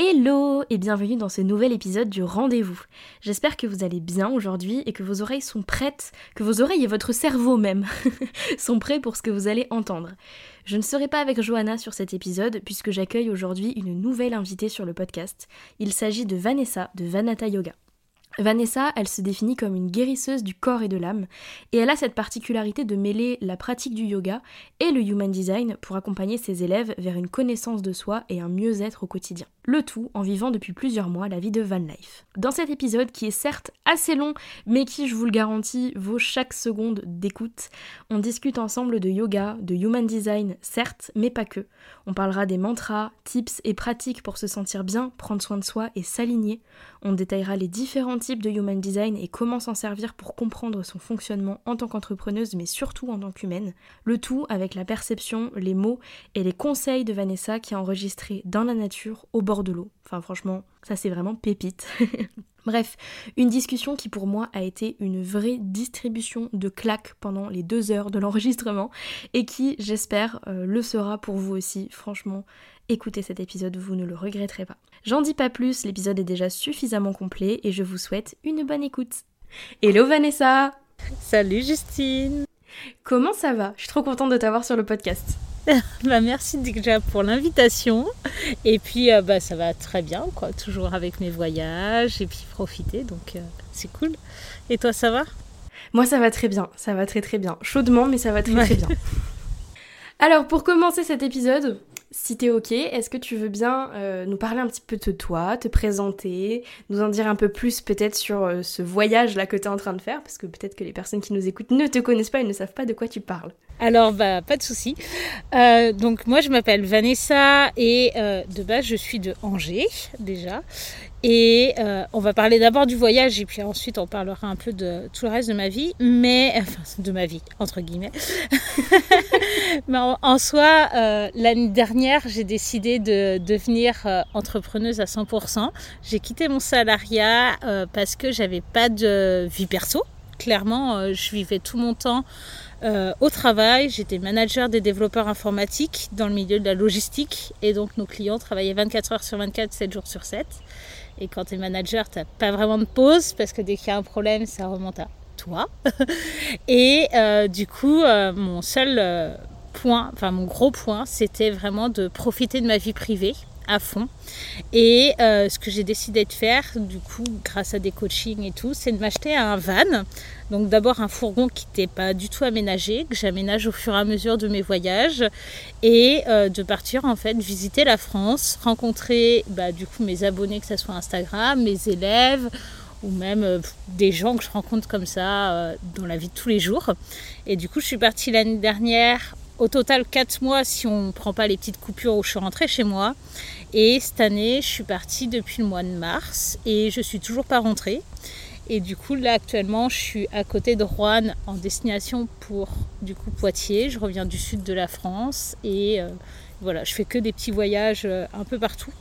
Hello et bienvenue dans ce nouvel épisode du rendez-vous. J'espère que vous allez bien aujourd'hui et que vos oreilles sont prêtes, que vos oreilles et votre cerveau même sont prêts pour ce que vous allez entendre. Je ne serai pas avec Johanna sur cet épisode puisque j'accueille aujourd'hui une nouvelle invitée sur le podcast. Il s'agit de Vanessa de Vanata Yoga. Vanessa, elle se définit comme une guérisseuse du corps et de l'âme, et elle a cette particularité de mêler la pratique du yoga et le human design pour accompagner ses élèves vers une connaissance de soi et un mieux-être au quotidien. Le tout en vivant depuis plusieurs mois la vie de Van Life. Dans cet épisode, qui est certes assez long, mais qui, je vous le garantis, vaut chaque seconde d'écoute, on discute ensemble de yoga, de human design, certes, mais pas que. On parlera des mantras, tips et pratiques pour se sentir bien, prendre soin de soi et s'aligner. On détaillera les différents types de human design et comment s'en servir pour comprendre son fonctionnement en tant qu'entrepreneuse, mais surtout en tant qu'humaine. Le tout avec la perception, les mots et les conseils de Vanessa qui a enregistré dans la nature au bord de l'eau. Enfin franchement, ça c'est vraiment pépite. Bref, une discussion qui pour moi a été une vraie distribution de claques pendant les deux heures de l'enregistrement et qui, j'espère, euh, le sera pour vous aussi. Franchement, écoutez cet épisode, vous ne le regretterez pas. J'en dis pas plus, l'épisode est déjà suffisamment complet et je vous souhaite une bonne écoute. Hello Vanessa Salut Justine Comment ça va? Je suis trop contente de t'avoir sur le podcast. bah, merci déjà pour l'invitation. Et puis euh, bah, ça va très bien, quoi. Toujours avec mes voyages et puis profiter, donc euh, c'est cool. Et toi, ça va? Moi, ça va très bien, ça va très très bien. Chaudement, mais ça va très très bien. Alors, pour commencer cet épisode, si t'es ok, est-ce que tu veux bien euh, nous parler un petit peu de toi, te présenter, nous en dire un peu plus peut-être sur euh, ce voyage-là que t'es en train de faire, parce que peut-être que les personnes qui nous écoutent ne te connaissent pas et ne savent pas de quoi tu parles. Alors, bah, pas de souci. Euh, donc, moi, je m'appelle Vanessa et de base, je suis de Angers déjà. Et euh, on va parler d'abord du voyage et puis ensuite on parlera un peu de tout le reste de ma vie, mais enfin de ma vie entre guillemets. mais en, soi, euh, l'année dernière, j'ai décidé de devenir euh, entrepreneuse à 100%. J'ai quitté mon salariat parce que j'avais pas de vie perso. Clairement, je vivais tout mon temps au travail. J'étais manager des développeurs informatiques dans le milieu de la logistique et donc nos clients travaillaient 24 heures sur 24, 7 jours sur 7. Et quand tu es manager, tu pas vraiment de pause parce que dès qu'il y a un problème, ça remonte à toi. et euh, du coup, euh, mon seul euh, point, enfin mon gros point, c'était vraiment de profiter de ma vie privée à fond. Et ce que j'ai décidé de faire, du coup, grâce à des coachings et tout, c'est de m'acheter un van. Donc d'abord un fourgon qui n'était pas du tout aménagé, que j'aménage au fur et à mesure de mes voyages, et euh, de partir en fait visiter la France, rencontrer bah, du coup mes abonnés, que ce soit Instagram, mes élèves, ou même euh, des gens que je rencontre comme ça euh, dans la vie de tous les jours. Et du coup, je suis partie l'année dernière, au total 4 mois si on ne prend pas les petites coupures où je suis rentrée chez moi. Et cette année, je suis partie depuis le mois de mars et je suis toujours pas rentrée. Et du coup, là actuellement, je suis à côté de Rouen en destination pour du coup Poitiers. Je reviens du sud de la France et euh, voilà, je fais que des petits voyages euh, un peu partout.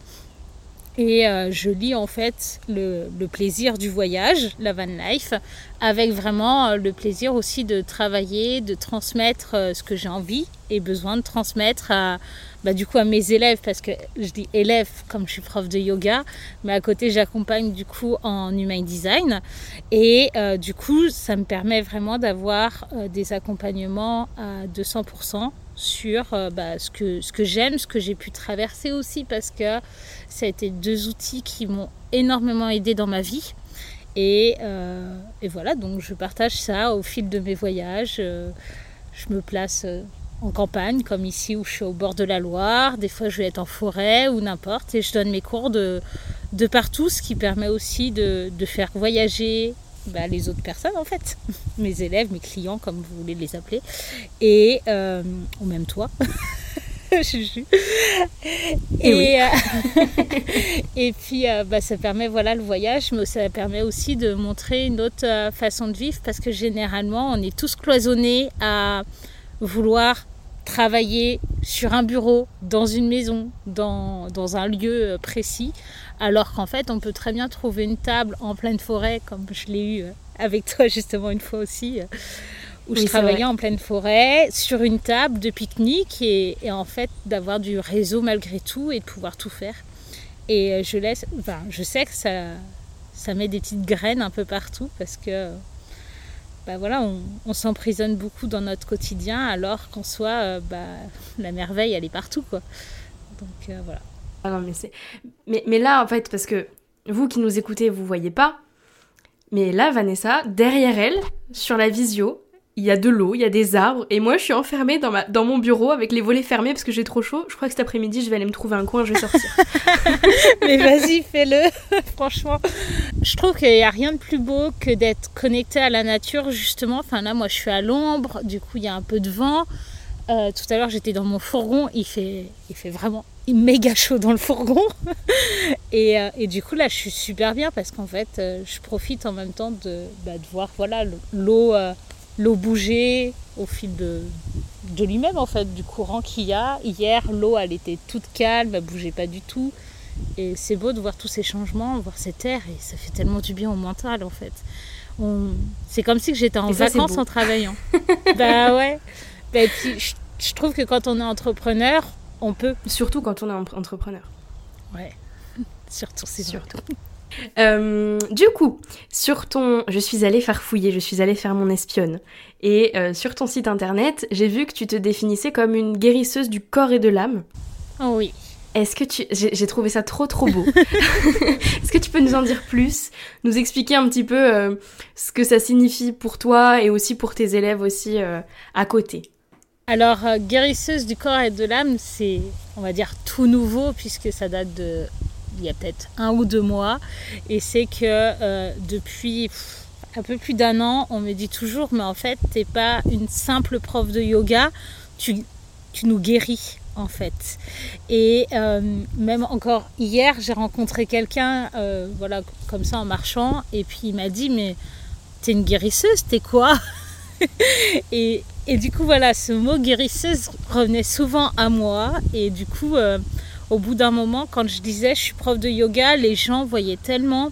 Et euh, je lis en fait le, le, plaisir du voyage, la van life, avec vraiment le plaisir aussi de travailler, de transmettre ce que j'ai envie et besoin de transmettre à, bah, du coup à mes élèves, parce que je dis élèves comme je suis prof de yoga, mais à côté j'accompagne du coup en human design. Et euh, du coup, ça me permet vraiment d'avoir euh, des accompagnements à 200% sur euh, bah, ce que, ce que j'aime, ce que j'ai pu traverser aussi, parce que ça a été deux outils qui m'ont énormément aidé dans ma vie. Et, et, voilà, donc je partage ça au fil de mes voyages. je me place en campagne, comme ici où je suis au bord de la Loire. Des fois, je vais être en forêt ou n'importe. Et je donne mes cours de, de partout, ce qui permet aussi de, de faire voyager bah, les autres personnes, en fait. Mes élèves, mes clients, comme vous voulez les appeler. Et, euh, ou même toi. et, et, euh, et, puis euh, bah, ça permet voilà le voyage mais ça permet aussi de montrer une autre euh, façon de vivre parce que généralement on est tous cloisonnés à vouloir travailler sur un bureau, dans une maison, dans, dans un lieu euh, précis, alors qu'en fait on peut très bien trouver une table en pleine forêt, comme je l'ai eu euh, avec toi justement une fois aussi, euh, où oui, je travaillais en pleine forêt, sur une table de pique-nique et, et, en fait d'avoir du réseau malgré tout et de pouvoir tout faire. Et je laisse, enfin, je sais que ça, ça met des petites graines un peu partout parce que bah on, on s'emprisonne beaucoup dans notre quotidien alors qu'en soi, euh, bah, la merveille, elle est partout. Quoi. Donc euh, voilà. Ah non, mais, c'est... Mais, mais là, en fait, parce que vous qui nous écoutez, vous voyez pas, mais là, Vanessa, derrière elle, sur la visio, il y a de l'eau, il y a des arbres, et moi je suis enfermée dans, ma, dans mon bureau avec les volets fermés parce que j'ai trop chaud. Je crois que cet après-midi je vais aller me trouver un coin, je vais sortir. Mais vas-y, fais-le, franchement. Je trouve qu'il n'y a rien de plus beau que d'être connecté à la nature, justement. Enfin là, moi je suis à l'ombre, du coup il y a un peu de vent. Euh, tout à l'heure j'étais dans mon fourgon, il fait, il fait vraiment méga chaud dans le fourgon. et, euh, et, du coup là je suis super bien parce qu'en fait euh, je profite en même temps de, bah, de voir voilà, l'eau euh, l'eau bouger au fil de, de lui-même en fait, du courant qu'il y a. Hier, l'eau elle était toute calme, elle bougeait pas du tout. Et c'est beau de voir tous ces changements, voir cette air, et ça fait tellement du bien au mental en fait. On... C'est comme si j'étais en ça, vacances en travaillant. bah ouais. Bah, puis, je, je trouve que quand on est entrepreneur, on peut. Surtout quand on est entrepreneur. Ouais. Surtout, c'est surtout. Euh, du coup, sur ton, je suis allée faire fouiller, je suis allée faire mon espionne. Et euh, sur ton site internet, j'ai vu que tu te définissais comme une guérisseuse du corps et de l'âme. Oh oui. Est-ce que tu, j'ai trouvé ça trop trop beau. Est-ce que tu peux nous en dire plus, nous expliquer un petit peu euh, ce que ça signifie pour toi et aussi pour tes élèves aussi à côté? Alors, guérisseuse du corps et de l'âme, c'est, on va dire, tout nouveau puisque ça date de il y a peut-être un ou deux mois. Et c'est que euh, depuis un peu plus d'un an, on me dit toujours, mais en fait, t'es pas une simple prof de yoga, tu, tu nous guéris en fait. Et euh, même encore hier, j'ai rencontré quelqu'un, euh, voilà, comme ça en marchant, et puis il m'a dit, mais t'es une guérisseuse, t'es quoi? Et, et, du coup, voilà, ce mot guérisseuse revenait souvent à moi, et du coup, au bout d'un moment, quand je disais je suis prof de yoga, les gens voyaient tellement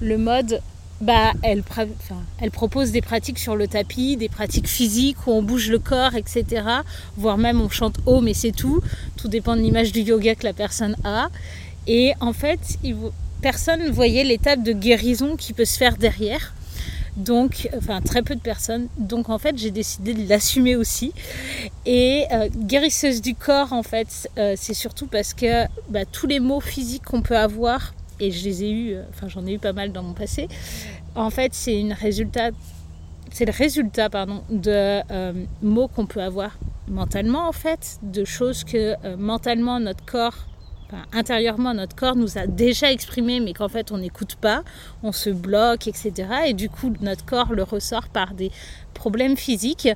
le mode bah, elle, propose des pratiques sur le tapis, des pratiques physiques où on bouge le corps, etc. Voire même on chante haut, mais c'est tout. Tout dépend de l'image du yoga que la personne a. Et en fait, personne ne voyait l'étape de guérison qui peut se faire derrière. Donc, enfin, très peu de personnes. Donc, en fait, j'ai décidé de l'assumer aussi. Et euh, guérisseuse du corps, en fait, euh, c'est surtout parce que bah, tous les mots physiques qu'on peut avoir, et je les ai eus, enfin, j'en ai eu pas mal dans mon passé, en fait, c'est le résultat pardon, de euh, mots qu'on peut avoir mentalement en fait, de choses que euh, mentalement notre corps Intérieurement, notre corps nous a déjà exprimé, mais qu'en fait on n'écoute pas, on se bloque, etc. Et du coup, notre corps le ressort par des problèmes physiques.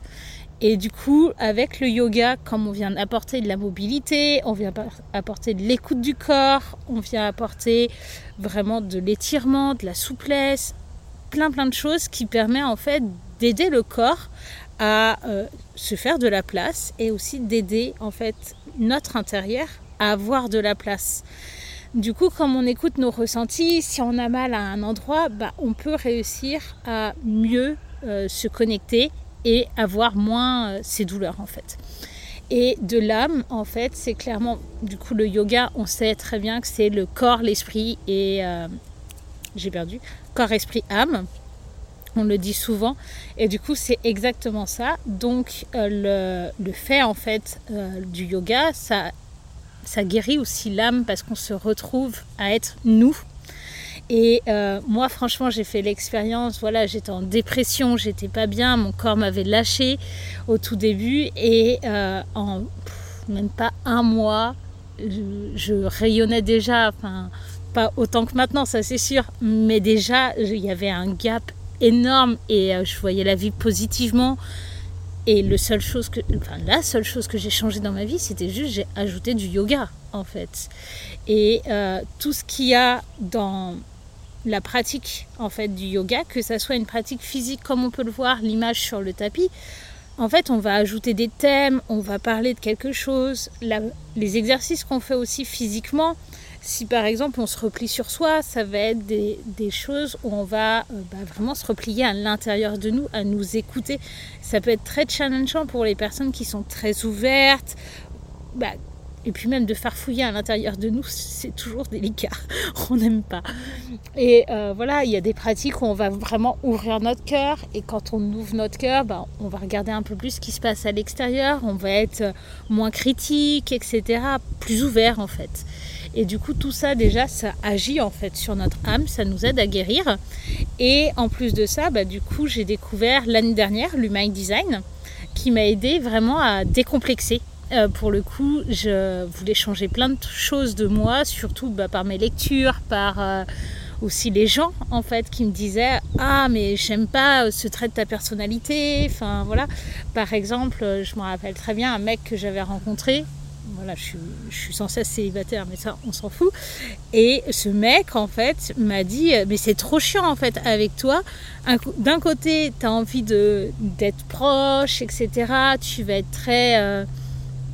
Et du coup, avec le yoga, comme on vient apporter de la mobilité, on vient apporter de l'écoute du corps, on vient apporter vraiment de l'étirement, de la souplesse, plein plein de choses qui permet en fait d'aider le corps à euh, se faire de la place et aussi d'aider en fait notre intérieur avoir de la place. Du coup, comme on écoute nos ressentis, si on a mal à un endroit, bah, on peut réussir à mieux euh, se connecter et avoir moins euh, ces douleurs en fait. Et de l'âme, en fait, c'est clairement, du coup, le yoga, on sait très bien que c'est le corps, l'esprit et... Euh, j'ai perdu. Corps, esprit, âme. On le dit souvent. Et du coup, c'est exactement ça. Donc, euh, le, le, fait, en fait, du yoga, ça ça guérit aussi l'âme parce qu'on se retrouve à être nous. Et euh, moi, franchement, j'ai fait l'expérience. Voilà, j'étais en dépression, j'étais pas bien, mon corps m'avait lâché au tout début. Et euh, en même pas un mois, je, rayonnais déjà. Pas autant que maintenant, ça c'est sûr. Mais déjà, il y avait un gap énorme et euh, je voyais la vie positivement. Et le la seule chose que j'ai changé dans ma vie, c'était juste j'ai ajouté du yoga en fait. Et tout ce qu'il y a dans la pratique en fait du yoga, que ça soit une pratique physique comme on peut le voir, l'image sur le tapis. En fait, on va ajouter des thèmes, on va parler de quelque chose. les exercices qu'on fait aussi physiquement, si par exemple on se replie sur soi, ça va être des, choses où on va euh, bah, vraiment se replier à l'intérieur de nous, à nous écouter. Ça peut être très challengeant pour les personnes qui sont très ouvertes, bah, et puis même de farfouiller à l'intérieur de nous, c'est toujours délicat. on n'aime pas. Et euh, voilà, il y a des pratiques où on va vraiment ouvrir notre cœur. Et quand on ouvre notre cœur, ben, on va regarder un peu plus ce qui se passe à l'extérieur. On va être moins critique, etc. Plus ouvert en fait. Et du coup, tout ça, déjà, ça agit en fait sur notre âme, ça nous aide à guérir. Et en plus de ça, bah, du coup, j'ai découvert l'année dernière l'Human Design qui m'a aidé vraiment à décomplexer euh, pour le coup, je voulais changer plein de choses de moi, surtout bah, par mes lectures, par euh, aussi les gens en fait qui me disaient ah mais j'aime pas ce trait de ta personnalité. Enfin voilà. Par exemple, je me rappelle très bien un mec que j'avais rencontré. Voilà, je suis, sans cesse célibataire, mais ça, on s'en fout. Et ce mec, en fait, m'a dit Mais c'est trop chiant, en fait, avec toi. D'un côté, tu as envie d'être proche, etc. Tu vas être très. Euh,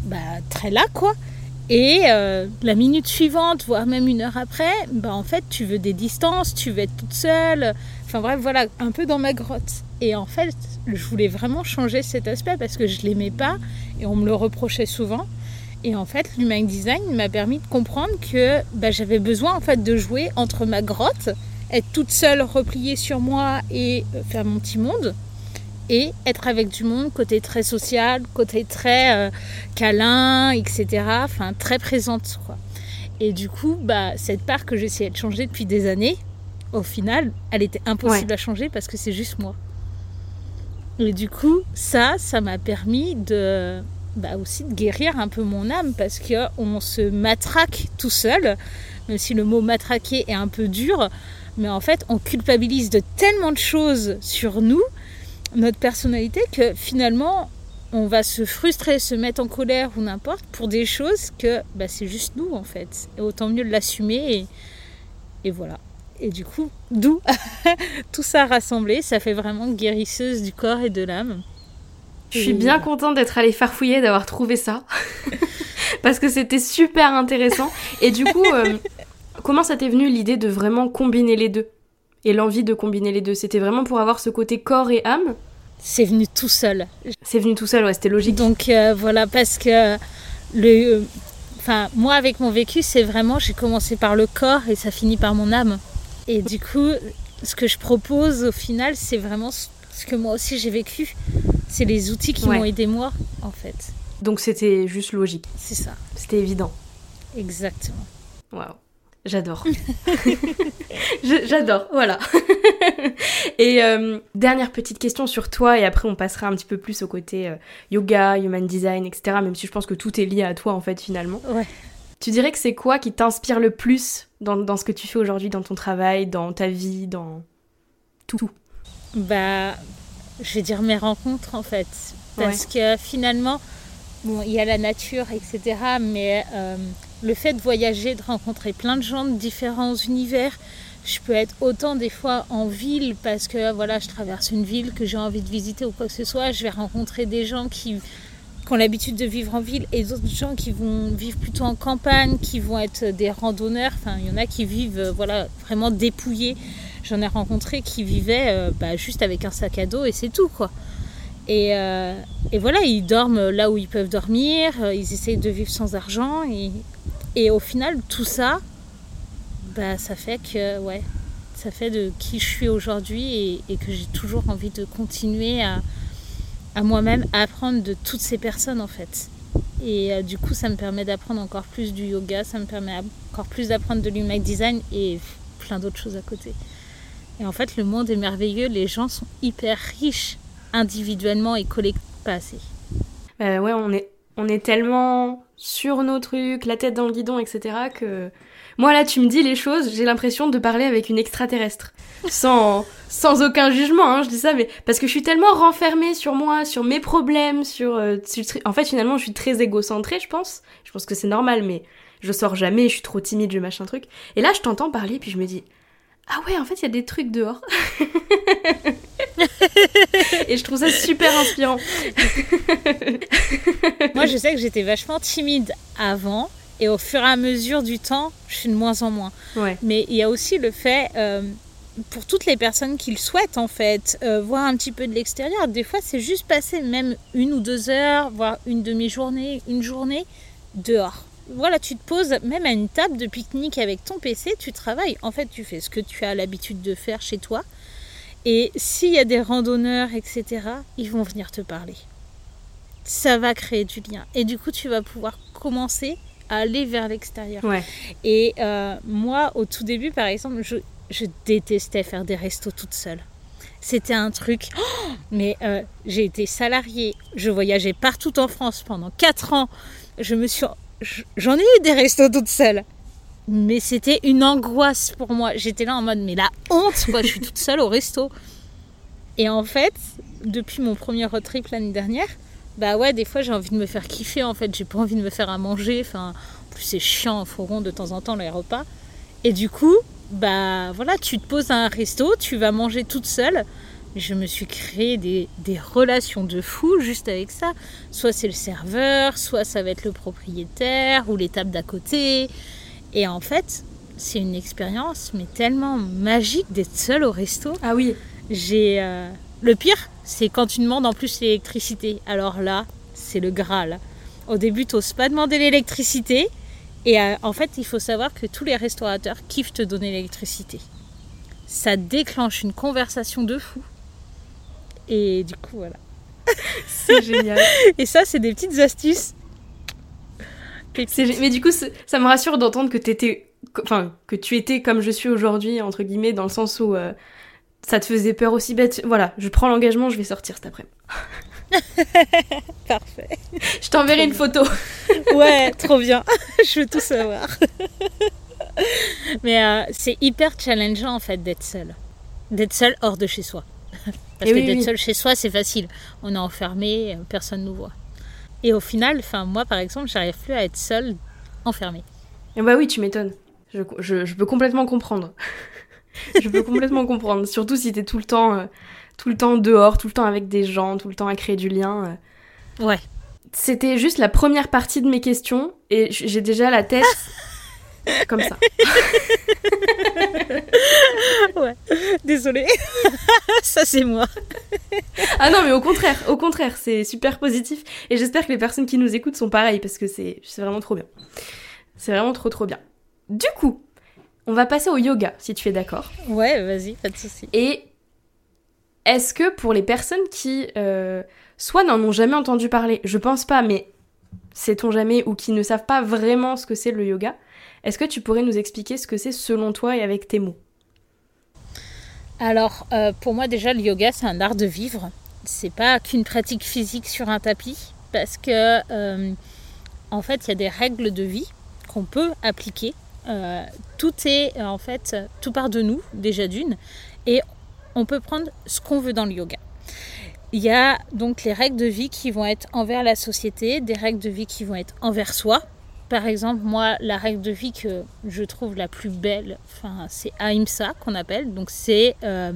bah, très là, quoi. Et euh, la minute suivante, voire même une heure après, bah, en fait, tu veux des distances, tu veux être toute seule. Enfin bref, voilà, un peu dans ma grotte. Et en fait, je voulais vraiment changer cet aspect parce que je l'aimais pas et on me le reprochait souvent. Et en fait, l'human design m'a permis de comprendre que bah, j'avais besoin en fait de jouer entre ma grotte, être toute seule, repliée sur moi et euh, faire mon petit monde, et être avec du monde, côté très social, côté très euh, câlin, etc. Enfin, très présente. Quoi. Et du coup, bah, cette part que j'essayais de changer depuis des années, au final, elle était impossible à changer parce que c'est juste moi. Et du coup, ça, ça m'a permis de bah, aussi de guérir un peu mon âme parce qu'on se matraque tout seul, même si le mot matraquer est un peu dur, mais en fait, on culpabilise de tellement de choses sur nous notre personnalité que finalement on va se frustrer, se mettre en colère ou n'importe pour des choses que bah, c'est juste nous en fait. Et autant mieux l'assumer et, voilà. Et du coup, d'où tout ça rassemblé, ça fait vraiment guérisseuse du corps et de l'âme. Je suis bien contente d'être allée farfouiller, d'avoir trouvé ça. Parce que c'était super intéressant. Et du coup, euh, comment ça t'est venu l'idée de vraiment combiner les deux? Et l'envie de combiner les deux? C'était vraiment pour avoir ce côté corps et âme? C'est venu tout seul. C'est venu tout seul, ouais, c'était logique. Donc euh, voilà, parce que le, enfin, moi avec mon vécu, c'est vraiment, j'ai commencé par le corps et ça finit par mon âme. Et du coup, ce que je propose au final, c'est vraiment ce que moi aussi j'ai vécu. C'est les outils qui m'ont aidé moi, en fait. Donc c'était juste logique. C'est ça. C'était évident. Exactement. Waouh. J'adore. J'adore, voilà. et euh, dernière petite question sur toi, et après on passera un petit peu plus au côté euh, yoga, human design, etc. Même si je pense que tout est lié à toi en fait finalement. Ouais. Tu dirais que c'est quoi qui t'inspire le plus dans, dans, ce que tu fais aujourd'hui, dans ton travail, dans ta vie, dans tout? Bah, je vais dire mes rencontres en fait. Parce que finalement, bon, il y a la nature, etc. Mais euh, le fait de voyager, de rencontrer plein de gens de différents univers, je peux être autant des fois en ville parce que voilà, je traverse une ville que j'ai envie de visiter ou quoi que ce soit, je vais rencontrer des gens qui, ont l'habitude de vivre en ville et d'autres gens qui vont vivre plutôt en campagne, qui vont être des randonneurs. Enfin, il y en a qui vivent euh, voilà, vraiment dépouillés. J'en ai rencontré qui vivaient euh, bah, juste avec un sac à dos et c'est tout quoi. Et, euh, voilà, ils dorment là où ils peuvent dormir, ils essayent de vivre sans argent et, au final, tout ça, bah, ça fait que, ouais, ça fait de qui je suis aujourd'hui et, que j'ai toujours envie de continuer à, à moi-même apprendre de toutes ces personnes en fait. Et euh, du coup, ça me permet d'apprendre encore plus du yoga, ça me permet encore plus d'apprendre de l'human design et plein d'autres choses à côté. Et en fait, le monde est merveilleux, les gens sont hyper riches individuellement et collectivement. Pas assez. Euh, ouais, on est, on est tellement sur nos trucs, la tête dans le guidon, etc. que moi là, tu me dis les choses, j'ai l'impression de parler avec une extraterrestre. Sans, sans aucun jugement, hein, je dis ça, mais parce que je suis tellement renfermée sur moi, sur mes problèmes, sur... euh, en fait, finalement, je suis très égocentrée, je pense. Je pense que c'est normal, mais je sors jamais, je suis trop timide, je machin truc. Et là, je t'entends parler, puis je me dis... Ah ouais, en fait, il y a des trucs dehors. Et je trouve ça super inspirant. Moi, je sais que j'étais vachement timide avant. Et au fur et à mesure du temps, je suis de moins en moins. Ouais. Mais il y a aussi le fait, euh, pour toutes les personnes qui le souhaitent en fait, euh, voir un petit peu de l'extérieur. Des fois, c'est juste passer même une ou deux heures, voire une demi-journée, une journée dehors. Voilà, tu te poses même à une table de pique-nique avec ton PC, tu travailles. En fait, tu fais ce que tu as l'habitude de faire chez toi. Et s'il y a des randonneurs, etc., ils vont venir te parler. Ça va créer du lien. Et du coup, tu vas pouvoir commencer à aller vers l'extérieur. Ouais. Et euh, moi, au tout début, par exemple, je, je détestais faire des restos toute seule. C'était un truc. Oh mais euh, j'ai été salariée, je voyageais partout en France pendant 4 ans. Je me suis, j'en ai eu des restos toute seule. Mais c'était une angoisse pour moi. J'étais là en mode, mais la honte, quoi. je suis toute seule au resto. Et en fait, depuis mon premier road trip l'année dernière, bah ouais, des fois j'ai envie de me faire kiffer. En fait, j'ai pas envie de me faire à manger. Enfin, en plus c'est chiant au fourgon de temps en temps les repas. Et du coup, bah voilà, tu te poses à un resto, tu vas manger toute seule. Je me suis créé des, des relations de fou juste avec ça. Soit c'est le serveur, soit ça va être le propriétaire ou les tables d'à côté. Et en fait, c'est une expérience mais tellement magique d'être seule au resto. Ah oui. J'ai euh, le pire, c'est quand tu demandes en plus l'électricité. Alors là, c'est le Graal. Au début, tu pas demander l'électricité. Et euh, en fait, il faut savoir que tous les restaurateurs kiffent te donner l'électricité. Ça déclenche une conversation de fou. Et du coup, voilà. C'est génial. Et ça, c'est des petites astuces. Mais du coup, ça me rassure d'entendre que t'étais, enfin, que tu étais comme je suis aujourd'hui, entre guillemets, dans le sens où euh, ça te faisait peur aussi. Bête. Voilà, je prends l'engagement, je vais sortir cet après-midi. Parfait. Je t'enverrai une photo. Ouais, trop bien. Je veux tout savoir. Mais euh, c'est hyper challengeant en fait d'être seul. D'être seul hors de chez soi. Parce Et que oui, d'être oui. seul chez soi, c'est facile. On est enfermé, euh, personne nous voit. Et au final, enfin moi par exemple, j'arrive plus à être seule enfermée. Et bah oui, tu m'étonnes. Je, je, je peux complètement comprendre. je peux complètement comprendre. Surtout si t'es tout le temps, euh, tout le temps dehors, tout le temps avec des gens, tout le temps à créer du lien. euh. Ouais. C'était juste la première partie de mes questions et j'ai déjà la tête comme ça. Désolée. Ça c'est moi. Ah non, mais au contraire, au contraire, c'est super positif. Et j'espère que les personnes qui nous écoutent sont pareilles parce que c'est c'est vraiment trop bien. C'est vraiment trop trop bien. Du coup, on va passer au yoga, si tu es d'accord. Ouais, vas-y, pas de souci. Et est-ce que pour les personnes qui euh, soit n'en ont jamais entendu parler, je pense pas, mais sait-on jamais, ou qui ne savent pas vraiment ce que c'est le yoga, est-ce que tu pourrais nous expliquer ce que c'est selon toi et avec tes mots? Alors, euh, pour moi, déjà, le yoga, c'est un art de vivre. C'est pas qu'une pratique physique sur un tapis, parce que, euh, en fait, il y a des règles de vie qu'on peut appliquer. Euh, tout est, en fait, tout part de nous, déjà d'une, et on peut prendre ce qu'on veut dans le yoga. Il y a donc les règles de vie qui vont être envers la société, des règles de vie qui vont être envers soi. Par exemple, moi, la règle de vie que je trouve la plus belle, enfin, c'est Ahimsa qu'on appelle. Donc, c'est euh,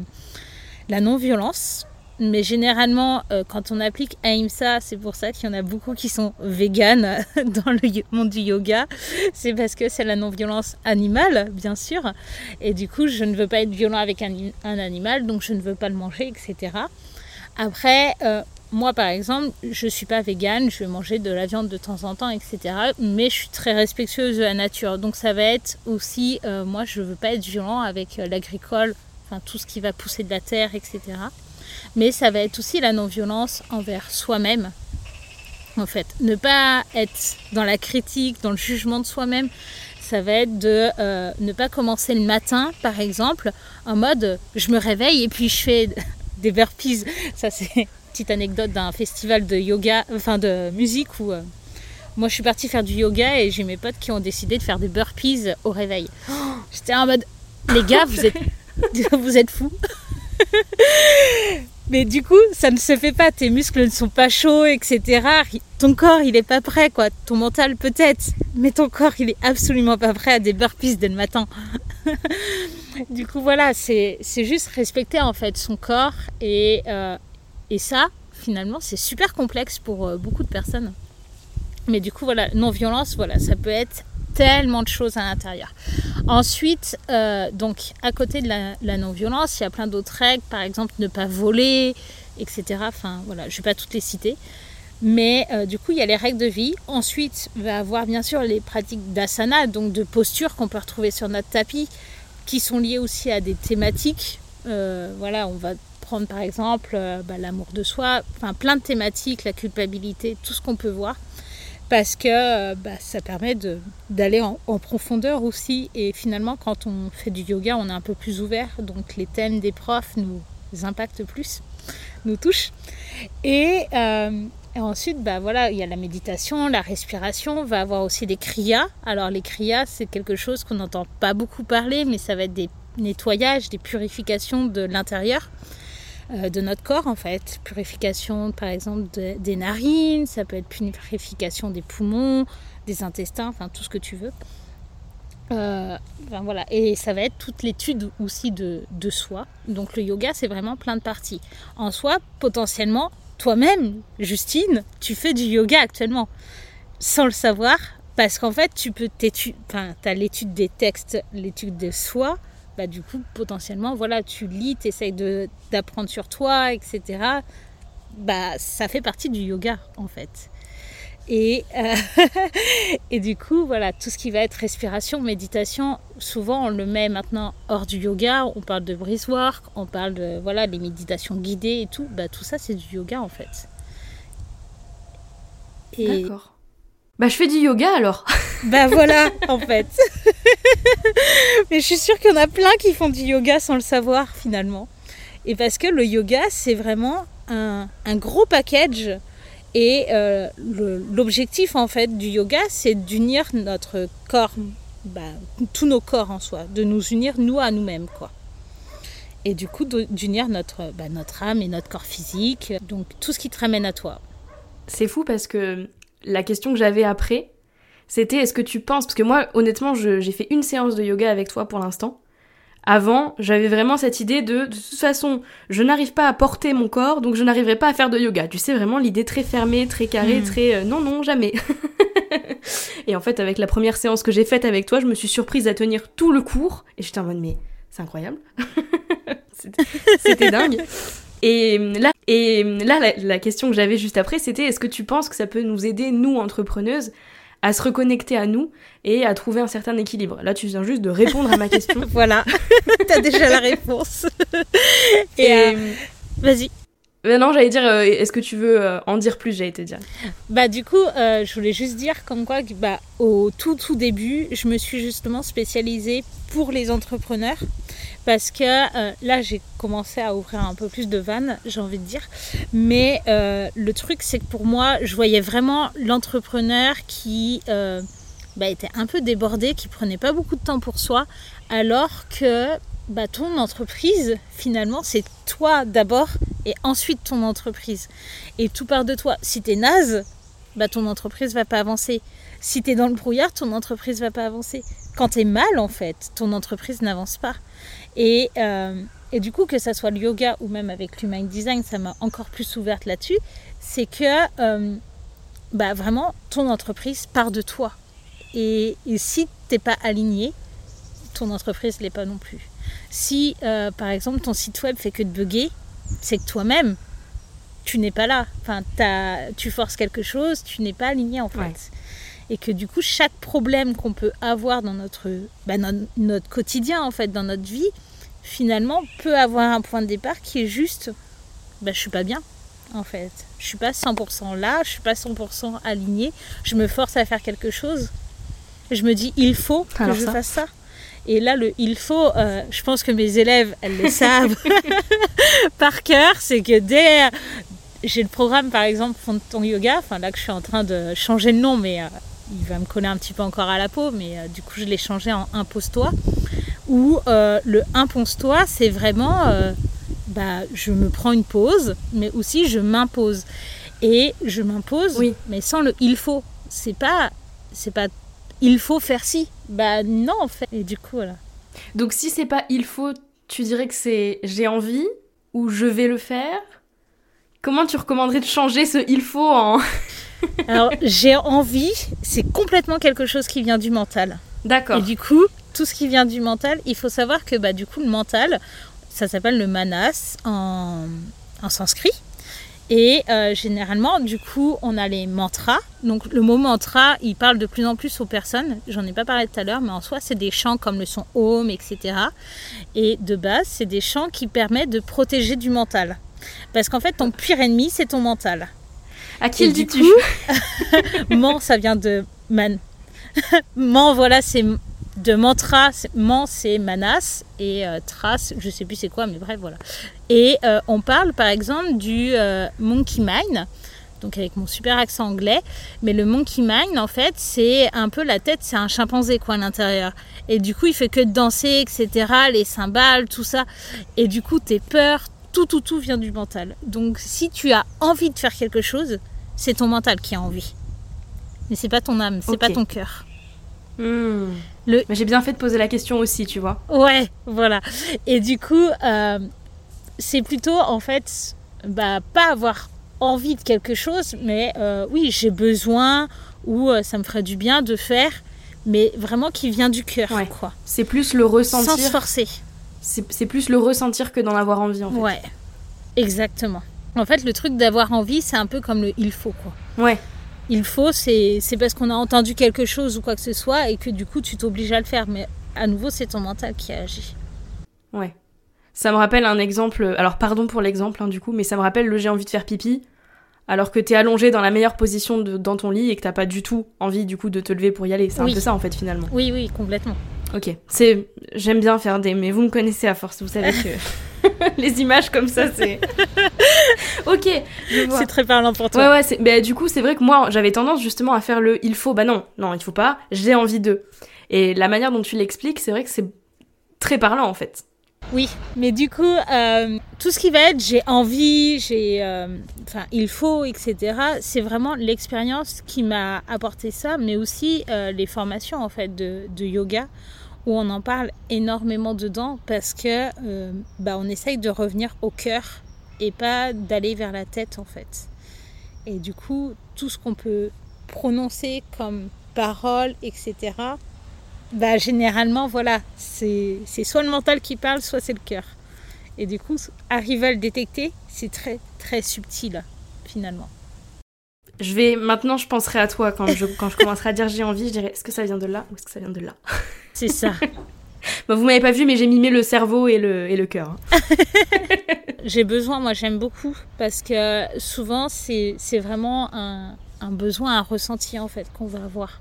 la non-violence. Mais généralement, euh, quand on applique Ahimsa, c'est pour ça qu'il y en a beaucoup qui sont véganes dans le monde du yoga. C'est parce que c'est la non-violence animale, bien sûr. Et du coup, je ne veux pas être violent avec un, un animal, donc je ne veux pas le manger, etc. Après, euh, moi par exemple, je suis pas végane, je vais manger de la viande de temps en temps, etc. Mais je suis très respectueuse de la nature. Donc ça va être aussi, euh, moi je veux pas être violent avec euh, l'agricole, enfin tout ce qui va pousser de la terre, etc. Mais ça va être aussi la non-violence envers soi-même. En fait, ne pas être dans la critique, dans le jugement de soi-même, ça va être de euh, ne pas commencer le matin, par exemple, en mode je me réveille et puis je fais des burpees. Ça, c'est petite anecdote d'un festival de yoga, enfin de musique où euh, moi je suis partie faire du yoga et j'ai mes potes qui ont décidé de faire des burpees au réveil. J'étais en mode les gars, vous êtes, vous êtes fous. Mais du coup, ça ne se fait pas. Tes muscles ne sont pas chauds, etc. Ton corps, il n'est pas prêt, quoi. Ton mental, peut-être. Mais ton corps, il est absolument pas prêt à des burpees dès le matin. du coup, voilà, c'est juste respecter, en fait, son corps. Et, euh, et ça, finalement, c'est super complexe pour euh, beaucoup de personnes. Mais du coup, voilà, non-violence, voilà, ça peut être tellement de choses à l'intérieur. Ensuite, euh, donc à côté de la, non-violence, il y a plein d'autres règles, par exemple ne pas voler, etc. Enfin voilà, je ne vais pas toutes les citer. Mais euh, du coup, il y a les règles de vie. Ensuite, il va avoir bien sûr les pratiques d'asana, donc de posture qu'on peut retrouver sur notre tapis, qui sont liées aussi à des thématiques. Voilà, on va prendre par exemple bah, l'amour de soi, enfin plein de thématiques, la culpabilité, tout ce qu'on peut voir parce que euh, bah, ça permet d'aller en, profondeur aussi. Et finalement, quand on fait du yoga, on est un peu plus ouvert, donc les thèmes des profs nous impactent plus, nous touchent. Et, euh, ensuite, bah, voilà, il y a la méditation, la respiration, on va avoir aussi des kriyas. Alors les kriyas, c'est quelque chose qu'on n'entend pas beaucoup parler, mais ça va être des nettoyages, des purifications de l'intérieur. Euh, de notre corps en fait. Purification par exemple des narines, ça peut être purification des poumons, des intestins, enfin tout ce que tu veux. Euh, voilà. Et ça va être toute l'étude aussi de, de soi. Donc le yoga c'est vraiment plein de parties. En soi, potentiellement, toi-même, Justine, tu fais du yoga actuellement sans le savoir parce qu'en fait tu peux t'étudier, enfin tu as l'étude des textes, l'étude de soi, bah, du coup, potentiellement, voilà, tu lis, tu essayes d'apprendre sur toi, etc. Bah, ça fait partie du yoga, en fait. Et, euh, et du coup, voilà, tout ce qui va être respiration, méditation, souvent on le met maintenant hors du yoga. On parle de breeze on parle de voilà, les méditations guidées et tout. Bah, tout ça, c'est du yoga en fait. D'accord. Bah, je fais du yoga alors. bah voilà, en fait. Mais je suis sûre qu'il y en a plein qui font du yoga sans le savoir finalement. Et parce que le yoga, c'est vraiment un, gros package. Et euh, l'objectif en fait du yoga, c'est d'unir notre corps, bah, tous nos corps en soi, de nous unir nous à nous-mêmes quoi. Et du coup d'unir notre, bah, notre âme et notre corps physique, donc tout ce qui te ramène à toi. C'est fou parce que la question que j'avais après, c'était est-ce que tu penses, parce que moi honnêtement j'ai fait une séance de yoga avec toi pour l'instant. Avant, j'avais vraiment cette idée de, de toute façon, je n'arrive pas à porter mon corps, donc je n'arriverai pas à faire de yoga. Tu sais, vraiment l'idée très fermée, très carrée, hmm. très euh, non, non, jamais. et en fait, avec la première séance que j'ai faite avec toi, je me suis surprise à tenir tout le cours, et j'étais en mode, mais c'est incroyable. C'était dingue. Et là, et là la, la question que j'avais juste après, c'était est-ce que tu penses que ça peut nous aider, nous, entrepreneuses, à se reconnecter à nous et à trouver un certain équilibre? Là, tu viens juste de répondre à ma question. voilà, t'as déjà la réponse. et, euh, vas-y. non, j'allais dire, euh, est-ce que tu veux euh, en dire plus, j'allais te dire? Bah du coup, je voulais juste dire comme quoi, bah, au tout tout début, je me suis justement spécialisée pour les entrepreneurs parce que euh, là j'ai commencé à ouvrir un peu plus de vannes, j'ai envie de dire. Mais euh, le truc c'est que pour moi, je voyais vraiment l'entrepreneur qui euh, bah, était un peu débordé, qui prenait pas beaucoup de temps pour soi, alors que bah, ton entreprise, finalement, c'est toi d'abord et ensuite ton entreprise. Et tout part de toi. Si tu es naze, bah, ton entreprise va pas avancer. Si tu es dans le brouillard, ton entreprise va pas avancer. Quand tu es mal, en fait, ton entreprise n'avance pas. Et, euh, et, du coup, que ça soit le yoga ou même avec l'human design, ça m'a encore plus ouverte là-dessus. C'est que euh, bah, vraiment, ton entreprise part de toi. Et, si tu n'es pas aligné, ton entreprise l'est pas non plus. Si, euh, par exemple, ton site web fait que de bugger, c'est que toi-même, tu n'es pas là. Enfin, tu forces quelque chose, tu n'es pas aligné en fait et que du coup chaque problème qu'on peut avoir dans notre, bah, notre, quotidien en fait, dans notre vie, finalement peut avoir un point de départ qui est juste, bah, je suis pas bien en fait, je suis pas 100% là, je suis pas 100% alignée, je me force à faire quelque chose, je me dis il faut que Alors je ça fasse ça. Et là, le il faut, euh, je pense que mes élèves, elles le savent par cœur, c'est que dès j'ai le programme par exemple Fond de ton yoga, enfin là que je suis en train de changer le nom, mais euh, il va me coller un petit peu encore à la peau, mais euh, du coup je l'ai changé en impose-toi. Où euh, le impose-toi, c'est vraiment, euh, bah, je me prends une pause, mais aussi je m'impose. Et je m'impose, Oui. mais sans le il faut. C'est pas, c'est pas il faut faire ci. Bah non en fait. Et du coup voilà. Donc si c'est pas il faut, tu dirais que c'est j'ai envie ou je vais le faire? Comment tu recommanderais de changer ce il faut en... Alors j'ai envie, c'est complètement quelque chose qui vient du mental. D'accord. Et du coup, tout ce qui vient du mental, il faut savoir que bah, du coup, le mental, ça s'appelle le manas en, en sanskrit. Et euh, généralement, du coup, on a les mantras. Donc, le mot mantra, il parle de plus en plus aux personnes. J'en ai pas parlé tout à l'heure, mais en soi, c'est des chants comme le son Om, etc. Et de base, c'est des chants qui permettent de protéger du mental. Parce qu'en fait, ton pire ennemi, c'est ton mental. À qui le dis-tu Man, ça vient de man. man, voilà, c'est de mantra. Man, c'est manas. Et euh, trace, je sais plus c'est quoi, mais bref, voilà. Et euh, on parle par exemple du euh, monkey mind. Donc avec mon super accent anglais, mais le monkey mind en fait c'est un peu la tête, c'est un chimpanzé quoi à l'intérieur. Et du coup il fait que de danser, etc. Les cymbales, tout ça. Et du coup tes peurs, tout tout tout vient du mental. Donc si tu as envie de faire quelque chose, c'est ton mental qui a envie. Mais c'est pas ton âme, c'est Ok. pas ton cœur. Hmm. Le- Mais j'ai bien fait de poser la question aussi, tu vois. Ouais, voilà. Et du coup, euh, c'est plutôt en fait, bah, pas avoir envie de quelque chose, mais euh, oui, j'ai besoin ou euh, ça me ferait du bien de faire, mais vraiment qui vient du cœur, Ouais. quoi. C'est plus le Sans se ressentir. forcer. C'est plus le ressentir que d'en avoir envie en fait. Ouais, exactement. En fait, le truc d'avoir envie, c'est un peu comme le il faut, quoi. Ouais. Il faut, c'est c'est parce qu'on a entendu quelque chose ou quoi que ce soit et que du coup, tu t'obliges à le faire. Mais à nouveau, c'est ton mental qui agit. Ouais. Ça me rappelle un exemple. Alors, pardon pour l'exemple, hein, du coup, mais ça me rappelle le j'ai envie de faire pipi. Alors que t'es allongé dans la meilleure position de- dans ton lit et que t'as pas du tout envie, du coup, de te lever pour y aller. C'est Oui. un peu ça, en fait, finalement. Oui, oui, complètement. Ok. C'est. J'aime bien faire des. Mais vous me connaissez à force, vous savez que. Les images comme ça, c'est. ok. C'est très parlant pour toi. Ouais, ouais, c'est- bah, du coup, c'est vrai que moi, j'avais tendance justement à faire le il faut. Bah non, non, il faut pas, j'ai envie de. Et la manière dont tu l'expliques, c'est vrai que c'est très parlant en fait. Oui, mais du coup, euh, tout ce qui va être j'ai envie, j'ai, euh, enfin, il faut, etc. C'est vraiment l'expérience qui m'a apporté ça, mais aussi euh, les formations en fait de, de yoga où on en parle énormément dedans parce que euh, bah, on essaye de revenir au cœur et pas d'aller vers la tête en fait. Et du coup, tout ce qu'on peut prononcer comme parole, etc. Bah, généralement, voilà, c'est soit le mental qui parle, soit c'est le cœur. Et du coup, arriver à le détecter, c'est très, très subtil, finalement. Je vais maintenant, je penserai à toi quand je, quand je commencerai à dire j'ai envie, je dirais est-ce que ça vient de là ou est-ce que ça vient de là? C'est ça. Bah, Vous m'avez pas vu, mais j'ai mimé le cerveau et le, et le cœur. hein. J'ai besoin, moi j'aime beaucoup, parce que souvent, c'est c'est vraiment un, un besoin, un ressenti, en fait, qu'on va avoir.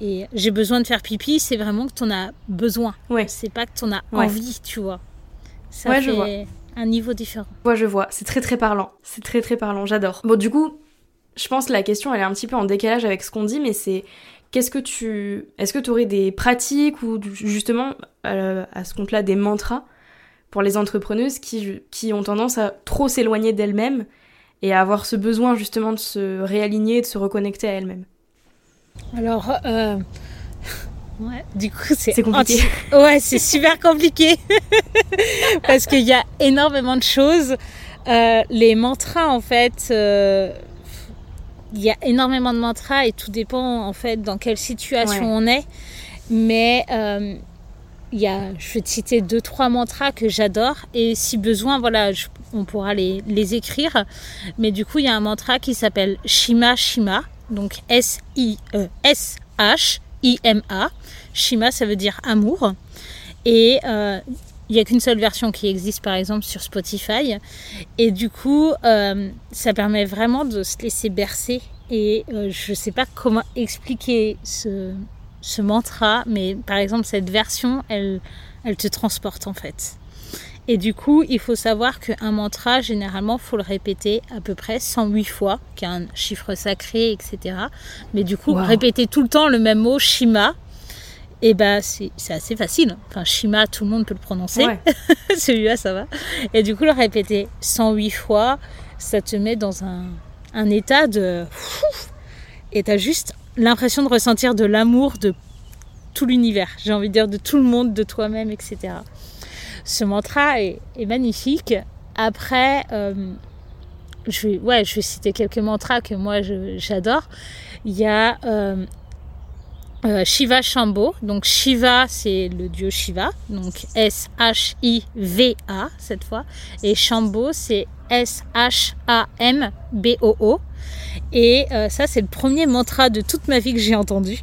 Et j'ai besoin de faire pipi, c'est vraiment que tu en as besoin. Ouais. C'est pas que tu en as Ouais. envie, tu vois. Ça Ouais, je fait vois. un niveau différent. Moi, je vois, c'est très très parlant. C'est très très parlant, j'adore. Bon, du coup, je pense que la question, elle est un petit peu en décalage avec ce qu'on dit, mais c'est qu'est-ce que tu. Est-ce que tu aurais des pratiques ou justement, euh, à ce compte-là, des mantras pour les entrepreneuses qui, qui ont tendance à trop s'éloigner d'elles-mêmes et à avoir ce besoin justement de se réaligner, de se reconnecter à elles-mêmes? Alors, euh, ouais, du coup, c'est C'est compliqué. anti- Ouais, c'est super compliqué parce qu'il y a énormément de choses. Euh, les mantras, en fait, euh, il y a énormément de mantras et tout dépend en fait dans quelle situation Ouais. on est. Mais euh, il y a, je vais te citer deux trois mantras que j'adore et si besoin, voilà, je- on pourra les, les écrire. Mais du coup, il y a un mantra qui s'appelle Shima Shima, donc S I E S H I M A. Shima, ça veut dire amour. Et euh, il n'y a qu'une seule version qui existe, par exemple, sur Spotify. Et du coup, euh, ça permet vraiment de se laisser bercer. Et euh, je ne sais pas comment expliquer ce, ce mantra, mais par exemple cette version, elle, elle te transporte en fait. Et du coup, il faut savoir qu'un mantra, généralement, faut le répéter à peu près 108 fois, qui est un chiffre sacré, etc. Mais du coup, répéter tout le temps le même mot, Shima, et eh ben c'est assez facile. Enfin, Shima, tout le monde peut le prononcer. Celui-là, ça va. Et du coup, le répéter 108 fois, ça te met dans un, un état de... Et tu as juste l'impression de ressentir de l'amour de tout l'univers, j'ai envie de dire de tout le monde, de toi-même, etc. Ce mantra est, magnifique. Après, euh, je, vais, ouais, je vais citer quelques mantras que moi j'adore. Il y a euh, euh, Shiva Shambho. Donc Shiva, c'est le dieu Shiva. Donc S-H-I-V-A cette fois. Et Shambho, c'est S-H-A-M-B-O-O. Et euh, ça, c'est le premier mantra de toute ma vie que j'ai entendu.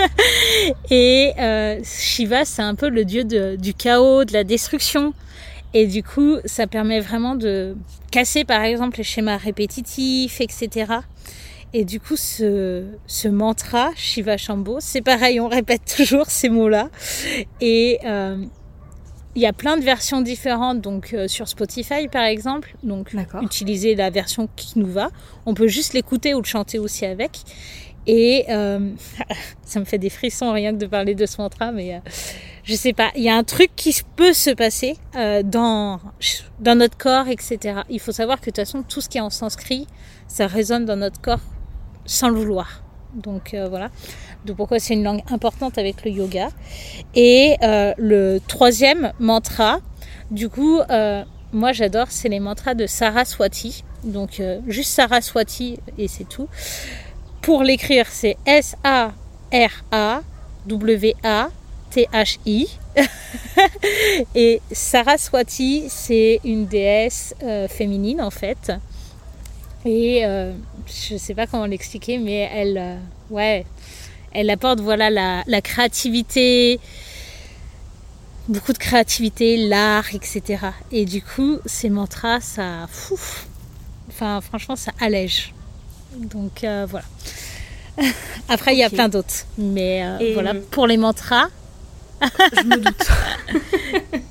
et euh, Shiva, c'est un peu le dieu du chaos, de la destruction. Et du coup, ça permet vraiment de casser, par exemple, les schémas répétitifs, etc. Et du coup, ce, ce mantra, Shiva Shambho, c'est pareil, on répète toujours ces mots-là. Et euh, il y a plein de versions différentes, donc euh, sur Spotify par exemple. Donc utiliser la version qui nous va. On peut juste l'écouter ou le chanter aussi avec. Et euh, ça me fait des frissons rien que de parler de ce mantra, mais je sais pas. Il y a un truc qui peut se passer dans dans notre corps, etc. Il faut savoir que de toute façon tout ce qui est en sanskrit, ça résonne dans notre corps sans le vouloir. Donc voilà de pourquoi c'est une langue importante avec le yoga. Et euh, le troisième mantra, du coup, euh, moi j'adore, c'est les mantras de Saraswati. Donc euh, juste Saraswati et c'est tout. Pour l'écrire, c'est S-A-R-A-W-A-T-H-I. et Saraswati, c'est une déesse féminine en fait. Et je sais pas comment l'expliquer, mais elle, ouais, elle apporte voilà la, créativité, beaucoup de créativité, l'art, etc. Et du coup, ces mantras, ça, enfin franchement, ça allège. Donc euh, voilà. Après, il y a plein d'autres, mais euh, voilà pour les mantras. je me doute.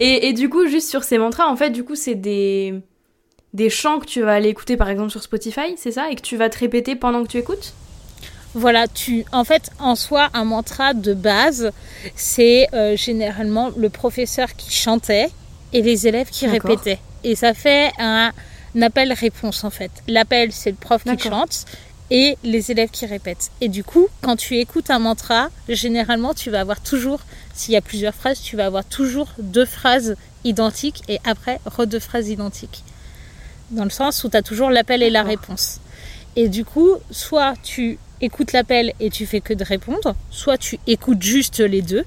et, et, du coup, juste sur ces mantras, en fait, du coup, c'est des des chants que tu vas aller écouter par exemple sur Spotify, c'est ça, et que tu vas te répéter pendant que tu écoutes? Voilà, tu, en fait, en soi, un mantra de base, c'est euh, généralement le professeur qui chantait et les élèves qui répétaient. Et ça fait un, appel-réponse en fait. L'appel, c'est le prof qui chante et les élèves qui répètent. Et du coup, quand tu écoutes un mantra, généralement, tu vas avoir toujours, s'il y a plusieurs phrases, tu vas avoir toujours deux phrases identiques et après, re deux phrases identiques. Dans le sens où tu as toujours l'appel et la réponse. Et du coup, soit tu écoutes l'appel et tu fais que de répondre, soit tu écoutes juste les deux,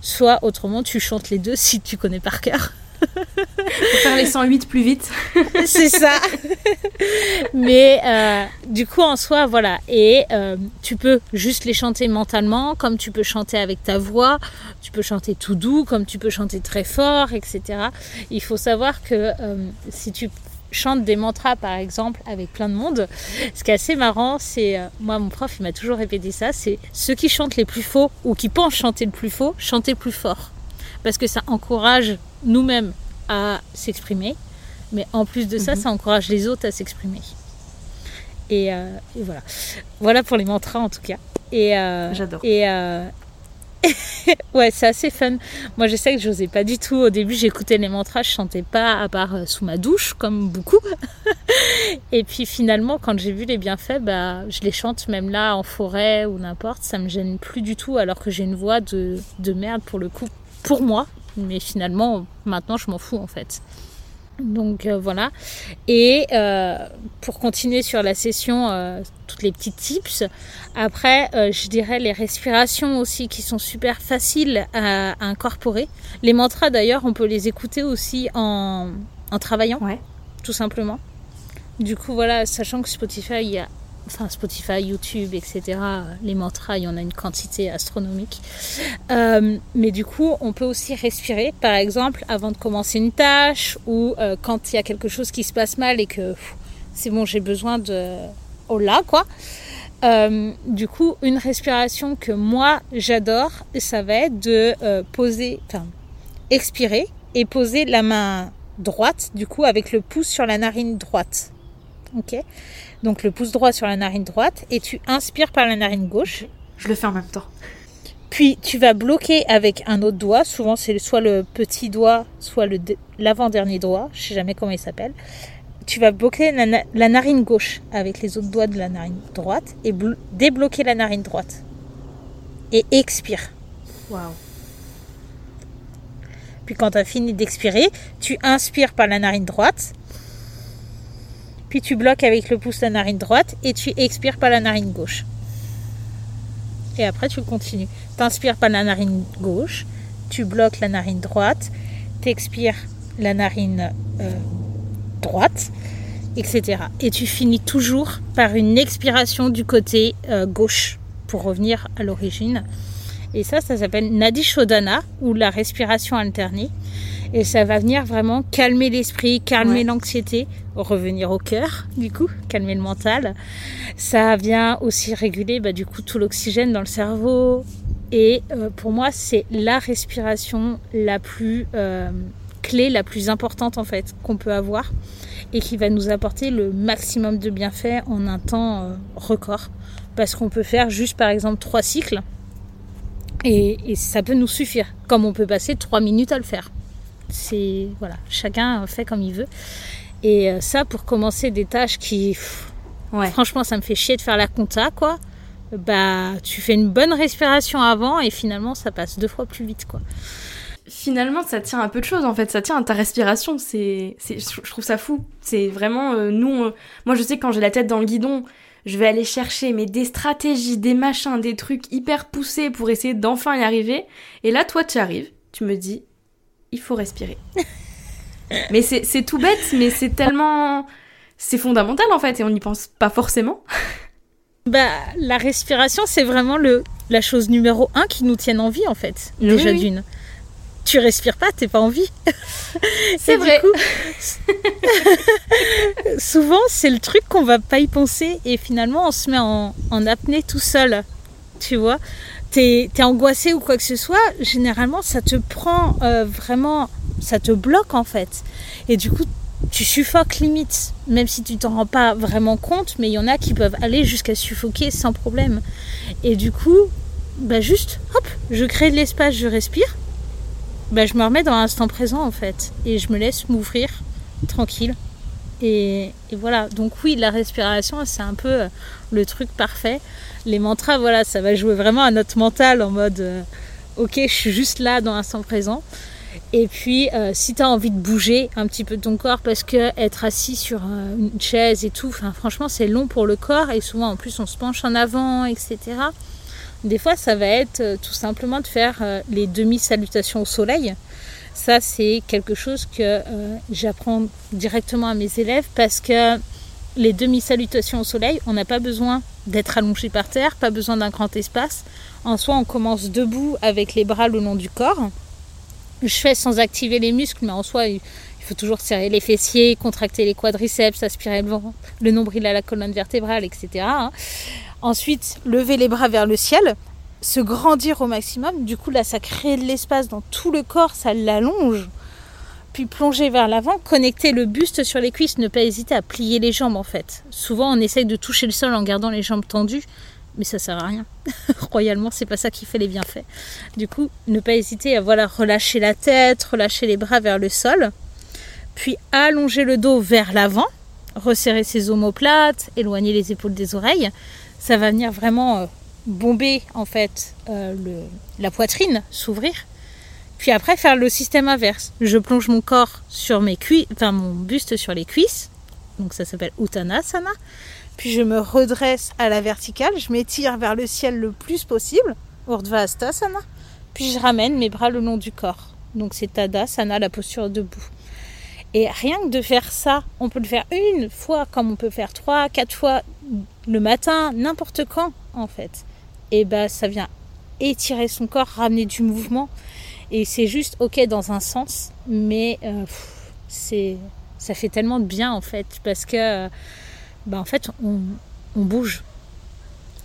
soit autrement tu chantes les deux si tu connais par cœur. Pour faire les 108 plus vite. C'est ça. Mais euh, du coup, en soi, voilà. Et euh, tu peux juste les chanter mentalement, comme tu peux chanter avec ta voix. Tu peux chanter tout doux, comme tu peux chanter très fort, etc. Il faut savoir que euh, si tu chante des mantras par exemple avec plein de monde. Ce qui est assez marrant, c'est euh, moi mon prof il m'a toujours répété ça, c'est ceux qui chantent les plus faux ou qui pensent chanter le plus faux, chanter plus fort. Parce que ça encourage nous-mêmes à s'exprimer, mais en plus de ça, mhm. ça encourage les autres à s'exprimer. Et, euh, voilà. Voilà pour les mantras en tout cas. Et, euh, J'adore. Et, ouais, c'est assez fun. Moi, je sais que je n'osais pas du tout. Au début, j'écoutais les mantras, je chantais pas à part euh, sous ma douche, comme beaucoup. et puis finalement, quand j'ai vu les bienfaits, bah, je les chante même là en forêt ou n'importe. Ça me gêne plus du tout, alors que j'ai une voix de, de merde pour le coup, pour moi. Mais finalement, maintenant, je m'en fous en fait. Donc euh, voilà. Et euh, pour continuer sur la session, euh, toutes les petites tips. Après, je dirais les respirations aussi qui sont super faciles à, incorporer. Les mantras d'ailleurs, on peut les écouter aussi en, en travaillant, tout simplement. Du coup, voilà, sachant que Spotify, il y a enfin Spotify, YouTube, etc. Les mantras, il y en a une quantité astronomique. Euh, mais du coup, on peut aussi respirer, par exemple, avant de commencer une tâche ou euh, quand il y a quelque chose qui se passe mal et que c'est bon, j'ai besoin de oh là quoi. euh, du coup, une respiration que moi j'adore, ça va être de euh, poser, enfin, expirer et poser la main droite, du coup, avec le pouce sur la narine droite. Ok? Donc le pouce droit sur la narine droite et tu inspires par la narine gauche. Je le fais en même temps. Puis tu vas bloquer avec un autre doigt. Souvent c'est soit le petit doigt, soit l'avant-dernier doigt. Je sais jamais comment il s'appelle tu vas bloquer la, narine gauche avec les autres doigts de la narine droite et débloquer la narine droite. Et expire. Waouh. Puis quand tu as fini d'expirer, tu inspires par la narine droite. Puis tu bloques avec le pouce la narine droite et tu expires par la narine gauche. Et après tu continues. Tu inspires par la narine gauche, tu bloques la narine droite, tu expires la narine euh, droite, etc. Et tu finis toujours par une expiration du côté euh, gauche pour revenir à l'origine. Et ça, ça s'appelle Nadi Shodhana ou la respiration alternée. Et ça va venir vraiment calmer l'esprit, calmer l'anxiété, revenir au cœur, du coup, calmer le mental. Ça vient aussi réguler bah, du coup tout l'oxygène dans le cerveau. Et euh, pour moi, c'est la respiration la plus euh, clé, la plus importante en fait qu'on peut avoir et qui va nous apporter le maximum de bienfaits en un temps euh, record. Parce qu'on peut faire juste par exemple trois cycles et, ça peut nous suffire. Comme on peut passer trois minutes à le faire. C'est voilà, chacun fait comme il veut. Et euh, ça pour commencer des tâches qui, ouais. franchement, ça me fait chier de faire la compta quoi. Bah, tu fais une bonne respiration avant et finalement ça passe deux fois plus vite quoi finalement, ça tient un peu de choses en fait. Ça tient à ta respiration. C'est, je trouve ça fou. C'est vraiment euh, nous. moi, je sais que quand j'ai la tête dans le guidon, je vais aller chercher mais des stratégies, des machins, des trucs hyper poussés pour essayer d'enfin y arriver. Et là, toi, tu arrives. Tu me dis, il faut respirer. mais c'est tout bête, mais c'est tellement, c'est fondamental en fait, et on n'y pense pas forcément. bah, la respiration, c'est vraiment le la chose numéro un qui nous tienne en vie en fait, déjà d'une tu respires pas, t'es pas en vie. C'est vrai. souvent, c'est le truc qu'on va pas y penser et finalement, on se met en, apnée tout seul. Tu vois, t'es es angoissé ou quoi que ce soit, généralement, ça te prend euh, vraiment, ça te bloque en fait. Et du coup, tu suffoques limite, même si tu t'en rends pas vraiment compte, mais il y en a qui peuvent aller jusqu'à suffoquer sans problème. Et du coup, bah juste, hop, je crée de l'espace, je respire bah, je me remets dans l'instant présent en fait et je me laisse m'ouvrir tranquille. Et, voilà, donc oui, la respiration, c'est un peu euh, le truc parfait. Les mantras, voilà, ça va jouer vraiment à notre mental en mode euh, ok, je suis juste là dans l'instant présent. Et puis, euh, si tu as envie de bouger un petit peu ton corps, parce que être assis sur une chaise et tout, franchement, c'est long pour le corps, et souvent en plus on se penche en avant, etc. Des fois, ça va être euh, tout simplement de faire euh, les demi-salutations au soleil. Ça, c'est quelque chose que euh, j'apprends directement à mes élèves parce que les demi-salutations au soleil, on n'a pas besoin d'être allongé par terre, pas besoin d'un grand espace. En soi, on commence debout avec les bras le long du corps. Je fais sans activer les muscles, mais en soi, il faut toujours serrer les fessiers, contracter les quadriceps, aspirer le, le nombril à la colonne vertébrale, etc. Ensuite, lever les bras vers le ciel, se grandir au maximum. Du coup, là, ça crée de l'espace dans tout le corps, ça l'allonge. Puis plonger vers l'avant, connecter le buste sur les cuisses, ne pas hésiter à plier les jambes en fait. Souvent, on essaye de toucher le sol en gardant les jambes tendues, mais ça sert à rien. Royalement, c'est pas ça qui fait les bienfaits. Du coup, ne pas hésiter à voilà relâcher la tête, relâcher les bras vers le sol, puis allonger le dos vers l'avant, resserrer ses omoplates, éloigner les épaules des oreilles ça va venir vraiment euh, bomber en fait euh, la poitrine, s'ouvrir. Puis après faire le système inverse. Je plonge mon corps sur mes cuisses, enfin mon buste sur les cuisses. Donc ça s'appelle Uttanasana. Puis je me redresse à la verticale, je m'étire vers le ciel le plus possible, Urdhva Hastasana. Puis je ramène mes bras le long du corps. Donc c'est Tadasana, la posture debout. Et rien que de faire ça, on peut le faire une fois comme on peut faire trois, quatre fois le matin, n'importe quand en fait. Et bah ça vient étirer son corps, ramener du mouvement. Et c'est juste ok dans un sens, mais euh, c'est ça fait tellement de bien en fait parce que bah en fait on, on bouge.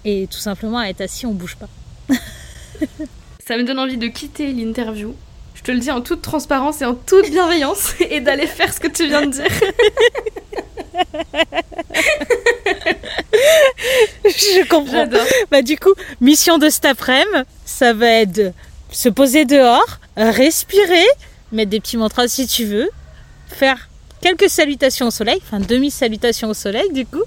et tout simplement à être assis, on bouge pas. Ça me donne envie de quitter l'interview. Je te le dis en toute transparence et en toute bienveillance et d'aller faire ce que tu viens de dire. Je comprends. Bah du coup, mission de cet après-midi, ça va être de se poser dehors, respirer, mettre des petits mantras si tu veux, faire quelques salutations au soleil, enfin demi-salutations au soleil du coup,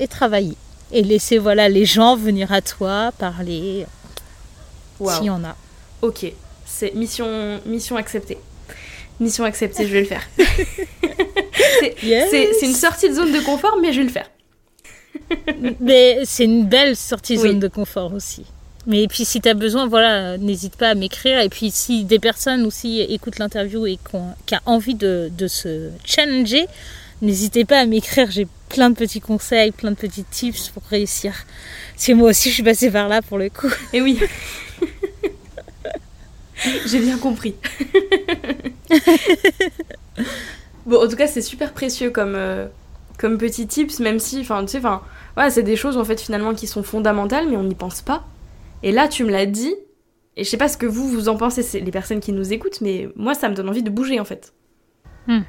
et travailler. Et laisser voilà les gens venir à toi, parler, s'il y en a. Ok, c'est mission, mission acceptée. Mission acceptée, je vais le faire. c'est une sortie de zone de confort, mais je vais le faire. mais c'est une belle sortie de zone de confort aussi. Mais puis si tu as besoin, voilà, n'hésite pas à m'écrire. Et puis si des personnes aussi écoutent l'interview et qui ont, envie de, de se challenger, n'hésitez pas à m'écrire. J'ai plein de petits conseils, plein de petits tips pour réussir. C'est moi aussi, je suis passée par là pour le coup. Et oui. J'ai bien compris. bon, en tout cas, c'est super précieux comme, euh, comme petit tips, même si, enfin, tu sais, enfin, voilà, c'est des choses en fait finalement qui sont fondamentales, mais on n'y pense pas. Et là, tu me l'as dit, et je sais pas ce que vous, vous en pensez, c'est les personnes qui nous écoutent, mais moi, ça me donne envie de bouger en fait. Hmm.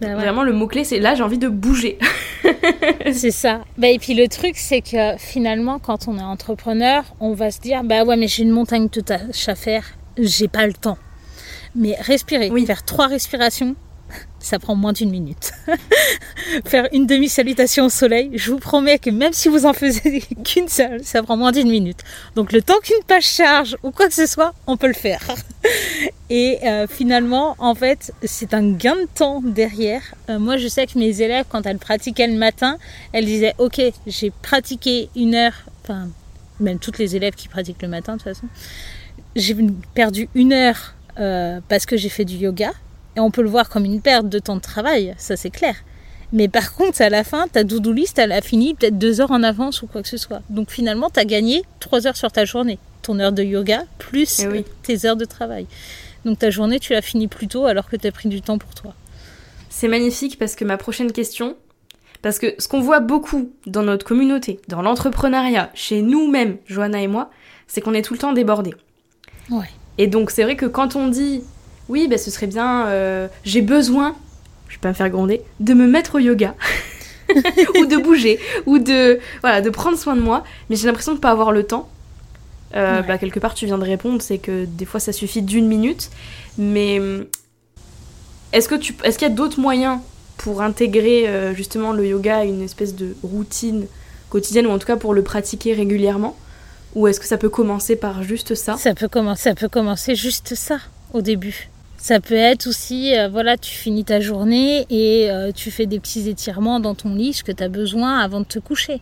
Bah Vraiment, le mot-clé, c'est là, j'ai envie de bouger. c'est ça. Bah, et puis le truc, c'est que finalement, quand on est entrepreneur, on va se dire Bah ouais, mais j'ai une montagne de tâches à faire, j'ai pas le temps. Mais respirer, oui. faire trois respirations, ça prend moins d'une minute. Faire une demi-salutation au soleil, je vous promets que même si vous en faisiez qu'une seule, ça prend moins d'une minute. Donc le temps qu'une page charge ou quoi que ce soit, on peut le faire. Et euh, finalement, en fait, c'est un gain de temps derrière. Euh, moi, je sais que mes élèves, quand elles pratiquaient le matin, elles disaient, ok, j'ai pratiqué une heure, enfin, même toutes les élèves qui pratiquent le matin de toute façon, j'ai perdu une heure euh, parce que j'ai fait du yoga et on peut le voir comme une perte de temps de travail, ça c'est clair. Mais par contre, à la fin, ta doudou list, elle a fini peut-être deux heures en avance ou quoi que ce soit. Donc finalement, tu as gagné trois heures sur ta journée. Ton heure de yoga plus eh tes heures de travail. Donc ta journée, tu l'as finie plus tôt alors que tu as pris du temps pour toi. C'est magnifique parce que ma prochaine question, parce que ce qu'on voit beaucoup dans notre communauté, dans l'entrepreneuriat, chez nous-mêmes, Johanna et moi, c'est qu'on est tout le temps débordés. Ouais. Et donc c'est vrai que quand on dit oui, bah, ce serait bien, euh, j'ai besoin, je vais pas me faire gronder, de me mettre au yoga. ou de bouger, ou de, voilà, de prendre soin de moi, mais j'ai l'impression de pas avoir le temps. Euh, bah, quelque part, tu viens de répondre, c'est que des fois ça suffit d'une minute, mais est-ce que tu, est-ce qu'il y a d'autres moyens pour intégrer euh, justement le yoga à une espèce de routine quotidienne, ou en tout cas pour le pratiquer régulièrement? Ou est-ce que ça peut commencer par juste ça? Ça peut commencer, ça peut commencer juste ça au début. Ça peut être aussi, euh, voilà, tu finis ta journée et euh, tu fais des petits étirements dans ton lit, ce que tu as besoin avant de te coucher.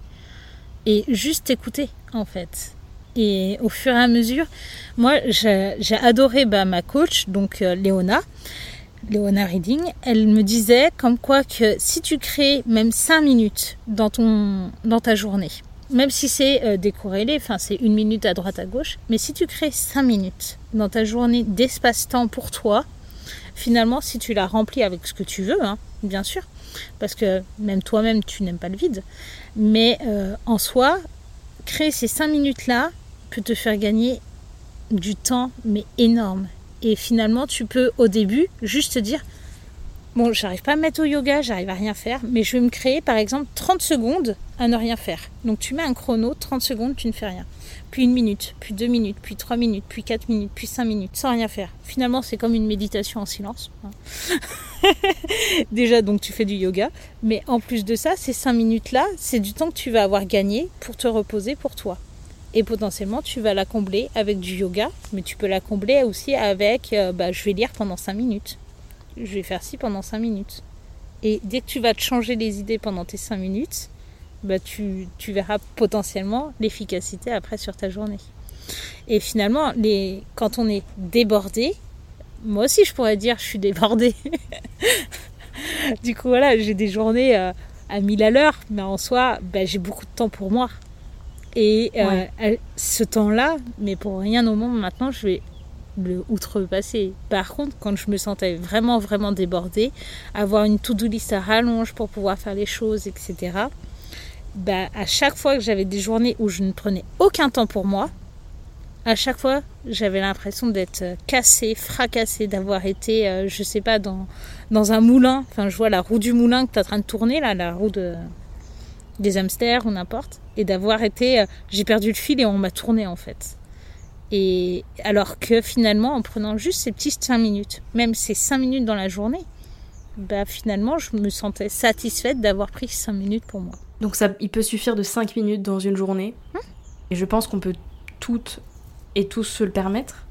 Et juste écouter, en fait. Et au fur et à mesure, moi, j'ai adoré bah, ma coach, donc euh, Léona, Léona Reading. Elle me disait comme quoi que si tu crées même 5 minutes dans, ton, dans ta journée, même si c'est décorrélé, enfin c'est une minute à droite à gauche, mais si tu crées 5 minutes dans ta journée d'espace-temps pour toi, finalement, si tu la remplis avec ce que tu veux, hein, bien sûr, parce que même toi-même, tu n'aimes pas le vide, mais euh, en soi, créer ces cinq minutes-là peut te faire gagner du temps, mais énorme. Et finalement, tu peux au début juste te dire, bon, j'arrive pas à me mettre au yoga, j'arrive à rien faire, mais je vais me créer par exemple 30 secondes à ne rien faire. Donc tu mets un chrono, 30 secondes, tu ne fais rien puis une minute, puis deux minutes, puis trois minutes, puis quatre minutes, puis cinq minutes, sans rien faire. Finalement, c'est comme une méditation en silence. Hein. Déjà, donc tu fais du yoga, mais en plus de ça, ces cinq minutes-là, c'est du temps que tu vas avoir gagné pour te reposer pour toi. Et potentiellement, tu vas la combler avec du yoga, mais tu peux la combler aussi avec, euh, bah, je vais lire pendant cinq minutes. Je vais faire ci pendant cinq minutes. Et dès que tu vas te changer les idées pendant tes cinq minutes, bah, tu, verras potentiellement l'efficacité après sur ta journée. Et finalement, les, quand on est débordé, moi aussi je pourrais dire je suis débordée. du coup voilà, j'ai des journées euh, à 1000 à l'heure, mais en soi, bah, j'ai beaucoup de temps pour moi. Et euh, ce temps-là, mais pour rien au monde maintenant, je vais le outrepasser. Par contre, quand je me sentais vraiment, vraiment débordée, avoir une to-do list à rallonge pour pouvoir faire les choses, etc., bah, à chaque fois que j'avais des journées où je ne prenais aucun temps pour moi, à chaque fois, j'avais l'impression d'être euh, cassée, fracassée, d'avoir été, euh, je sais pas, dans, dans un moulin. Enfin, je vois la roue du moulin que tu es en train de tourner, là, la roue de, des hamsters ou n'importe. Et d'avoir été, euh, j'ai perdu le fil et on m'a tourné en fait. Et alors que finalement, en prenant juste ces petites 5 minutes, même ces 5 minutes dans la journée, bah finalement, je me sentais satisfaite d'avoir pris 5 minutes pour moi. Donc ça, il peut suffire de 5 minutes dans une journée. Hum. et je pense qu'on peut toutes et tous se le permettre.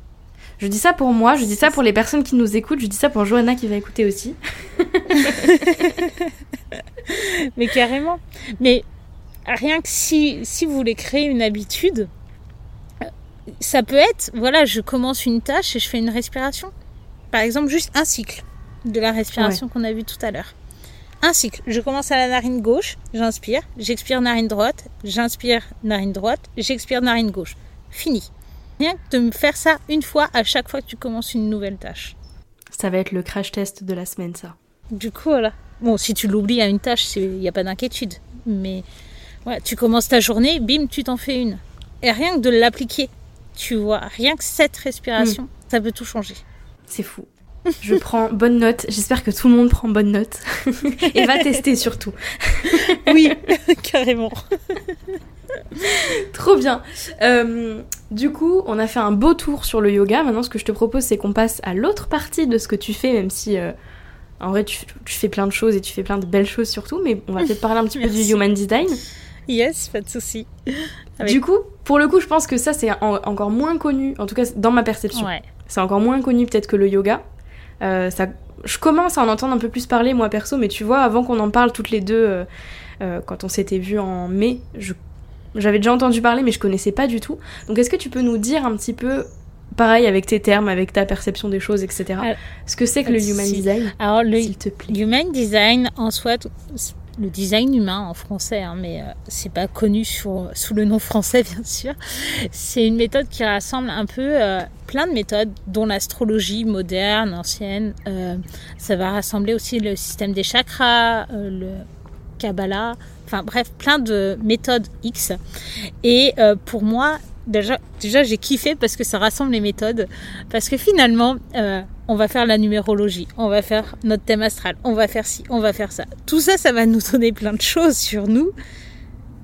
Je dis ça pour moi, je dis ça pour les personnes qui nous écoutent, je dis ça pour Johanna qui va écouter aussi. Mais carrément. Mais rien que si, si vous voulez créer une habitude, ça peut être, voilà, je commence une tâche et je fais une respiration. Par exemple, juste un cycle de la respiration qu'on a vu tout à l'heure. Un cycle. Je commence à la narine gauche, j'inspire, j'expire narine droite, j'inspire narine droite, j'expire narine gauche. Fini. Rien que de me faire ça une fois à chaque fois que tu commences une nouvelle tâche. Ça va être le crash test de la semaine, ça. Du coup, voilà. Bon, si tu l'oublies à une tâche, il n'y a pas d'inquiétude. Mais voilà, tu commences ta journée, bim, tu t'en fais une. Et rien que de l'appliquer, tu vois, rien que cette respiration, ça peut tout changer. C'est fou. Je prends bonne note. J'espère que tout le monde prend bonne note. Et va tester surtout. Oui, carrément. Trop bien. Euh, du coup, on a fait un beau tour sur le yoga. Maintenant, ce que je te propose, c'est qu'on passe à l'autre partie de ce que tu fais, même si euh, en vrai, tu, tu fais plein de choses et tu fais plein de belles choses surtout. Mais on va peut-être parler un petit peu du human design. Yes, pas de souci. Avec- Du coup, pour le coup, je pense que ça, c'est en- encore moins connu, en tout cas dans ma perception. Ouais. C'est encore moins connu peut-être que le yoga. Euh, ça, je commence à en entendre un peu plus parler, moi perso, mais tu vois, avant qu'on en parle toutes les deux, euh, euh, quand on s'était vu en mai, j'avais déjà entendu parler, mais je connaissais pas du tout. Donc, est-ce que tu peux nous dire un petit peu, pareil, avec tes termes, avec ta perception des choses, etc., Ah, ce que c'est que le human design Alors, le S'il te plaît? human design, en soi, le design humain en français, hein, mais euh, c'est pas connu sous le nom français, bien sûr. C'est une méthode qui rassemble un peu euh, plein de méthodes, dont l'astrologie moderne, ancienne. Euh, ça va rassembler aussi le système des chakras, euh, le Kabbalah, enfin bref, plein de méthodes X. Et pour moi, déjà, j'ai kiffé parce que ça rassemble les méthodes, parce que finalement, euh, on va faire la numérologie, on va faire notre thème astral, on va faire ci, on va faire ça. Tout ça, ça va nous donner plein de choses sur nous.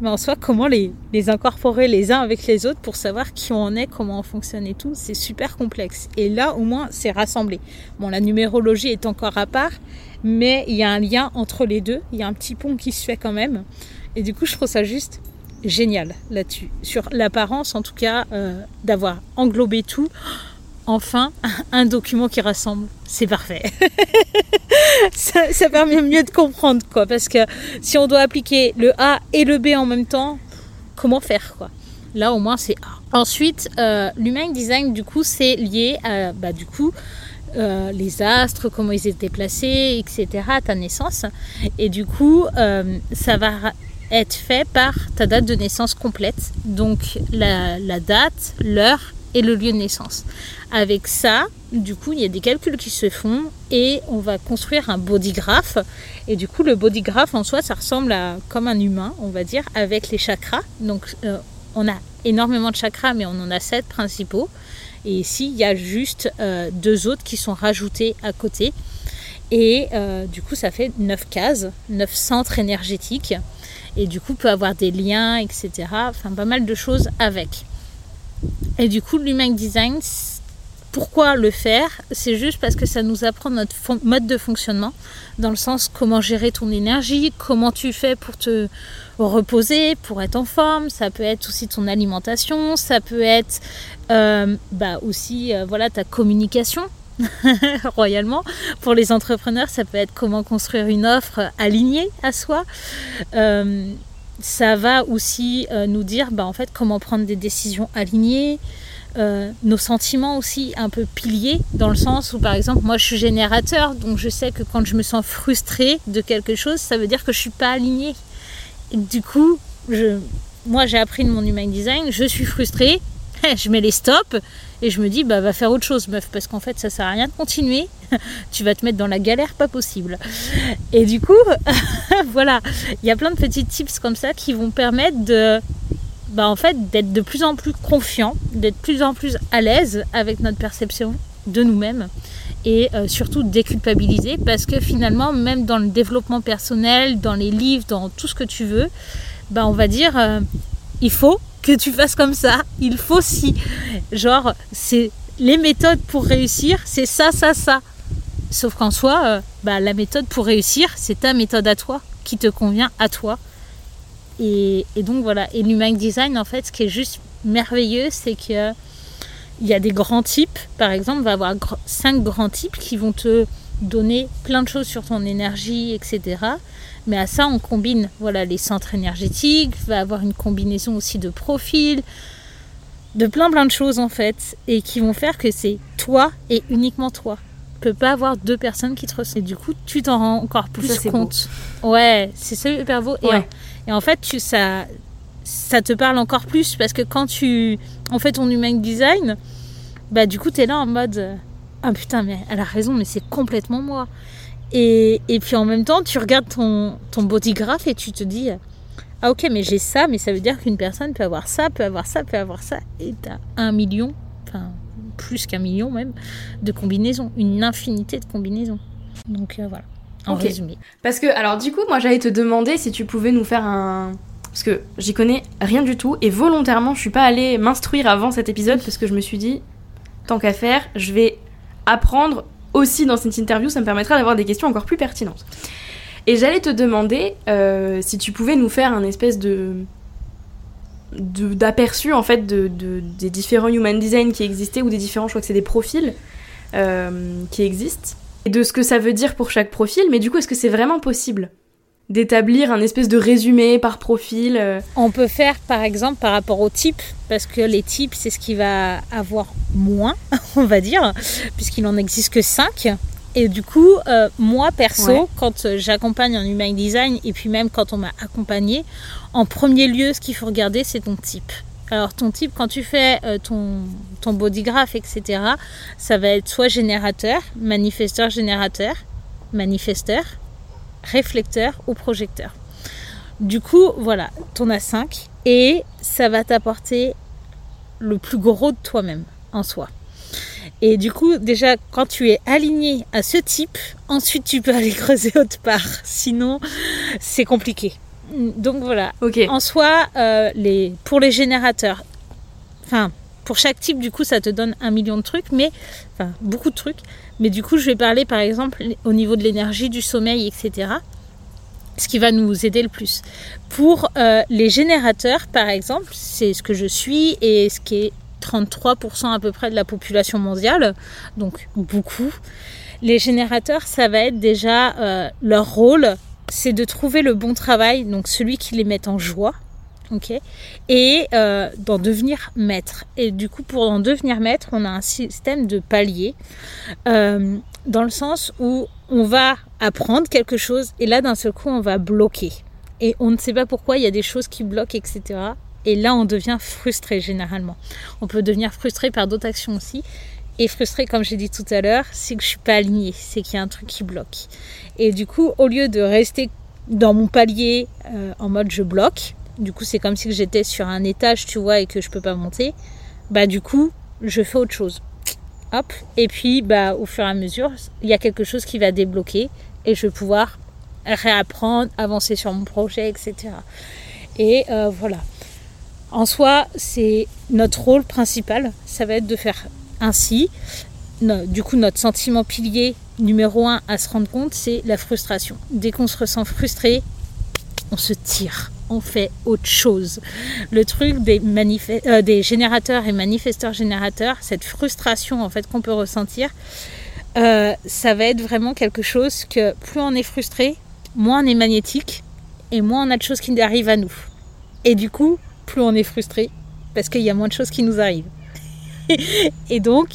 Mais en soi, comment les, les incorporer les uns avec les autres pour savoir qui on est, comment on fonctionne et tout, c'est super complexe. Et là, au moins, c'est rassemblé. Bon, la numérologie est encore à part, mais il y a un lien entre les deux, il y a un petit pont qui se fait quand même. Et du coup, je trouve ça juste génial là-dessus. Sur l'apparence, en tout cas, euh, d'avoir englobé tout. Enfin, un document qui rassemble, c'est parfait. ça, permet mieux de comprendre, quoi. Parce que si on doit appliquer le A et le B en même temps, comment faire, quoi? Là, au moins, c'est A. Ensuite, euh, l'human design, du coup, c'est lié à, bah, du coup, euh, les astres, comment ils étaient placés, etc., à ta naissance. Et du coup, ça va être fait par ta date de naissance complète. Donc, la, date, l'heure et le lieu de naissance. Avec ça, du coup, il y a des calculs qui se font et on va construire un bodygraph. Et du coup, le bodygraph en soi, ça ressemble à comme un humain, on va dire, avec les chakras. Donc, euh, on a énormément de chakras, mais on en a sept principaux. Et ici, il y a juste euh, deux autres qui sont rajoutés à côté. Et euh, du coup, ça fait neuf cases, neuf centres énergétiques. Et du coup, peut avoir des liens, etc. Enfin, pas mal de choses avec. Et du coup, l'human design, pourquoi le faire? C'est juste parce que ça nous apprend notre mode de fonctionnement, dans le sens comment gérer ton énergie, comment tu fais pour te reposer, pour être en forme. Ça peut être aussi ton alimentation, ça peut être euh, bah aussi euh, voilà ta communication. royalement. Pour les entrepreneurs ça peut être comment construire une offre alignée à soi. Euh, ça va aussi euh, nous dire bah, en fait comment prendre des décisions alignées euh, nos sentiments aussi un peu piliers dans le sens où par exemple moi je suis générateur donc je sais que quand je me sens frustrée de quelque chose ça veut dire que je suis pas alignée. Et du coup je, moi j'ai appris de mon human design je suis frustrée je mets les stops et je me dis bah va faire autre chose meuf parce qu'en fait ça sert à rien de continuer. Tu vas te mettre dans la galère pas possible. Et du coup voilà il y a plein de petits tips comme ça qui vont permettre de bah en fait d'être de plus en plus confiant d'être plus en plus à l'aise avec notre perception de nous-mêmes et euh, surtout déculpabiliser parce que finalement même dans le développement personnel dans les livres dans tout ce que tu veux bah on va dire euh, il faut que tu fasses comme ça. Il faut si. Genre, c'est les méthodes pour réussir, c'est ça, ça, ça. Sauf qu'en soi, euh, bah, la méthode pour réussir, c'est ta méthode à toi, qui te convient à toi. Et, donc voilà. Et l'human design, en fait, ce qui est juste merveilleux, c'est que il y a des grands types. Par exemple, on va avoir cinq grands types qui vont te donner plein de choses sur ton énergie, etc. Mais à ça, on combine voilà, les centres énergétiques, va avoir une combinaison aussi de profils, de plein plein de choses en fait, et qui vont faire que c'est toi et uniquement toi. Tu peux pas avoir deux personnes qui te ressemblent. Et du coup, tu t'en rends encore plus compte. Ouais, c'est super beau. Et, en, et en fait, tu, ça, ça te parle encore plus parce que quand tu en fais ton human design, bah du coup, tu es là en mode ah putain, mais elle a raison, mais c'est complètement moi. Et, et, puis en même temps, tu regardes ton, ton bodygraph et tu te dis Ah, ok, mais j'ai ça, mais ça veut dire qu'une personne peut avoir ça, peut avoir ça, peut avoir ça. Et tu as un million, enfin plus qu'un million même, de combinaisons, une infinité de combinaisons. Donc euh, voilà, en résumé. Parce que, alors du coup, moi j'allais te demander si tu pouvais nous faire un. Parce que j'y connais rien du tout et volontairement je suis pas allée m'instruire avant cet épisode parce que je me suis dit, tant qu'à faire, je vais apprendre aussi dans cette interview, ça me permettra d'avoir des questions encore plus pertinentes. Et j'allais te demander euh, si tu pouvais nous faire un espèce d'aperçu en fait de, des différents human design qui existaient ou des différents, je crois que c'est des profils euh, qui existent et de ce que ça veut dire pour chaque profil. Mais du coup, est-ce que c'est vraiment possible d'établir un espèce de résumé par profil euh. On peut faire par exemple par rapport aux types, parce que les types c'est ce qui va avoir moins, on va dire, puisqu'il n'en existe que 5. Et du coup, euh, moi perso, quand j'accompagne en human design, et puis même quand on m'a accompagné, en premier lieu, ce qu'il faut regarder, c'est ton type. Alors ton type, quand tu fais euh, ton, ton bodygraph, etc., ça va être soit générateur, manifesteur, générateur, manifesteur, réflecteur ou projecteur. Du coup, voilà, ton as 5 et ça va t'apporter le plus gros de toi-même en soi. Et du coup, déjà, quand tu es aligné à ce type, ensuite tu peux aller creuser autre part. Sinon, c'est compliqué. Donc voilà. En soi, euh, les, pour les générateurs, enfin, pour chaque type, du coup, ça te donne un million de trucs, mais enfin beaucoup de trucs. Mais du coup, je vais parler par exemple au niveau de l'énergie, du sommeil, etc. Ce qui va nous aider le plus. Pour euh, les générateurs, par exemple, c'est ce que je suis et ce qui est 33% à peu près de la population mondiale, donc beaucoup. Les générateurs, ça va être déjà euh, leur rôle, c'est de trouver le bon travail, donc celui qui les met en joie, ok, et euh, d'en devenir maître. Et du coup, pour en devenir maître, on a un système de paliers, euh, dans le sens où on va apprendre quelque chose, et là, d'un seul coup, on va bloquer. Et on ne sait pas pourquoi, il y a des choses qui bloquent, etc. Et là, on devient frustré généralement. On peut devenir frustré par d'autres actions aussi. Et frustré, comme j'ai dit tout à l'heure, c'est que je suis pas alignée, c'est qu'il y a un truc qui bloque. Et du coup, au lieu de rester dans mon palier euh, en mode je bloque, du coup c'est comme si j'étais sur un étage, tu vois, et que je peux pas monter, bah du coup je fais autre chose. Hop, et puis bah au fur et à mesure, il y a quelque chose qui va débloquer et je vais pouvoir réapprendre, avancer sur mon projet, etc. Et euh, voilà. En soi, c'est notre rôle principal, ça va être de faire ainsi. Du coup, notre sentiment pilier numéro un à se rendre compte, c'est la frustration. Dès qu'on se ressent frustré, on se tire on fait autre chose. Le truc des, euh, des générateurs et manifesteurs générateurs, cette frustration en fait qu'on peut ressentir, euh, ça va être vraiment quelque chose que plus on est frustré, moins on est magnétique et moins on a de choses qui arrivent à nous. Et du coup, plus on est frustré parce qu'il y a moins de choses qui nous arrivent. et donc,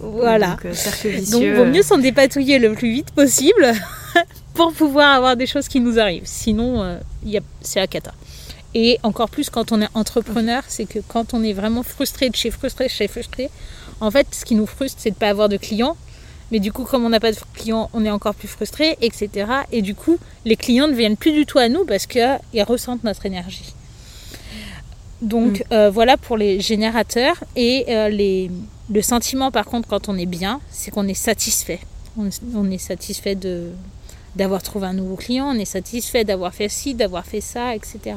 voilà. Donc, euh, donc, vaut mieux s'en dépatouiller le plus vite possible pour pouvoir avoir des choses qui nous arrivent. Sinon, euh, c'est la cata. Et encore plus quand on est entrepreneur, c'est que quand on est vraiment frustré de chez frustré, chez frustré, en fait, ce qui nous frustre, c'est de ne pas avoir de clients. Mais du coup, comme on n'a pas de clients, on est encore plus frustré, etc. Et du coup, les clients ne viennent plus du tout à nous parce qu'ils ressentent notre énergie. Donc mm. euh, voilà pour les générateurs. Et euh, les, le sentiment, par contre, quand on est bien, c'est qu'on est satisfait. On, est satisfait de d'avoir trouvé un nouveau client, on est satisfait d'avoir fait ci, d'avoir fait ça, etc.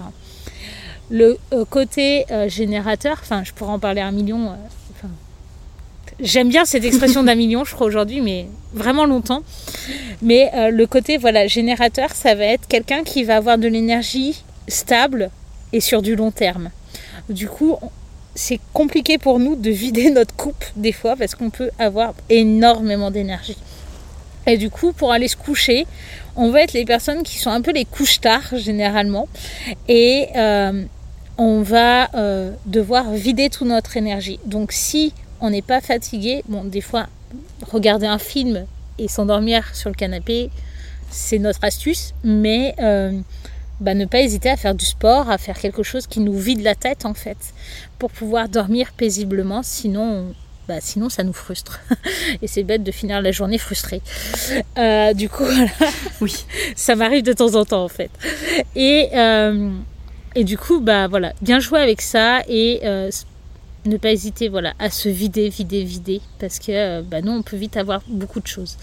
Le euh, côté générateur, enfin, je pourrais en parler un million J'aime bien cette expression d'un million, je crois, aujourd'hui, mais vraiment longtemps. Mais euh, le côté voilà générateur, ça va être quelqu'un qui va avoir de l'énergie stable et sur du long terme. Du coup, c'est compliqué pour nous de vider notre coupe des fois parce qu'on peut avoir énormément d'énergie. Et du coup, pour aller se coucher, on va être les personnes qui sont un peu les couches tard généralement. Et euh, on va euh, devoir vider toute notre énergie. Donc si on n'est pas fatigué. Bon, des fois, regarder un film et s'endormir sur le canapé, c'est notre astuce, mais euh, bah, ne pas hésiter à faire du sport, à faire quelque chose qui nous vide la tête en fait, pour pouvoir dormir paisiblement, sinon, bah, sinon ça nous frustre. et c'est bête de finir la journée frustrée. Euh, du coup, voilà. Oui. ça m'arrive de temps en temps en fait. Et, euh, et du coup, bah voilà, bien jouer avec ça et ne pas hésiter voilà, à se vider, vider, vider, parce que euh, bah non, on peut vite avoir beaucoup de choses.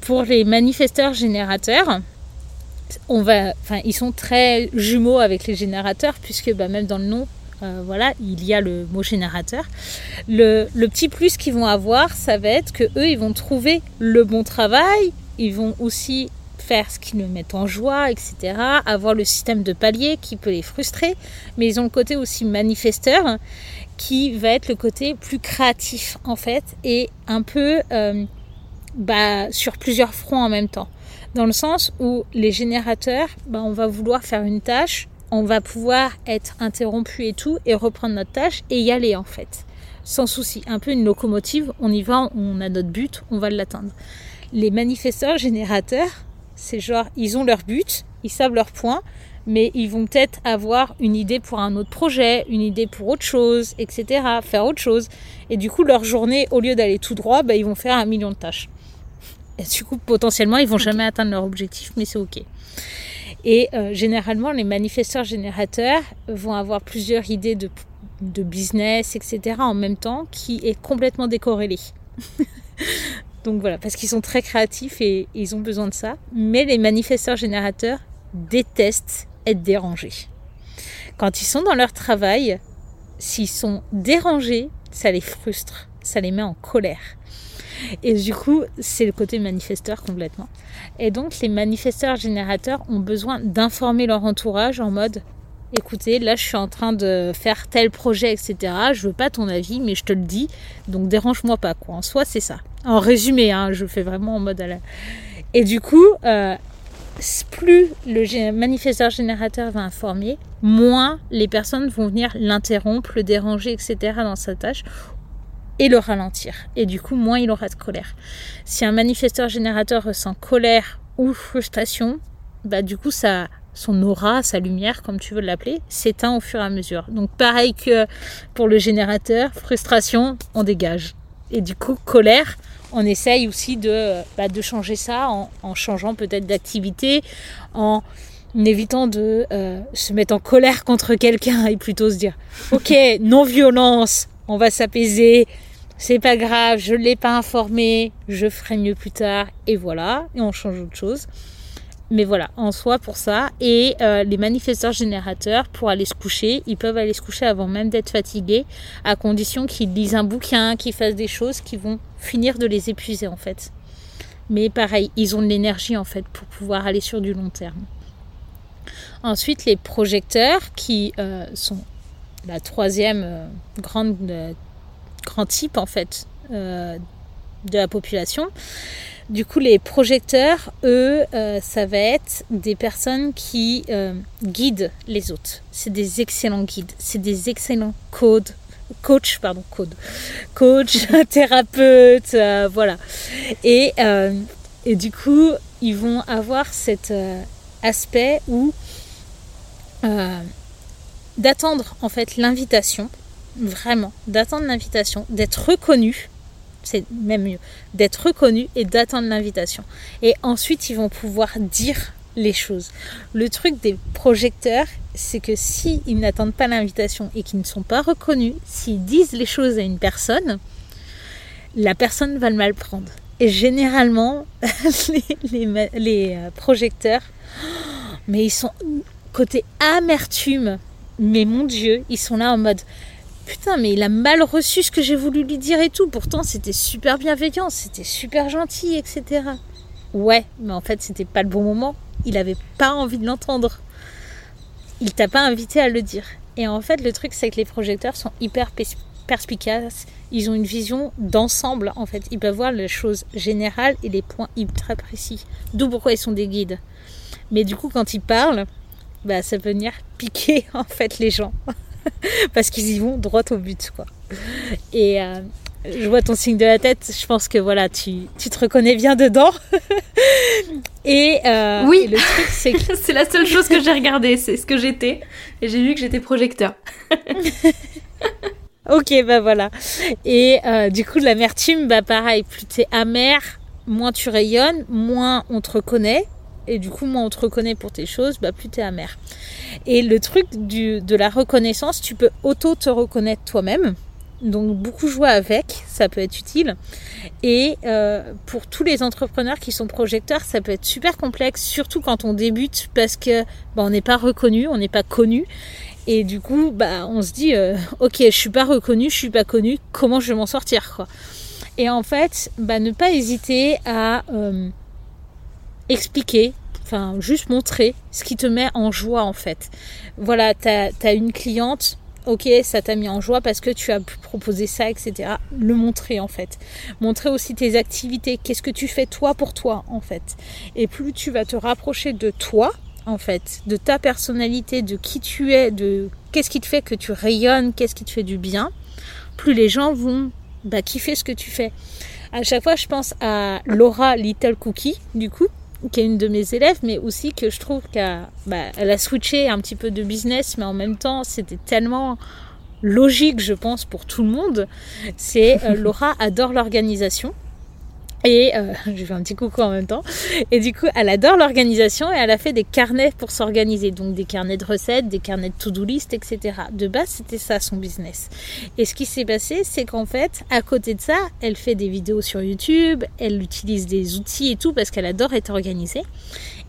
Pour les manifesteurs générateurs, on va, enfin, ils sont très jumeaux avec les générateurs, puisque bah, même dans le nom, euh, voilà, il y a le mot générateur. Le, petit plus qu'ils vont avoir, ça va être que eux, ils vont trouver le bon travail, ils vont aussi faire ce qui le met en joie, etc. Avoir le système de palier qui peut les frustrer, mais ils ont le côté aussi manifesteur qui va être le côté plus créatif en fait et un peu euh, bah, sur plusieurs fronts en même temps. Dans le sens où les générateurs, bah, on va vouloir faire une tâche, on va pouvoir être interrompu et tout et reprendre notre tâche et y aller en fait. Sans souci, un peu une locomotive, on y va, on a notre but, on va l'atteindre. Les manifesteurs générateurs, c'est genre, ils ont leur but, ils savent leur point, mais ils vont peut-être avoir une idée pour un autre projet, une idée pour autre chose, etc., faire autre chose. Et du coup, leur journée, au lieu d'aller tout droit, bah, ils vont faire un million de tâches. Et du coup, potentiellement, ils vont jamais atteindre leur objectif, mais c'est OK. Et euh, généralement, les manifesteurs générateurs vont avoir plusieurs idées de, de business, etc., en même temps, qui est complètement décorrélé. Donc voilà, parce qu'ils sont très créatifs et ils ont besoin de ça. Mais les manifesteurs générateurs détestent être dérangés. Quand ils sont dans leur travail, s'ils sont dérangés, ça les frustre, ça les met en colère. Et du coup, c'est le côté manifesteur complètement. Et donc, les manifesteurs générateurs ont besoin d'informer leur entourage en mode écoutez, là je suis en train de faire tel projet, etc. Je veux pas ton avis, mais je te le dis, donc dérange-moi pas, quoi. En soi, c'est ça. En résumé, hein, je fais vraiment en mode à la... Et du coup, euh, plus le manifesteur générateur va informer, moins les personnes vont venir l'interrompre, le déranger, etc. dans sa tâche et le ralentir. Et du coup, moins il aura de colère. Si un manifesteur générateur ressent colère ou frustration, bah du coup, ça, son aura, sa lumière, comme tu veux l'appeler, s'éteint au fur et à mesure. Donc pareil que pour le générateur, frustration, on dégage. Et du coup, colère, on essaye aussi de, bah, de changer ça en, changeant peut-être d'activité, en évitant de euh, se mettre en colère contre quelqu'un et plutôt se dire ok non violence on va s'apaiser c'est pas grave je l'ai pas informé je ferai mieux plus tard et voilà et on change autre chose mais voilà, en soi pour ça. Et euh, les manifesteurs générateurs, pour aller se coucher, ils peuvent aller se coucher avant même d'être fatigués, à condition qu'ils lisent un bouquin, qu'ils fassent des choses qui vont finir de les épuiser en fait. Mais pareil, ils ont de l'énergie en fait pour pouvoir aller sur du long terme. Ensuite, les projecteurs qui euh, sont la troisième euh, grande, grand type en fait de la population. Du coup, les projecteurs, eux, euh, ça va être des personnes qui euh, guident les autres. C'est des excellents guides, c'est des excellents codes, coach, pardon, code, coach, thérapeute, euh, voilà. Et, et du coup, ils vont avoir cet aspect où d'attendre en fait l'invitation, vraiment, d'attendre l'invitation, d'être reconnu, c'est même mieux, d'être reconnu et d'attendre l'invitation. Et ensuite, ils vont pouvoir dire les choses. Le truc des projecteurs, c'est que s'ils n'attendent pas l'invitation et qu'ils ne sont pas reconnus, s'ils disent les choses à une personne, la personne va le mal prendre. Et généralement, les, les, euh, projecteurs, mais ils sont côté amertume. Mais mon Dieu, ils sont là en mode putain, mais il a mal reçu ce que j'ai voulu lui dire et tout. Pourtant, c'était super bienveillant, c'était super gentil, etc. Ouais, mais en fait, c'était pas le bon moment. Il avait pas envie de l'entendre. Il t'a pas invité à le dire. Et en fait, le truc, c'est que les projecteurs sont hyper perspicaces. Ils ont une vision d'ensemble, en fait. Ils peuvent voir les choses générales et les points très précis. D'où pourquoi ils sont des guides. Mais du coup, quand ils parlent, bah, ça peut venir piquer, en fait, les gens. Parce qu'ils y vont droit au but, quoi. Et euh, je vois ton signe de la tête, je pense que voilà, tu, tu te reconnais bien dedans. et euh, oui, le truc, c'est que c'est la seule chose que j'ai regardée, c'est ce que j'étais. Et j'ai vu que j'étais projecteur. ok, bah voilà. Et euh, du coup, l'amertume, bah pareil, plus t'es amer, moins tu rayonnes, moins on te reconnaît. Et du coup, moins on te reconnaît pour tes choses, bah plus t'es amer. Et le truc du, de la reconnaissance, tu peux auto te reconnaître toi-même. Donc beaucoup jouer avec, ça peut être utile. Et euh, pour tous les entrepreneurs qui sont projecteurs, ça peut être super complexe, surtout quand on débute, parce que bah, on n'est pas reconnu, on n'est pas connu. Et du coup, bah, on se dit, euh, ok, je suis pas reconnu, je suis pas connu, comment je vais m'en sortir Et en fait, bah, ne pas hésiter à euh, expliquer, enfin juste montrer ce qui te met en joie en fait. Voilà, tu as, une cliente, ok, ça t'a mis en joie parce que tu as pu proposer ça, etc. Le montrer en fait. Montrer aussi tes activités, qu'est-ce que tu fais toi pour toi en fait? Et plus tu vas te rapprocher de toi, en fait, de ta personnalité, de qui tu es, de qu'est-ce qui te fait que tu rayonnes, qu'est-ce qui te fait du bien, plus les gens vont bah, kiffer ce que tu fais. À chaque fois, je pense à Laura Little Cookie, du coup, qui est une de mes élèves, mais aussi que je trouve qu'elle bah, a switché un petit peu de business, mais en même temps, c'était tellement logique, je pense, pour tout le monde. C'est euh, Laura adore l'organisation. Et euh, je fais un petit coucou en même temps. Et du coup, elle adore l'organisation et elle a fait des carnets pour s'organiser. Donc des carnets de recettes, des carnets de to-do list, etc. De base, c'était ça son business. Et ce qui s'est passé, c'est qu'en fait, à côté de ça, elle fait des vidéos sur YouTube, elle utilise des outils et tout parce qu'elle adore être organisée.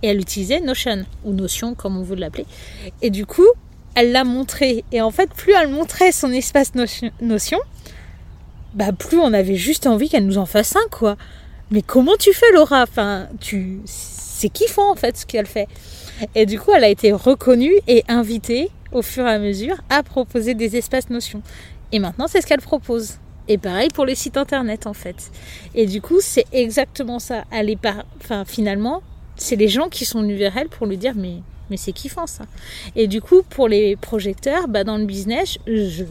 Et elle utilisait Notion, ou Notion comme on veut l'appeler. Et du coup, elle l'a montré. Et en fait, plus elle montrait son espace Notion, bah plus on avait juste envie qu'elle nous en fasse un, quoi mais comment tu fais Laura? Enfin, tu, c'est kiffant en fait ce qu'elle fait. Et du coup, elle a été reconnue et invitée au fur et à mesure à proposer des espaces notions. Et maintenant, c'est ce qu'elle propose. Et pareil pour les sites internet en fait. Et du coup, c'est exactement ça. Elle par... enfin, finalement, c'est les gens qui sont venus vers elle pour lui dire mais mais c'est kiffant ça. Et du coup, pour les projecteurs, bah, dans le business, je,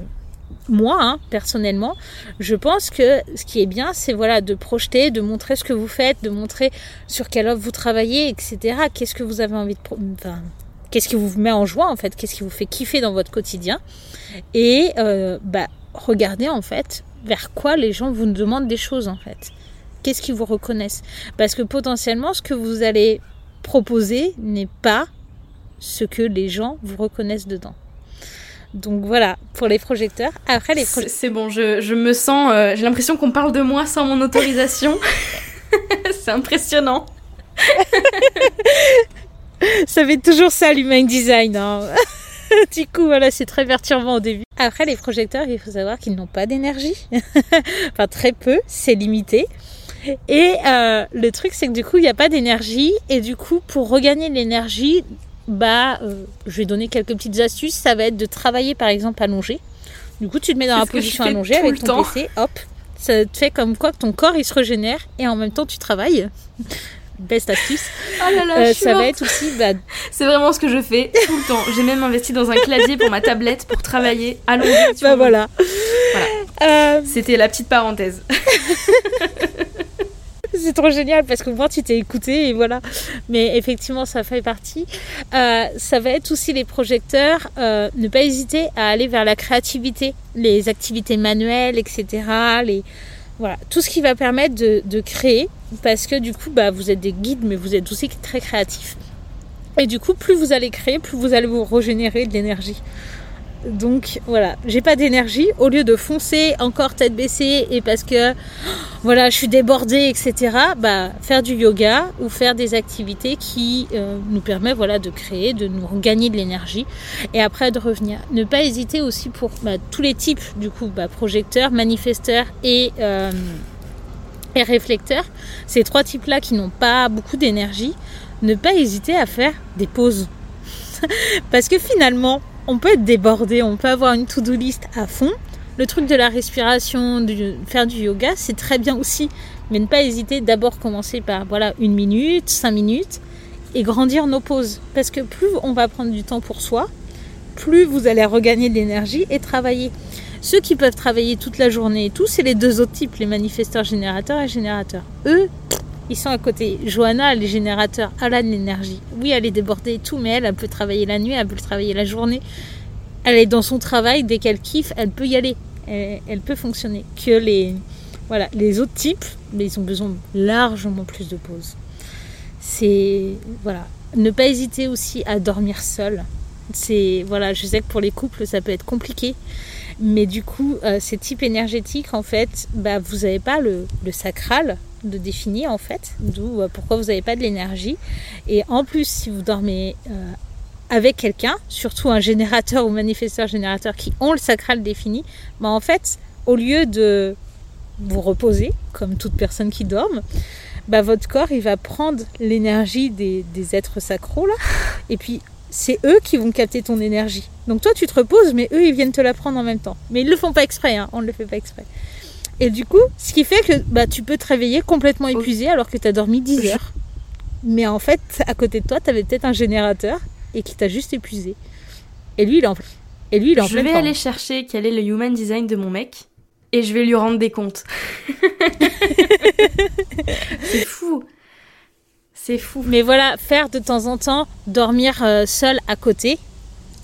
moi, hein, personnellement, je pense que ce qui est bien, c'est voilà de projeter, de montrer ce que vous faites, de montrer sur quelle offre vous travaillez, etc. Qu'est-ce que vous avez envie de, enfin, qu'est-ce qui vous met en joie en fait, qu'est-ce qui vous fait kiffer dans votre quotidien, et euh, bah regardez en fait vers quoi les gens vous demandent des choses en fait. Qu'est-ce qu'ils vous reconnaissent? Parce que potentiellement, ce que vous allez proposer n'est pas ce que les gens vous reconnaissent dedans. Donc voilà, pour les projecteurs. Après les C'est bon, je, me sens... Euh, j'ai l'impression qu'on parle de moi sans mon autorisation. c'est impressionnant. ça fait toujours ça l'human design. Hein. du coup, voilà, c'est très perturbant au début. Après, les projecteurs, il faut savoir qu'ils n'ont pas d'énergie. enfin, très peu, c'est limité. Et euh, le truc, c'est que du coup, il n'y a pas d'énergie. Et du coup, pour regagner l'énergie, bah, euh, je vais donner quelques petites astuces. Ça va être de travailler par exemple allongé. Du coup, tu te mets dans la position allongée avec ton PC, hop. Ça te fait comme quoi que ton corps il se régénère et en même temps tu travailles. Best astuce. Oh là là, euh, ça va être aussi. Bah... C'est vraiment ce que je fais tout le temps. J'ai même investi dans un clavier pour ma tablette pour travailler allongé. Bah voilà. voilà. Euh, C'était la petite parenthèse. c'est trop génial parce que moi tu t'es écouté et voilà. Mais effectivement, ça fait partie. Euh, ça va être aussi les projecteurs. Euh, ne pas hésiter à aller vers la créativité, les activités manuelles, etc. Voilà, tout ce qui va permettre de, de créer parce que du coup, bah, vous êtes des guides, mais vous êtes aussi très créatifs. Et du coup, plus vous allez créer, plus vous allez vous régénérer de l'énergie. Donc voilà, j'ai pas d'énergie. Au lieu de foncer encore tête baissée et parce que voilà, je suis débordée, etc. Bah, faire du yoga ou faire des activités qui euh, nous permettent voilà de créer, de nous gagner de l'énergie et après de revenir. Ne pas hésiter aussi pour bah, tous les types du coup, bah, projecteurs, manifesteurs et euh, et réflecteurs. Ces trois types-là qui n'ont pas beaucoup d'énergie, ne pas hésiter à faire des pauses. Parce que finalement, on peut être débordé, on peut avoir une to-do list à fond. Le truc de la respiration, de faire du yoga, c'est très bien aussi. Mais ne pas hésiter d'abord commencer par voilà une minute, cinq minutes et grandir nos pauses. Parce que plus on va prendre du temps pour soi, plus vous allez regagner de l'énergie et travailler. Ceux qui peuvent travailler toute la journée et tout, c'est les deux autres types, les manifesteurs générateurs et générateurs. Eux, ils sont à côté. Johanna, elle a de l'énergie. Oui, elle est débordée et tout, mais elle, elle peut travailler la nuit, elle peut travailler la journée. Elle est dans son travail, dès qu'elle kiffe, elle peut y aller. Elle, peut fonctionner. Que les, voilà, les autres types, mais ils ont besoin largement plus de pauses. C'est voilà, ne pas hésiter aussi à dormir seul. C'est voilà, je sais que pour les couples ça peut être compliqué, mais du coup, euh, ces types énergétiques, en fait, bah, vous n'avez pas le, le, sacral de définir, en fait, d'où euh, pourquoi vous n'avez pas de l'énergie. Et en plus, si vous dormez euh, avec quelqu'un, surtout un générateur ou manifesteur générateur qui ont le sacral défini, bah, en fait, au lieu de vous reposer, comme toute personne qui dorme, bah, votre corps, il va prendre l'énergie des, des êtres sacraux, là, et puis c'est eux qui vont capter ton énergie. Donc toi, tu te reposes, mais eux, ils viennent te la prendre en même temps. Mais ils le font pas exprès, hein. on ne le fait pas exprès. Et du coup, ce qui fait que bah, tu peux te réveiller complètement épuisé alors que tu as dormi 10 heures. Mais en fait, à côté de toi, tu avais peut-être un générateur et qui t'a juste épuisé. Et lui, il est en, et lui, il est en Je vais aller chercher quel est le human design de mon mec et je vais lui rendre des comptes. C'est fou. C'est fou. Mais voilà, faire de temps en temps, dormir euh, seul à côté,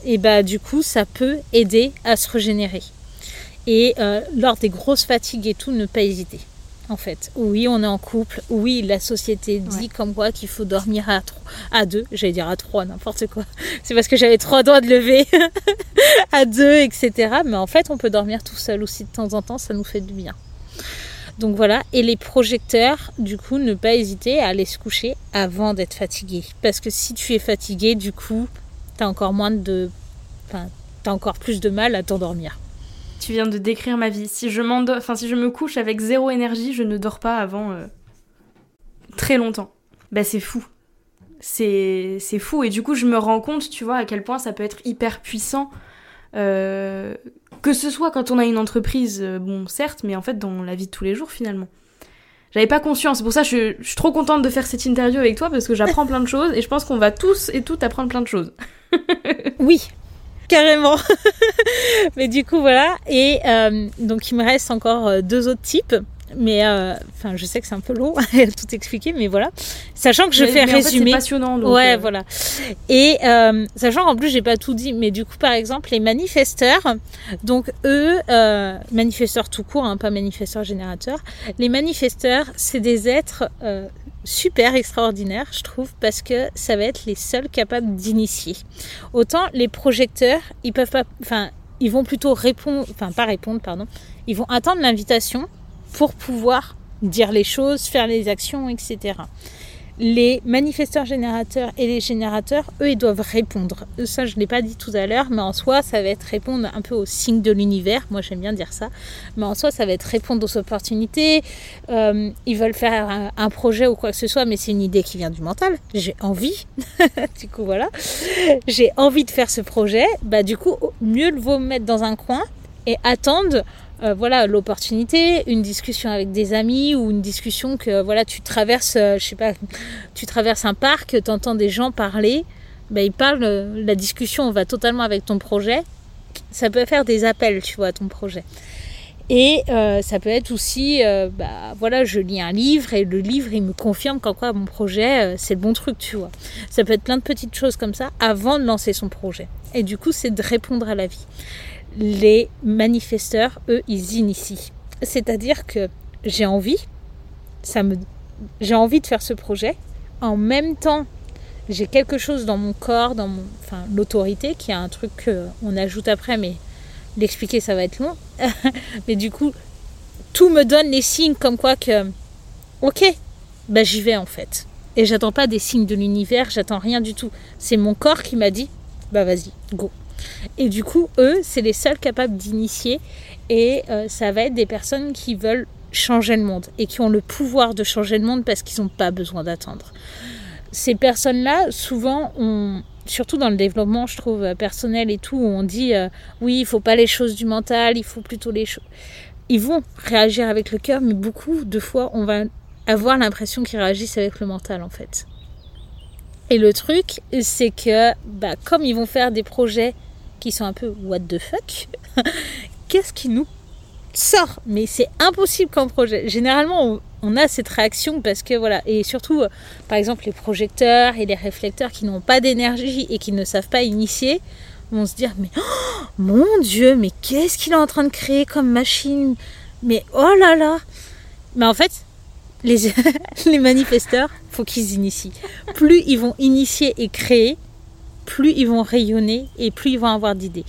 et bah du coup, ça peut aider à se régénérer. Et euh, lors des grosses fatigues et tout, ne pas hésiter. En fait, oui, on est en couple. Oui, la société dit comme quoi qu'il faut dormir à, trois, à deux. J'allais dire à trois, n'importe quoi. C'est parce que j'avais trois doigts de lever à deux, etc. Mais en fait, on peut dormir tout seul aussi de temps en temps. Ça nous fait du bien. Donc voilà, et les projecteurs, du coup, ne pas hésiter à aller se coucher avant d'être fatigué. Parce que si tu es fatigué, du coup, tu as encore moins de. Enfin, t'as encore plus de mal à t'endormir. Tu viens de décrire ma vie. Si je, enfin, si je me couche avec zéro énergie, je ne dors pas avant euh, très longtemps. Bah, c'est fou. C'est fou. Et du coup, je me rends compte, tu vois, à quel point ça peut être hyper puissant. Euh, que ce soit quand on a une entreprise, euh, bon, certes, mais en fait dans la vie de tous les jours finalement. J'avais pas conscience, c'est pour ça que je, je, suis trop contente de faire cette interview avec toi parce que j'apprends plein de choses et je pense qu'on va tous et toutes apprendre plein de choses. oui, carrément. mais du coup voilà, et euh, donc il me reste encore euh, deux autres types mais euh, enfin je sais que c'est un peu long tout expliquer mais voilà. Sachant que je fais mais résumer c'est passionnant donc ouais euh... voilà. Et euh, sachant qu'en plus j'ai pas tout dit mais du coup par exemple les manifesteurs donc eux manifesteurs tout court hein, pas manifesteurs générateurs les manifesteurs c'est des êtres super extraordinaires je trouve parce que ça va être les seuls capables d'initier. Autant les projecteurs ils peuvent pas enfin ils vont plutôt répondre enfin pas répondre pardon. Ils vont attendre l'invitation pour pouvoir dire les choses, faire les actions, etc. Les manifesteurs générateurs et les générateurs, eux, ils doivent répondre. Ça, je ne l'ai pas dit tout à l'heure, mais en soi, ça va être répondre un peu aux signes de l'univers. Moi, j'aime bien dire ça. Mais en soi, ça va être répondre aux opportunités. Euh, ils veulent faire un, projet ou quoi que ce soit, mais c'est une idée qui vient du mental. J'ai envie. du coup, voilà. J'ai envie de faire ce projet. Bah, du coup, mieux vaut mettre dans un coin et attendre euh, voilà l'opportunité, une discussion avec des amis ou une discussion que voilà tu traverses, euh, je sais pas, tu traverses un parc, entends des gens parler, ben, ils parlent, euh, la discussion va totalement avec ton projet. Ça peut faire des appels, tu vois, à ton projet. Et euh, ça peut être aussi, euh, bah voilà, je lis un livre et le livre il me confirme qu'en quoi mon projet euh, c'est le bon truc, tu vois. Ça peut être plein de petites choses comme ça avant de lancer son projet. Et du coup, c'est de répondre à la vie. Les manifesteurs, eux, ils initient. C'est-à-dire que j'ai envie, ça me, j'ai envie de faire ce projet. En même temps, j'ai quelque chose dans mon corps, dans mon, enfin, l'autorité, qui est un truc qu'on ajoute après, mais l'expliquer ça va être long. mais du coup, tout me donne les signes comme quoi que, ok, bah j'y vais en fait. Et j'attends pas des signes de l'univers, j'attends rien du tout. C'est mon corps qui m'a dit, bah vas-y, go. Et du coup, eux, c'est les seuls capables d'initier. Et euh, ça va être des personnes qui veulent changer le monde et qui ont le pouvoir de changer le monde parce qu'ils n'ont pas besoin d'attendre. Ces personnes-là, souvent, surtout dans le développement, je trouve, euh, personnel et tout, où on dit euh, oui, il faut pas les choses du mental, il faut plutôt les choses. Ils vont réagir avec le cœur, mais beaucoup de fois, on va avoir l'impression qu'ils réagissent avec le mental, en fait. Et le truc, c'est que, bah, comme ils vont faire des projets qui sont un peu what the fuck, qu'est-ce qui nous sort? Mais c'est impossible comme projet. Généralement, on a cette réaction parce que voilà, et surtout, euh, par exemple, les projecteurs et les réflecteurs qui n'ont pas d'énergie et qui ne savent pas initier, vont se dire mais oh, mon Dieu, mais qu'est-ce qu'il est en train de créer comme machine? Mais oh là là Mais en fait, les, les manifesteurs, faut qu'ils initient. Plus ils vont initier et créer, plus ils vont rayonner et plus ils vont avoir d'idées.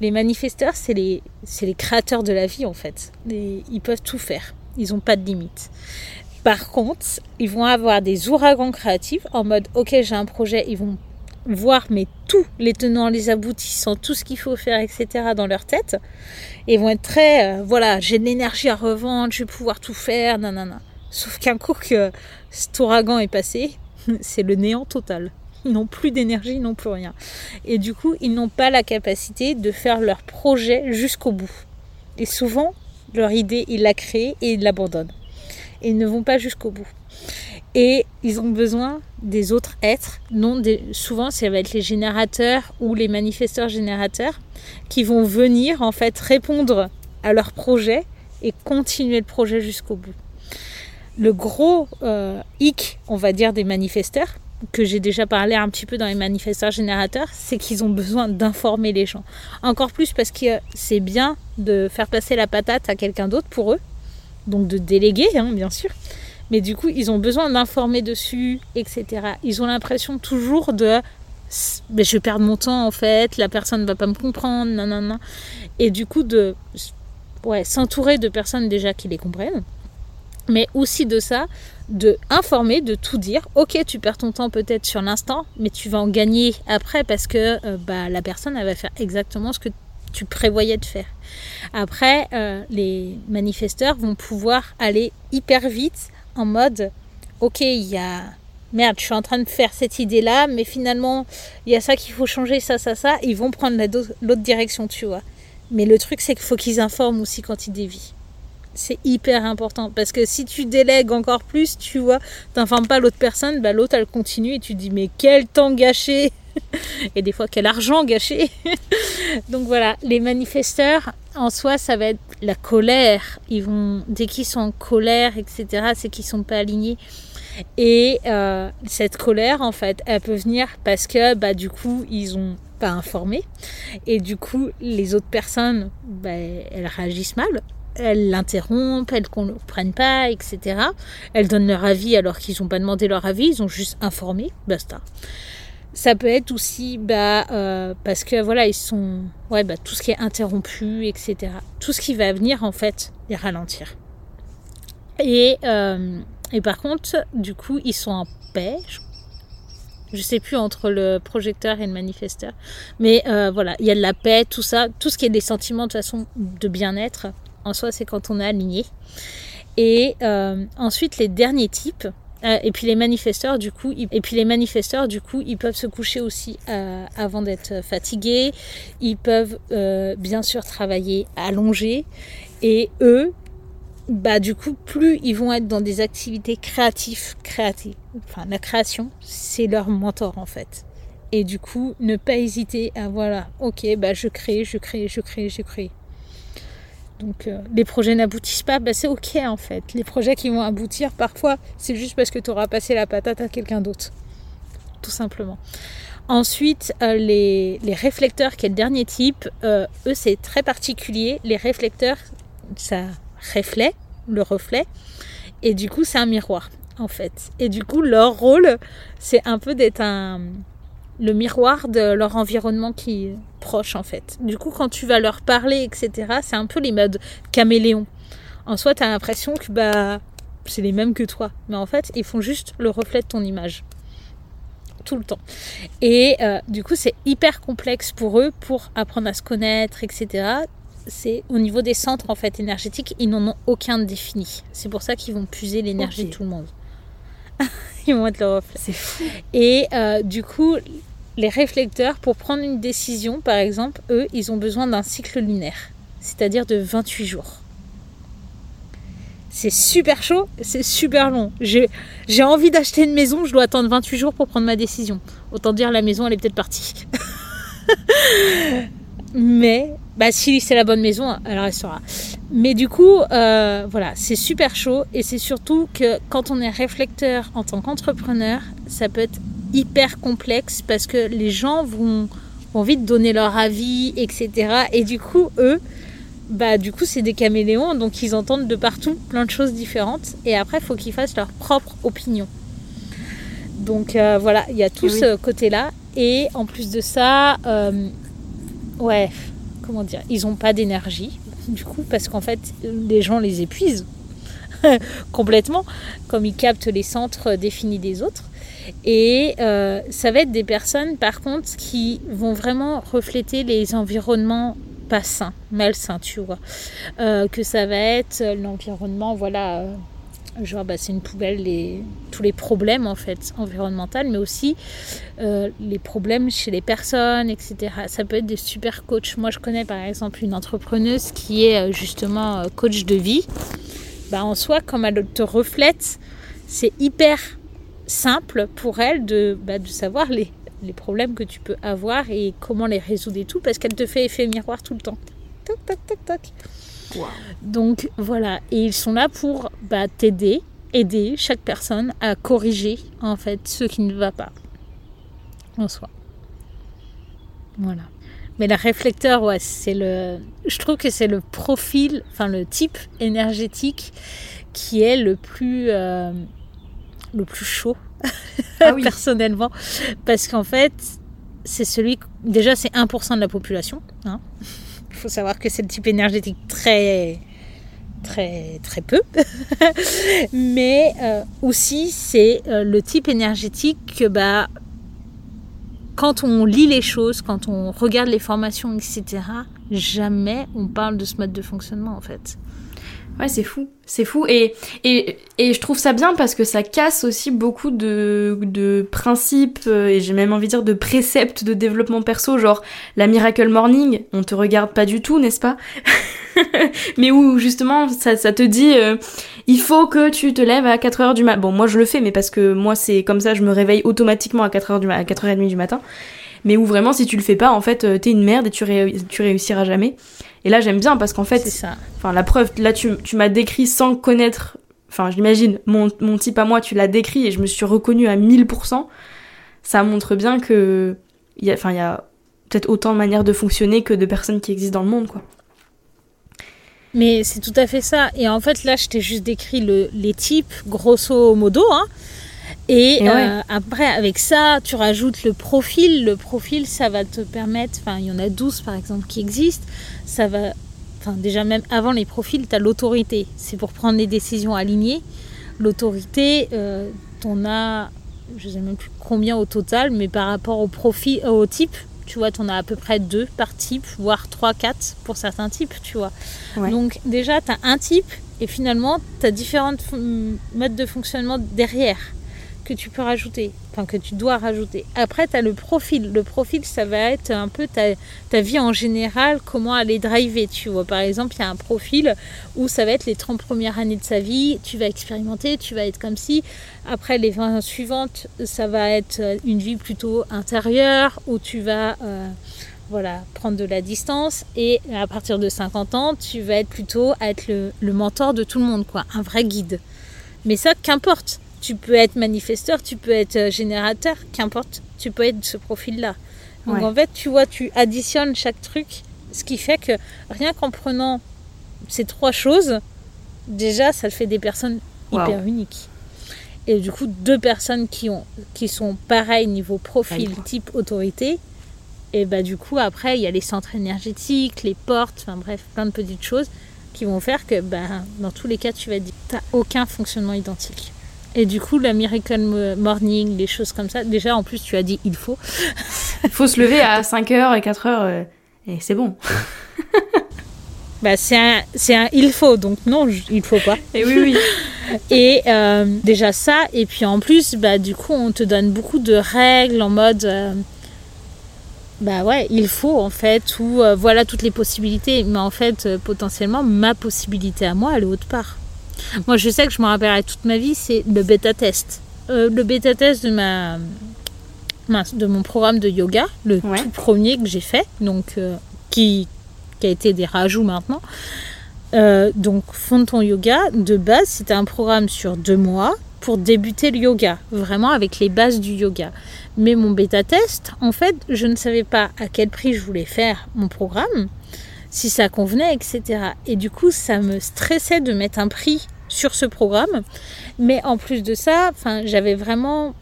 Les manifesteurs, c'est les, les créateurs de la vie en fait. ils peuvent tout faire. Ils n'ont pas de limite. Par contre, ils vont avoir des ouragans créatifs en mode ok j'ai un projet, ils vont voir mais tous les tenants, les aboutissants, tout ce qu'il faut faire, etc. dans leur tête. Et vont être très, euh, voilà, j'ai de l'énergie à revendre, je vais pouvoir tout faire, nanana. Sauf qu'un coup que cet ouragan est passé, c'est le néant total. Ils n'ont plus d'énergie, ils n'ont plus rien. Et du coup, ils n'ont pas la capacité de faire leur projet jusqu'au bout. Et souvent, leur idée, ils la créent et ils l'abandonnent. Ils ne vont pas jusqu'au bout. Et ils ont besoin des autres êtres, non des, souvent ça va être les générateurs ou les manifesteurs générateurs, qui vont venir en fait répondre à leur projet et continuer le projet jusqu'au bout. Le gros euh, hic, on va dire, des manifesteurs, que j'ai déjà parlé un petit peu dans les manifesteurs générateurs, c'est qu'ils ont besoin d'informer les gens. Encore plus parce que c'est bien de faire passer la patate à quelqu'un d'autre pour eux, donc de déléguer, hein, bien sûr. Mais du coup, ils ont besoin d'informer dessus, etc. Ils ont l'impression toujours de mais je vais perdre mon temps en fait, la personne ne va pas me comprendre, non. Et du coup, de ouais, s'entourer de personnes déjà qui les comprennent, mais aussi de ça, de informer, de tout dire. Ok, tu perds ton temps peut-être sur l'instant, mais tu vas en gagner après parce que euh, bah, la personne elle va faire exactement ce que tu prévoyais de faire. Après, euh, les manifesteurs vont pouvoir aller hyper vite en mode ok, il y a merde, je suis en train de faire cette idée-là, mais finalement, il y a ça qu'il faut changer, ça, ça, ça. Ils vont prendre l'autre direction, tu vois. Mais le truc, c'est qu'il faut qu'ils informent aussi quand ils dévient c'est hyper important parce que si tu délègues encore plus, tu vois, t'informes pas l'autre personne, bah l'autre elle continue et tu dis mais quel temps gâché et des fois quel argent gâché. Donc voilà, les manifesteurs en soi ça va être la colère. Ils vont dès qu'ils sont en colère, etc. C'est qu'ils sont pas alignés. Et euh, cette colère en fait, elle peut venir parce que bah du coup ils ont pas informé et du coup les autres personnes bah, elles réagissent mal elles l'interrompent, elles ne comprennent pas, etc. Elles donnent leur avis alors qu'ils n'ont pas demandé leur avis, ils ont juste informé, basta. Ça peut être aussi bah, euh, parce que voilà, ils sont. Ouais, bah, tout ce qui est interrompu, etc. Tout ce qui va venir, en fait, les ralentir. Et, euh, et par contre, du coup, ils sont en paix. Je sais plus entre le projecteur et le manifesteur. Mais euh, voilà, il y a de la paix, tout ça, tout ce qui est des sentiments de façon de bien-être en soi, c'est quand on est aligné. Et euh, ensuite, les derniers types, euh, et puis les manifesteurs, du coup, et puis les manifesteurs, du coup, ils peuvent se coucher aussi euh, avant d'être fatigués. Ils peuvent bien sûr travailler allongés. Et eux, bah du coup, plus ils vont être dans des activités créatives, créatives. Enfin, la création, c'est leur mentor en fait. Et du coup, ne pas hésiter à voilà, ok, bah je crée, je crée, je crée, je crée Donc euh, les projets n'aboutissent pas, bah, c'est ok en fait. Les projets qui vont aboutir, parfois, c'est juste parce que tu auras passé la patate à quelqu'un d'autre. Tout simplement. Ensuite, euh, les, les, réflecteurs, qui est le dernier type, eux c'est très particulier. Les réflecteurs, ça reflète, le reflet, et du coup c'est un miroir en fait. Et du coup leur rôle, c'est un peu d'être un le miroir de leur environnement qui est proche en fait. Du coup, quand tu vas leur parler, etc., c'est un peu les modes caméléons. En soi, tu as l'impression que bah, c'est les mêmes que toi. Mais en fait, ils font juste le reflet de ton image. Tout le temps. Et euh, du coup, c'est hyper complexe pour eux pour apprendre à se connaître, etc. C'est au niveau des centres en fait énergétiques, ils n'en ont aucun défini. C'est pour ça qu'ils vont puiser l'énergie de tout le monde. ils vont être le reflet. C'est fou. Et euh, du coup, les réflecteurs, pour prendre une décision, par exemple, eux, ils ont besoin d'un cycle lunaire, c'est-à-dire de 28 jours. C'est super chaud, c'est super long. J'ai envie d'acheter une maison, je dois attendre 28 jours pour prendre ma décision. Autant dire la maison, elle est peut-être partie. Mais bah, si c'est la bonne maison, elle restera. Mais du coup, euh, voilà, c'est super chaud et c'est surtout que quand on est réflecteur en tant qu'entrepreneur, ça peut être hyper complexe parce que les gens vont, vont vite donner leur avis, etc. Et du coup, eux, bah du coup, c'est des caméléons, donc ils entendent de partout plein de choses différentes. Et après, il faut qu'ils fassent leur propre opinion. Donc euh, voilà, il y a tout eh ce côté-là. Et en plus de ça, euh, ouais, comment dire, ils n'ont pas d'énergie, du coup, parce qu'en fait, les gens les épuisent complètement, comme ils captent les centres définis des autres. Et euh, ça va être des personnes, par contre, qui vont vraiment refléter les environnements pas sains, malsains, tu vois. Euh, que ça va être l'environnement, voilà, euh, genre bah, c'est une poubelle tous les problèmes en fait environnementaux mais aussi euh, les problèmes chez les personnes etc ça peut être des super coachs. Moi je connais par exemple une entrepreneuse qui est euh, justement euh, coach de vie. Bah, en soi comme elle te reflète c'est hyper simple pour elle de, bah, savoir les, les problèmes que tu peux avoir et comment les résoudre et tout parce qu'elle te fait effet miroir tout le temps. Toc toc toc toc donc voilà, et ils sont là pour bah, t'aider, aider chaque personne à corriger en fait ce qui ne va pas en soi. Voilà. Mais la réflecteur, ouais, c'est le. Je trouve que c'est le profil, enfin le type énergétique qui est le plus, euh, le plus chaud, ah personnellement, parce qu'en fait, c'est celui. Déjà, c'est 1% de la population. Hein faut savoir que c'est le type énergétique très très très peu. Mais euh, aussi c'est euh, le type énergétique que bah quand on lit les choses, quand on regarde les formations, etc., jamais on parle de ce mode de fonctionnement en fait. Ouais, c'est fou, c'est fou. Et, et, et je trouve ça bien parce que ça casse aussi beaucoup de, de principes, euh, et j'ai même envie de dire de préceptes de développement perso, genre la Miracle Morning, on te regarde pas du tout, n'est-ce pas? Mais où justement, ça, ça te dit, euh, il faut que tu te lèves à 4h du matin. Bon, moi je le fais, mais parce que moi c'est comme ça, je me réveille automatiquement à 4h du à 4h30 du matin. Mais où vraiment, si tu le fais pas, en fait, euh, t'es une merde et tu, tu réussiras jamais. Et là, j'aime bien parce qu'en fait, enfin, la preuve, là, tu, tu m'as décrit sans connaître, enfin, j'imagine, mon, mon type à moi, tu l'as décrit et je me suis reconnue à 1000%. Ça montre bien que, y a, enfin, il y a peut-être autant de manières de fonctionner que de personnes qui existent dans le monde, quoi. Mais c'est tout à fait ça. Et en fait, là, je t'ai juste décrit le, les types, grosso modo. Hein. Et, euh, après, avec ça, tu rajoutes le profil. Le profil, ça va te permettre, enfin, il y en a 12 par exemple qui existent. Ça va, enfin, déjà même avant les profils, tu as l'autorité. C'est pour prendre des décisions alignées. L'autorité, euh, t'en as, je sais même plus combien au total, mais par rapport au profil, euh, au type, tu vois, tu en as à peu près deux par type, voire trois, quatre pour certains types, tu vois. Donc déjà, tu as un type et finalement, tu as différents modes de fonctionnement derrière que tu peux rajouter, enfin que tu dois rajouter. Après, tu as le profil. Le profil, ça va être un peu ta, ta vie en général, comment aller driver, tu vois. Par exemple, il y a un profil où ça va être les 30 premières années de sa vie, tu vas expérimenter, tu vas être comme si. Après, les 20 suivantes, ça va être une vie plutôt intérieure, où tu vas... Euh, voilà, prendre de la distance. Et à partir de 50 ans, tu vas être plutôt être le, le mentor de tout le monde, quoi, un vrai guide. Mais ça, qu'importe. Tu peux être manifesteur, tu peux être euh, générateur, qu'importe. Tu peux être ce profil-là. Donc Ouais. en fait, tu vois, tu additionnes chaque truc, ce qui fait que rien qu'en prenant ces trois choses, déjà, ça fait des personnes Wow. hyper uniques. Et du coup, deux personnes qui, ont, qui sont pareilles niveau profil, type autorité, et bah du coup, après, il y a les centres énergétiques, les portes, enfin bref, plein de petites choses qui vont faire que bah, dans tous les cas, tu vas dire tu aucun fonctionnement identique. Et du coup, la Miracle Mo- Morning, les choses comme ça, déjà en plus, tu as dit il faut. Il faut se lever à 5h et 4h et c'est bon. Bah, c'est un, c'est un il faut, donc non, je- il faut pas. Et oui, oui. Et euh, déjà ça, et puis en plus, bah, du coup, on te donne beaucoup de règles en mode. euh, bah ouais, il faut en fait, ou euh, voilà toutes les possibilités. Mais en fait, euh, potentiellement, ma possibilité à moi, elle est autre part. Moi, je sais que je me rappellerai toute ma vie, c'est le bêta-test. Euh, le bêta-test de ma. de mon programme de yoga, le Ouais. tout premier que j'ai fait, donc euh, qui, qui a été des rajouts maintenant. Euh, donc, Fonde ton yoga, de base, c'était un programme sur deux mois pour débuter le yoga, vraiment avec les bases du yoga. Mais mon bêta-test, en fait, je ne savais pas à quel prix je voulais faire mon programme, si ça convenait, etc. Et du coup, ça me stressait de mettre un prix sur ce programme. Mais en plus de ça, j'avais vraiment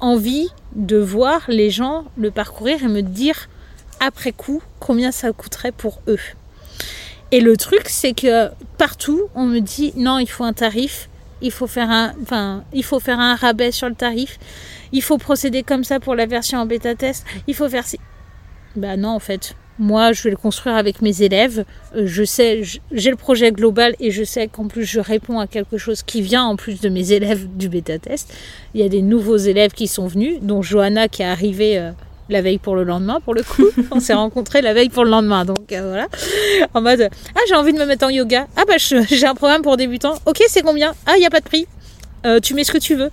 envie de voir les gens le parcourir et me dire après coup combien ça coûterait pour eux. Et le truc, c'est que partout, on me dit non, il faut un tarif, il faut faire un, rabais sur le tarif, il faut procéder comme ça pour la version en bêta test, il faut faire ci. Bah non, en fait, moi, je vais le construire avec mes élèves. Euh, Je sais, j'ai le projet global et je sais qu'en plus, je réponds à quelque chose qui vient en plus de mes élèves du bêta test. Il y a des nouveaux élèves qui sont venus, dont Johanna qui est arrivée. euh, la veille pour le lendemain, pour le coup. On s'est rencontrés la veille pour le lendemain. Donc euh, voilà. En mode Ah, j'ai envie de me mettre en yoga. Ah, bah, j'ai un programme pour débutants. Ok, c'est combien? Ah, il n'y a pas de prix. Euh, tu mets ce que tu veux.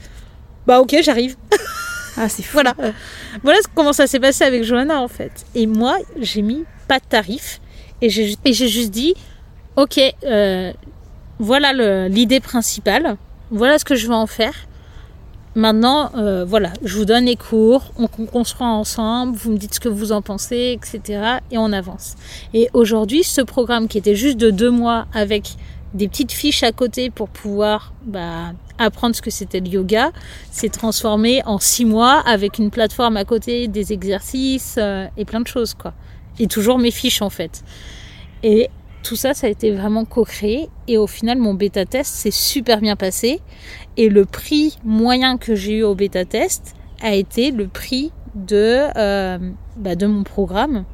Bah, ok, j'arrive. Ah, c'est. Voilà. Voilà comment ça s'est passé avec Johanna, en fait. Et moi, j'ai mis pas de tarif. Et j'ai juste dit Ok, euh, voilà l'idée principale. Voilà ce que je vais en faire. Maintenant, euh, voilà, je vous donne les cours, on on construit ensemble, vous me dites ce que vous en pensez, etc. Et on avance. Et aujourd'hui, ce programme qui était juste de deux mois avec des petites fiches à côté pour pouvoir bah, apprendre ce que c'était le yoga, s'est transformé en six mois avec une plateforme à côté, des exercices euh, et plein de choses, quoi. Et toujours mes fiches, en fait. Et tout ça, ça a été vraiment co-créé. Et au final, mon bêta-test s'est super bien passé. Et le prix moyen que j'ai eu au bêta-test a été le prix de, euh, bah, de mon programme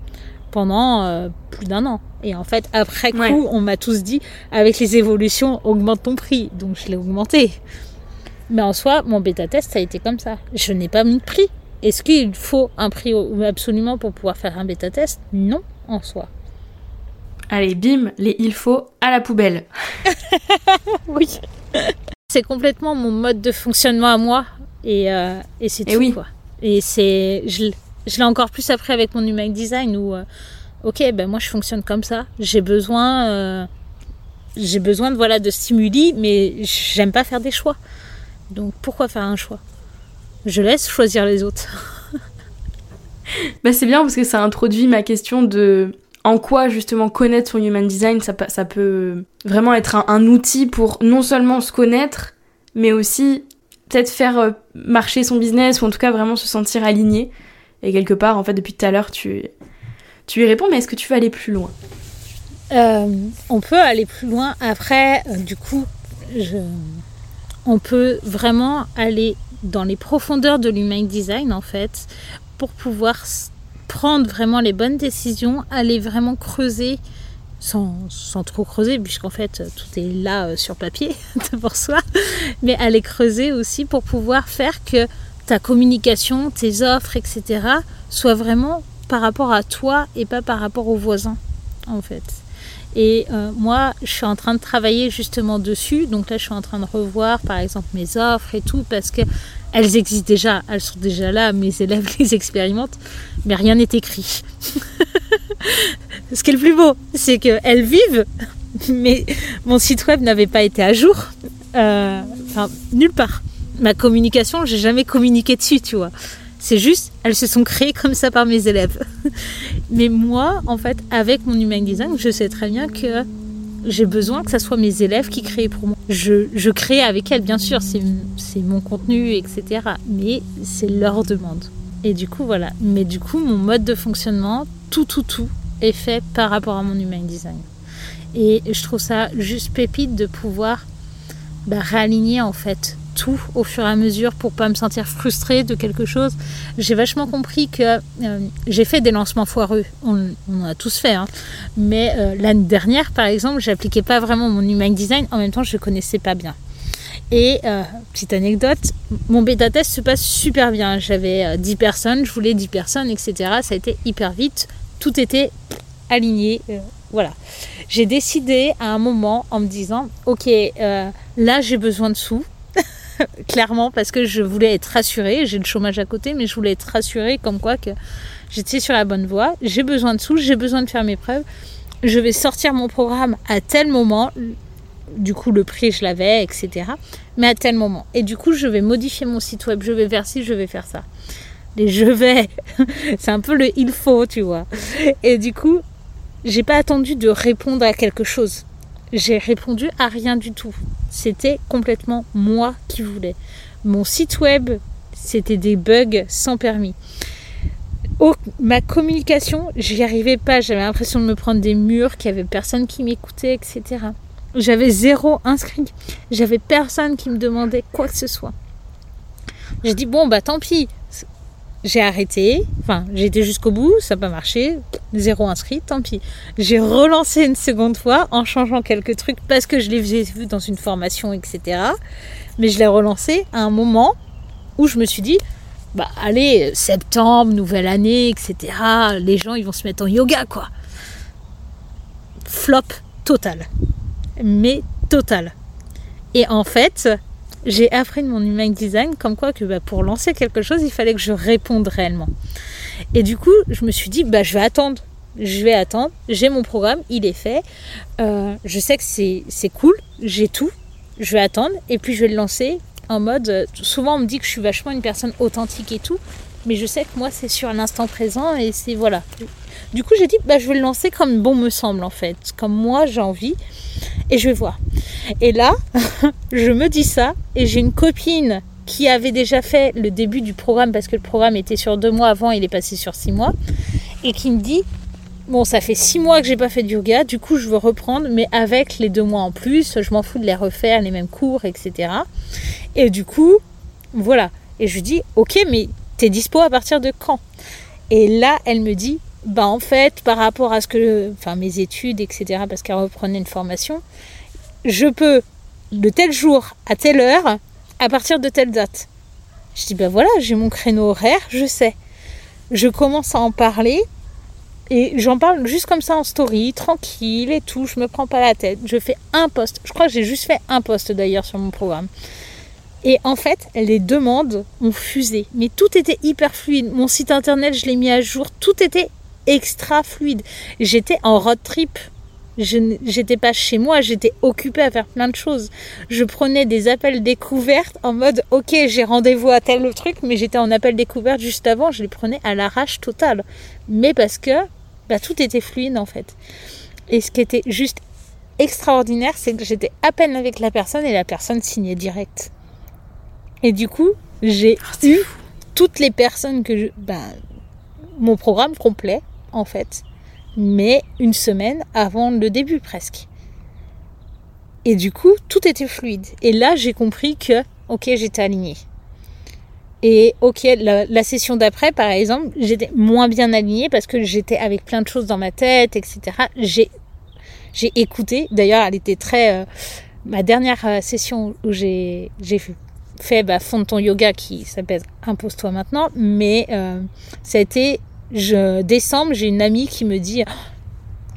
pendant euh, plus d'un an. Et en fait, après coup, Ouais. on m'a tous dit, avec les évolutions, augmente ton prix. Donc je l'ai augmenté. Mais en soi, mon bêta-test, ça a été comme ça. Je n'ai pas mis de prix. Est-ce qu'il faut un prix absolument pour pouvoir faire un bêta-test Non, en soi. Allez, bim, les il faut à la poubelle. Oui. C'est complètement mon mode de fonctionnement à moi. Et, euh, et c'est tout, oui. quoi. Et c'est... Je, je l'ai encore plus appris avec mon human design où... euh, ok, ben moi je fonctionne comme ça. J'ai besoin... euh, j'ai besoin de, voilà, de stimuli, mais j'aime pas faire des choix. Donc pourquoi faire un choix? Je laisse choisir les autres. Bah, c'est bien parce que ça introduit ma question de en quoi justement connaître son human design, ça, peut vraiment être un, un outil pour non seulement se connaître, mais aussi peut-être faire euh, marcher son business ou en tout cas vraiment se sentir aligné. Et quelque part, en fait, depuis tout à l'heure, tu, tu y réponds, mais est-ce que tu veux aller plus loin? Euh, on peut aller plus loin. Après, euh, du coup, on peut vraiment aller dans les profondeurs de l'human design, en fait, pour pouvoir prendre vraiment les bonnes décisions, aller vraiment creuser sans, trop creuser, puisqu'en fait, tout est là euh, sur papier pour soi, mais aller creuser aussi pour pouvoir faire que communication, tes offres, etc., soient vraiment par rapport à toi et pas par rapport aux voisins, en fait. Et euh, moi, je suis en train de travailler justement dessus. Donc là, je suis en train de revoir, par exemple, mes offres et tout, parce que elles existent déjà, elles sont déjà là, mes élèves les expérimentent, mais rien n'est écrit. Ce qui est le plus beau, c'est qu'elles vivent, mais mon site web n'avait pas été à jour. Euh, nulle part. Ma communication, j'ai jamais communiqué dessus, tu vois. C'est juste, elles se sont créées comme ça par mes élèves. Mais moi, en fait, avec mon human design, je sais très bien que j'ai besoin que ce soit mes élèves qui créent pour moi. Je, je crée avec elles, bien sûr, c'est mon contenu, etc. Mais c'est leur demande. Et du coup, voilà. Mais du coup, mon mode de fonctionnement, tout, tout, tout, est fait par rapport à mon human design. Et je trouve ça juste pépite de pouvoir bah, réaligner en fait tout au fur et à mesure pour pas me sentir frustrée de quelque chose. J'ai vachement compris que euh, j'ai fait des lancements foireux, on, en a tous fait, hein. mais euh, l'année dernière par exemple, j'appliquais pas vraiment mon human design, en même temps je connaissais pas bien. Et euh, petite anecdote, mon bêta test se passe super bien. J'avais 10 personnes, je voulais 10 personnes, etc. Ça a été hyper vite, tout était aligné. voilà. J'ai décidé à un moment en me disant, ok, là j'ai besoin de sous, clairement, parce que je voulais être rassurée. J'ai le chômage à côté, mais je voulais être rassurée comme quoi que j'étais sur la bonne voie. J'ai besoin de sous, j'ai besoin de faire mes preuves. Je vais sortir mon programme à tel moment. Du coup, le prix, je l'avais, etc. Mais à tel moment. Et du coup, je vais modifier mon site web. Je vais faire ci, je vais faire ça. Les je vais, c'est un peu le il faut, tu vois. Et du coup, j'ai pas attendu de répondre à quelque chose j'ai répondu à rien du tout. C'était complètement moi qui voulais. Mon site web, c'était des bugs sans permis. Oh, ma communication, j'y arrivais pas. J'avais l'impression de me prendre des murs, qu'il y avait personne qui m'écoutait, etc. J'avais zéro inscrit. J'avais personne qui me demandait quoi que ce soit. J'ai dit bon bah tant pis j'ai arrêté, enfin été jusqu'au bout, ça n'a pas marché, zéro inscrit, tant pis. J'ai relancé une seconde fois en changeant quelques trucs parce que je l'ai vu dans une formation, etc. Mais je l'ai relancé à un moment où je me suis dit, bah allez, septembre, nouvelle année, etc. Les gens ils vont se mettre en yoga quoi. Flop total. Mais total. Et en fait, j'ai appris de mon human design comme quoi que bah, pour lancer quelque chose, il fallait que je réponde réellement. Et du coup, je me suis dit, bah, je vais attendre. Je vais attendre. J'ai mon programme, il est fait. Euh, je sais que c'est cool, j'ai tout. Je vais attendre et puis je vais le lancer en mode. Euh, souvent, on me dit que je suis vachement une personne authentique et tout. Mais je sais que moi, c'est sur l'instant présent et c'est voilà. Du coup, j'ai dit, bah, je vais le lancer comme bon me semble en fait. Comme moi, j'ai envie et je vais voir. Et là, je me dis ça et j'ai une copine qui avait déjà fait le début du programme parce que le programme était sur deux mois avant, il est passé sur six mois, et qui me dit Bon, ça fait six mois que j'ai pas fait de yoga, du coup je veux reprendre, mais avec les deux mois en plus, je m'en fous de les refaire, les mêmes cours, etc. Et du coup, voilà. Et je dis Ok, mais t'es dispo à partir de quand? Et là, elle me dit bah en fait, par rapport à ce que, enfin mes études, etc., parce qu'elle reprenait une formation, je peux de tel jour à telle heure à partir de telle date. Je dis bah voilà, j'ai mon créneau horaire, je sais. Je commence à en parler et j'en parle juste comme ça en story, tranquille et tout, je me prends pas la tête. Je fais un post. Je crois que j'ai juste fait un post d'ailleurs sur mon programme. Et en fait, les demandes ont fusé. Mais tout était hyper fluide. Mon site internet, je l'ai mis à jour. Tout était extra fluide. J'étais en road trip. Je n'étais pas chez moi, j'étais occupée à faire plein de choses. Je prenais des appels découvertes en mode ok j'ai rendez-vous à tel truc, mais j'étais en appel découverte juste avant, je les prenais à l'arrache totale. Mais parce que bah, tout était fluide en fait. Et ce qui était juste extraordinaire, c'est que j'étais à peine avec la personne et la personne signait direct. Et du coup, j'ai ah, eu toutes les personnes que je, bah, mon programme complet en fait, mais une semaine avant le début presque. Et du coup, tout était fluide. Et là, j'ai compris que, ok, j'étais alignée. Et ok, la, session d'après, par exemple, j'étais moins bien alignée parce que j'étais avec plein de choses dans ma tête, etc. J'ai, j'ai écouté. D'ailleurs, elle était très. Euh, ma dernière euh, session où j'ai, j'ai fait bah, fond de ton yoga qui s'appelle Impose-toi maintenant, mais euh, ça a été je, décembre, j'ai une amie qui me dit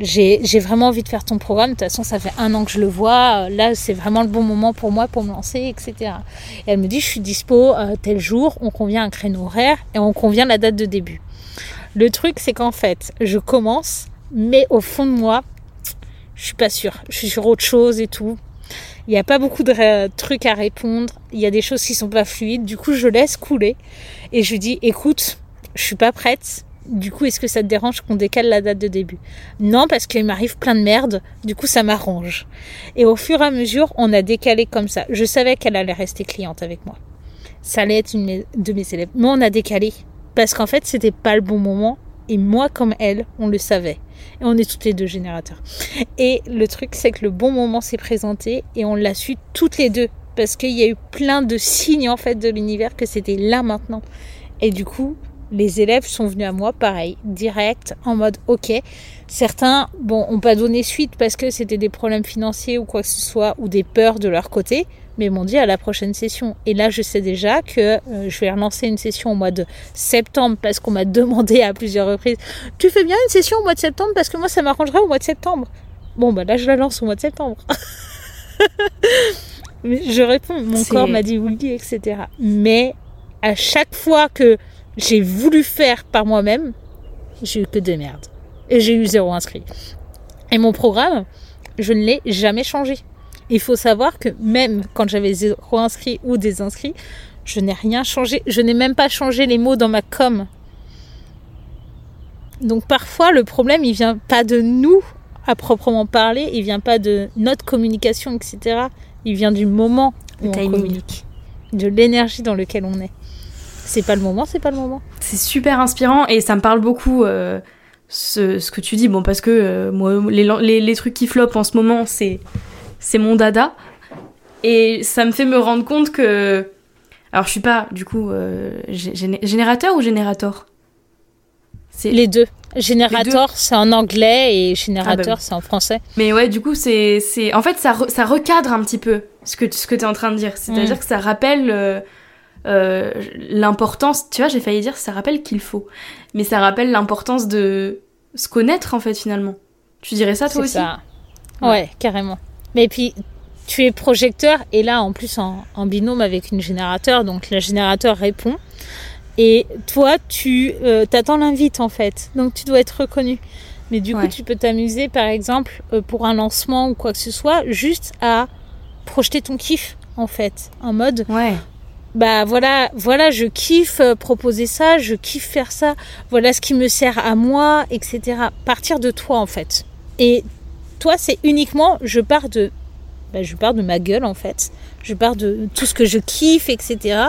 j'ai vraiment envie de faire ton programme. De toute façon, ça fait un an que je le vois. Là, c'est vraiment le bon moment pour moi pour me lancer, etc. Et elle me dit, je suis dispo euh, tel jour, on convient un créneau horaire et on convient la date de début. Le truc, c'est qu'en fait, je commence Mais au fond de moi, je suis pas sûre. Je suis sur autre chose et tout. Il n'y a pas beaucoup de trucs à répondre. Il y a des choses qui sont pas fluides. Du coup, je laisse couler et je dis, écoute, je suis pas prête. Du coup, est-ce que ça te dérange qu'on décale la date de début? Non, parce qu'il m'arrive plein de merde. Du coup, ça m'arrange. Et au fur et à mesure, on a décalé comme ça. Je savais qu'elle allait rester cliente avec moi. Ça allait être une de mes élèves. Mais on a décalé. Parce qu'en fait, c'était pas le bon moment. Et moi, comme elle, on le savait. Et on est toutes les deux générateurs. Et le truc, c'est que le bon moment s'est présenté et on l'a su toutes les deux. Parce qu'il y a eu plein de signes, en fait, de l'univers que c'était là maintenant. Et du coup, les élèves sont venus à moi, pareil, direct, en mode OK. Certains, bon, ont pas donné suite parce que c'était des problèmes financiers ou quoi que ce soit, ou des peurs de leur côté, mais m'ont dit à la prochaine session. Et là, je sais déjà que euh, je vais relancer une session au mois de septembre parce qu'on m'a demandé à plusieurs reprises Tu fais bien une session au mois de septembre parce que moi, ça m'arrangerait au mois de septembre. Bon, bah là, je la lance au mois de septembre. je réponds, mon corps m'a dit oui, etc. Mais à chaque fois que j'ai voulu faire par moi-même, j'ai eu que des merdes. Et j'ai eu zéro inscrit. Et mon programme, je ne l'ai jamais changé. Il faut savoir que même quand j'avais zéro inscrit ou des inscrits, je n'ai rien changé. Je n'ai même pas changé les mots dans ma com. Donc parfois, le problème, il vient pas de nous à proprement parler, il vient pas de notre communication, etc. Il vient du moment où on communique, de l'énergie dans laquelle on est c'est pas le moment, c'est pas le moment. C'est super inspirant et ça me parle beaucoup euh, ce, que tu dis. Bon, parce que euh, moi, les, les, trucs qui flopent en ce moment, c'est, c'est mon dada. Et ça me fait me rendre compte que. Alors, je suis pas, du coup, euh, générateur ou générateur c'est Les deux. Générateur, c'est en anglais et générateur, ah bah c'est en français. Mais ouais, du coup, c'est. En fait, ça, ça recadre un petit peu ce que, ce que tu es en train de dire. C'est-à-dire mm. que ça rappelle euh, l'importance, tu vois, j'ai failli dire ça rappelle qu'il faut, mais ça rappelle l'importance de se connaître en fait finalement. Tu dirais ça toi aussi ça. Ouais. carrément. Mais puis tu es projecteur et là en plus en, binôme avec une générateur, donc le générateur répond. Et toi, tu euh, t'attends l'invite en fait, donc tu dois être reconnu. Mais du coup, tu peux t'amuser par exemple euh, pour un lancement ou quoi que ce soit, juste à projeter ton kiff en fait, en mode ouais bah voilà, voilà, je kiffe euh, proposer ça, je kiffe faire ça, voilà ce qui me sert à moi, etc. Partir de toi en fait. Et toi, c'est uniquement, je pars de, bah, je pars de ma gueule en fait. Je pars de tout ce que je kiffe, etc.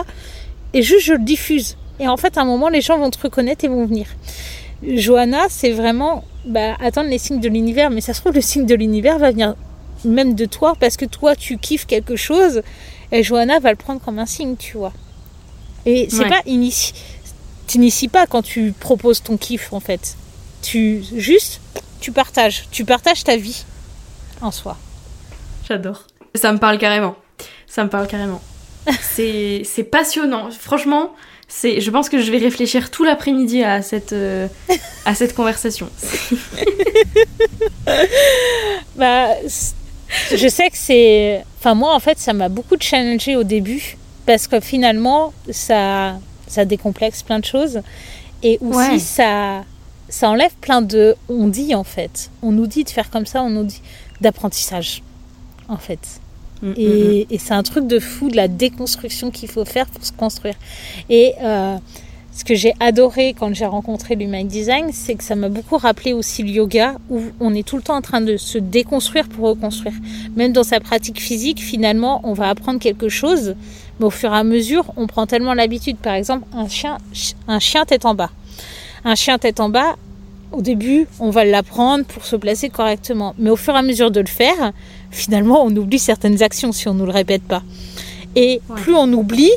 Et juste je le diffuse. Et en fait, à un moment, les gens vont te reconnaître et vont venir. Johanna, c'est vraiment bah, attendre les signes de l'univers. Mais ça se trouve, le signe de l'univers va venir même de toi parce que toi, tu kiffes quelque chose et Johanna va le prendre comme un signe, tu vois. Et c'est pas initie. Tu n'inities pas quand tu proposes ton kiff, en fait. Tu juste, tu partages. Tu partages ta vie en soi. J'adore. Ça me parle carrément. Ça me parle carrément. c'est passionnant. Franchement, c'est je pense que je vais réfléchir tout l'après-midi à cette euh, à cette conversation. bah je sais que c'est. Enfin, moi, en fait, ça m'a beaucoup challengé au début parce que finalement, ça, ça décomplexe plein de choses et aussi ça, ça enlève plein de. On dit en fait, on nous dit de faire comme ça, on nous dit d'apprentissage en fait. Mm, mm, et, mm. et c'est un truc de fou de la déconstruction qu'il faut faire pour se construire. Et euh, ce que j'ai adoré quand j'ai rencontré l'Human Design, c'est que ça m'a beaucoup rappelé aussi le yoga, où on est tout le temps en train de se déconstruire pour reconstruire. Même dans sa pratique physique, finalement, on va apprendre quelque chose, mais au fur et à mesure, on prend tellement l'habitude. Par exemple, un chien, un chien tête en bas. Un chien tête en bas, au début, on va l'apprendre pour se placer correctement. Mais au fur et à mesure de le faire, finalement, on oublie certaines actions si on ne nous le répète pas. Et plus on oublie,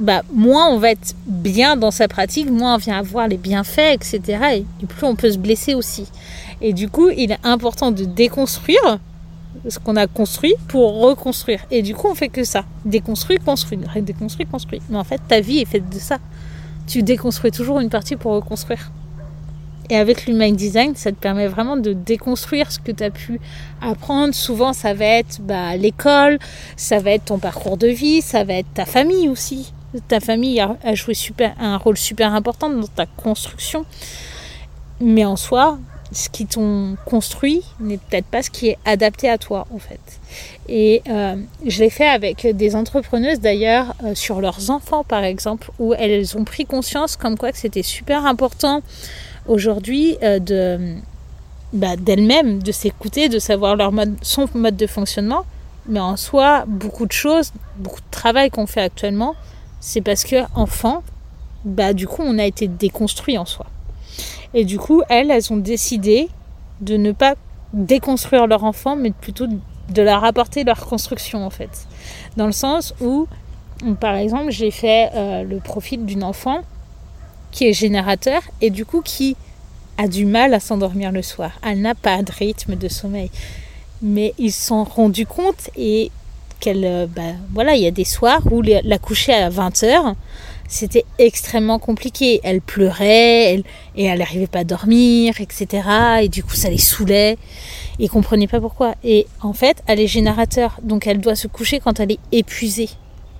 bah, moins on va être bien dans sa pratique, moins on vient avoir les bienfaits, etc. Et, plus on peut se blesser aussi. Et du coup, il est important de déconstruire ce qu'on a construit pour reconstruire. Et du coup, on fait que ça. Déconstruire, construire. Déconstruire, construire. Mais en fait, ta vie est faite de ça. Tu déconstruis toujours une partie pour reconstruire. Et avec l'Human Design, ça te permet vraiment de déconstruire ce que tu as pu apprendre. Souvent, ça va être bah, l'école, ça va être ton parcours de vie, ça va être ta famille aussi ta famille a, joué un rôle super important dans ta construction. Mais en soi, ce qui t'ont construit n'est peut-être pas ce qui est adapté à toi en fait. Et euh, je l'ai fait avec des entrepreneuses d'ailleurs euh, sur leurs enfants par exemple, où elles ont pris conscience comme quoi que c'était super important aujourd'hui euh, de bah, d'elles-mêmes, de s'écouter, de savoir leur mode, son mode de fonctionnement. Mais en soi, beaucoup de choses, beaucoup de travail qu'on fait actuellement, c'est parce que enfant, bah du coup, on a été déconstruit en soi. Et du coup, elles, elles ont décidé de ne pas déconstruire leur enfant, mais plutôt de leur apporter leur construction en fait. Dans le sens où, par exemple, j'ai fait euh, le profil d'une enfant qui est générateur et du coup qui a du mal à s'endormir le soir. Elle n'a pas de rythme de sommeil. Mais ils se sont rendus compte et qu'elle, euh, bah, voilà, il y a des soirs où la coucher à 20h, c'était extrêmement compliqué. Elle pleurait et elle n'arrivait pas à dormir, etc. Et du coup, ça les saoulait. Ils comprenaient pas pourquoi. Et en fait, elle est générateur, donc elle doit se coucher quand elle est épuisée.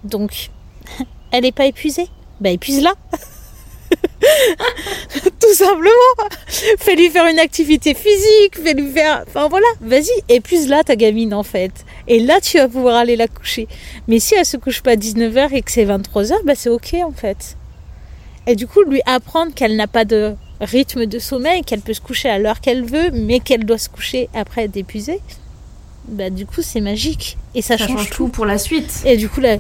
Donc, elle n'est pas épuisée? Bah épuise-la Tout simplement Fais-lui faire une activité physique, fais-lui faire... Enfin voilà, vas-y, épuise-la ta gamine en fait. Et là, tu vas pouvoir aller la coucher. Mais si elle se couche pas à 19h et que c'est 23h, bah c'est ok en fait. Et du coup, lui apprendre qu'elle n'a pas de rythme de sommeil, qu'elle peut se coucher à l'heure qu'elle veut, mais qu'elle doit se coucher après être épuisée, bah du coup c'est magique. Et ça, change, tout. pour la suite. Et du coup, la...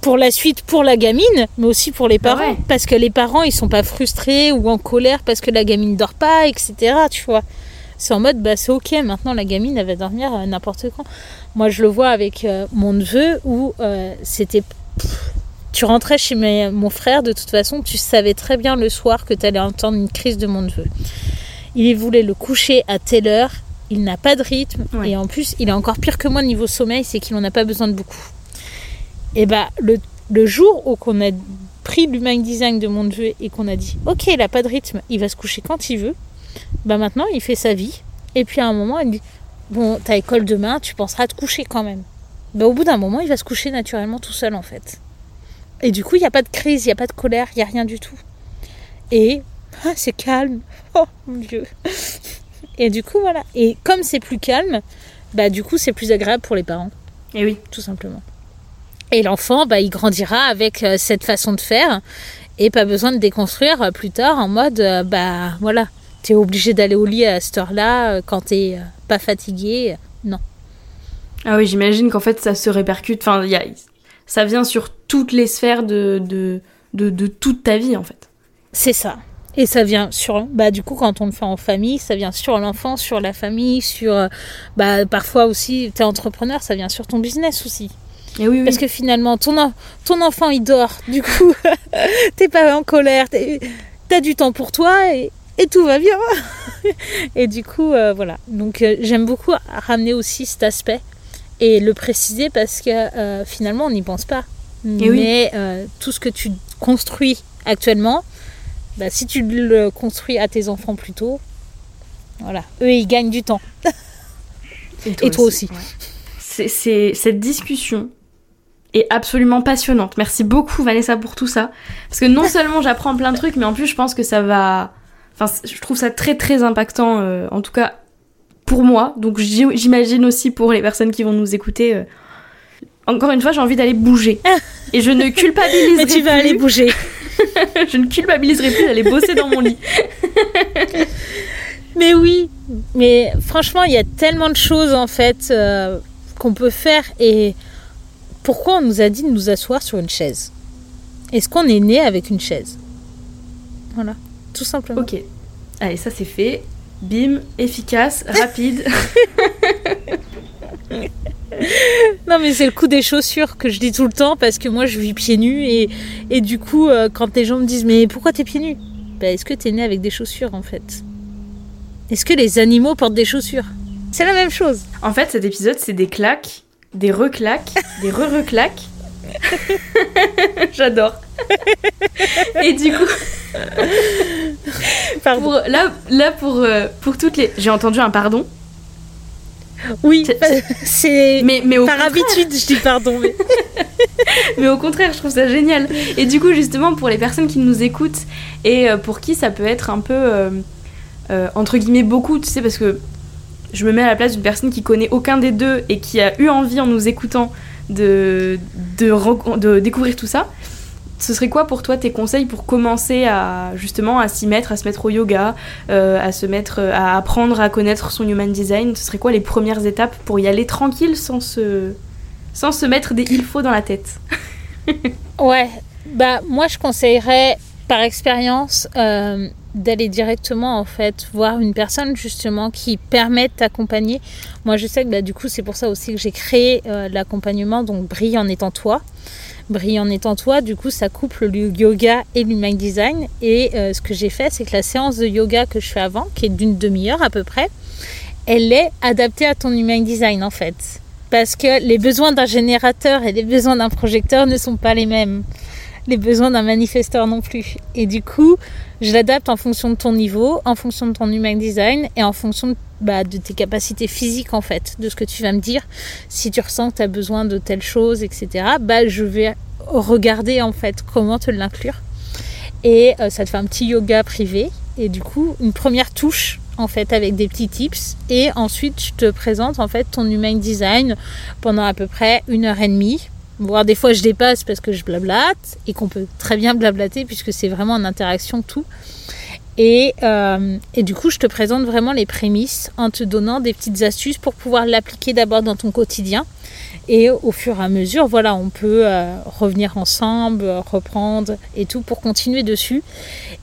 pour la suite, pour la gamine, mais aussi pour les Bah parents. ouais. Parce que les parents, ils sont pas frustrés ou en colère parce que la gamine dort pas, etc. Tu vois. C'est en mode, bah c'est ok, maintenant la gamine, elle va dormir euh, n'importe quand. Moi, je le vois avec euh, mon neveu où euh, c'était. Tu rentrais chez mes- mon frère, de toute façon, tu savais très bien le soir que tu allais entendre une crise de mon neveu. Il voulait le coucher à telle heure, il n'a pas de rythme, Ouais. et en plus, il est encore pire que moi niveau sommeil, c'est qu'il n'en a pas besoin de beaucoup. Et bah, le, le jour où qu'on a pris l'human design de mon neveu et qu'on a dit, ok, il n'a pas de rythme, il va se coucher quand il veut, bah maintenant, il fait sa vie. Et puis à un moment, il dit, bon, t'as école demain, tu penseras à te coucher quand même. Bah, au bout d'un moment, il va se coucher naturellement tout seul en fait. Et du coup, il n'y a pas de crise, il n'y a pas de colère, il n'y a rien du tout. Et ah, c'est calme. Oh mon dieu. Et du coup, voilà. Et comme c'est plus calme, bah du coup, c'est plus agréable pour les parents, Et oui. tout simplement. Et l'enfant, bah, il grandira avec euh, cette façon de faire et pas besoin de déconstruire euh, plus tard en mode, euh, bah voilà, t'es obligé d'aller au lit à cette heure-là quand t'es pas fatigué. Non. Ah oui, j'imagine qu'en fait ça se répercute. Enfin, y a... ça vient sur toutes les sphères de, de, de, de toute ta vie en fait. C'est ça. Et ça vient sur, bah du coup quand on le fait en famille, ça vient sur l'enfant, sur la famille, sur, bah parfois aussi, t'es entrepreneur, ça vient sur ton business aussi. Et oui, oui. Parce que finalement, ton, en- ton enfant il dort, du coup, t'es pas en colère, t'as du temps pour toi et, et tout va bien. et du coup, euh, voilà. Donc euh, j'aime beaucoup ramener aussi cet aspect et le préciser parce que euh, finalement on n'y pense pas. Et oui. Mais tout ce que tu construis actuellement, bah, si tu le construis à tes enfants plus tôt, voilà, eux ils gagnent du temps. Et toi aussi. Ouais. C'est, c'est- cette discussion est absolument passionnante. Merci beaucoup Vanessa pour tout ça. Parce que non seulement j'apprends plein de trucs, mais en plus je pense que ça va... Enfin, je trouve ça très très impactant, euh, en tout cas pour moi. Donc j'imagine aussi pour les personnes qui vont nous écouter. euh, Encore une fois, j'ai envie d'aller bouger. Et je ne culpabiliserai Mais tu vas plus. aller bouger. je ne culpabiliserai plus d'aller bosser dans mon lit. Mais oui, mais franchement, il y a tellement de choses en fait euh, qu'on peut faire. Et pourquoi on nous a dit de nous asseoir sur une chaise? Est-ce qu'on est né avec une chaise? Voilà, tout simplement. Ok. Allez, ça c'est fait. Bim, efficace, rapide. Non, mais c'est le coup des chaussures que je dis tout le temps parce que moi je vis pieds nus et, et du coup, euh, quand les gens me disent Mais pourquoi t'es pieds nus? Bah, Est-ce que t'es né avec des chaussures en fait? Est-ce que les animaux portent des chaussures? C'est la même chose. En fait, cet épisode, c'est des claques, des reclaques, des re-reclaques. J'adore. Et du coup, Pardon. pour, là, là pour, euh, pour toutes les... J'ai entendu un pardon. Oui, C'est- c'est. Mais, mais, au Par contraire, habitude, je dis pardon. Mais... mais au contraire, je trouve ça génial. Et du coup, justement, pour les personnes qui nous écoutent et euh, pour qui ça peut être un peu... euh, entre guillemets beaucoup, tu sais, parce que je me mets à la place d'une personne qui connaît aucun des deux et qui a eu envie en nous écoutant de, de, de découvrir tout ça. Ce serait quoi pour toi tes conseils pour commencer à justement à s'y mettre, à se mettre au yoga, euh, à se mettre, à apprendre à connaître son human design? Ce serait quoi les premières étapes pour y aller tranquille sans se, sans se mettre des il faut dans la tête? Ouais, bah moi je conseillerais par expérience euh, d'aller directement en fait voir une personne justement qui permet de t'accompagner. Moi je sais que bah, du coup c'est pour ça aussi que j'ai créé euh, l'accompagnement donc brille en étant toi. Brille en étant toi, du coup ça couple le yoga et l'human design et euh, ce que j'ai fait c'est que la séance de yoga que je fais avant qui est d'une demi-heure à peu près, elle est adaptée à ton human design en fait. Parce que les besoins d'un générateur et les besoins d'un projecteur ne sont pas les mêmes les besoins d'un manifesteur non plus. Et du coup, je l'adapte en fonction de ton niveau, en fonction de ton human design et en fonction bah, de tes capacités physiques en fait, de ce que tu vas me dire. Si tu ressens que tu as besoin de telle chose, etc., bah, je vais regarder en fait comment te l'inclure. Et euh, ça te fait un petit yoga privé. Et du coup, une première touche en fait avec des petits tips et ensuite je te présente en fait ton human design pendant à peu près une heure et demie voire des fois je dépasse parce que je blablate et qu'on peut très bien blablater puisque c'est vraiment en interaction tout. Et, euh, et, du coup, je te présente vraiment les prémices en te donnant des petites astuces pour pouvoir l'appliquer d'abord dans ton quotidien. Et au fur et à mesure, voilà, on peut euh, revenir ensemble, reprendre et tout pour continuer dessus.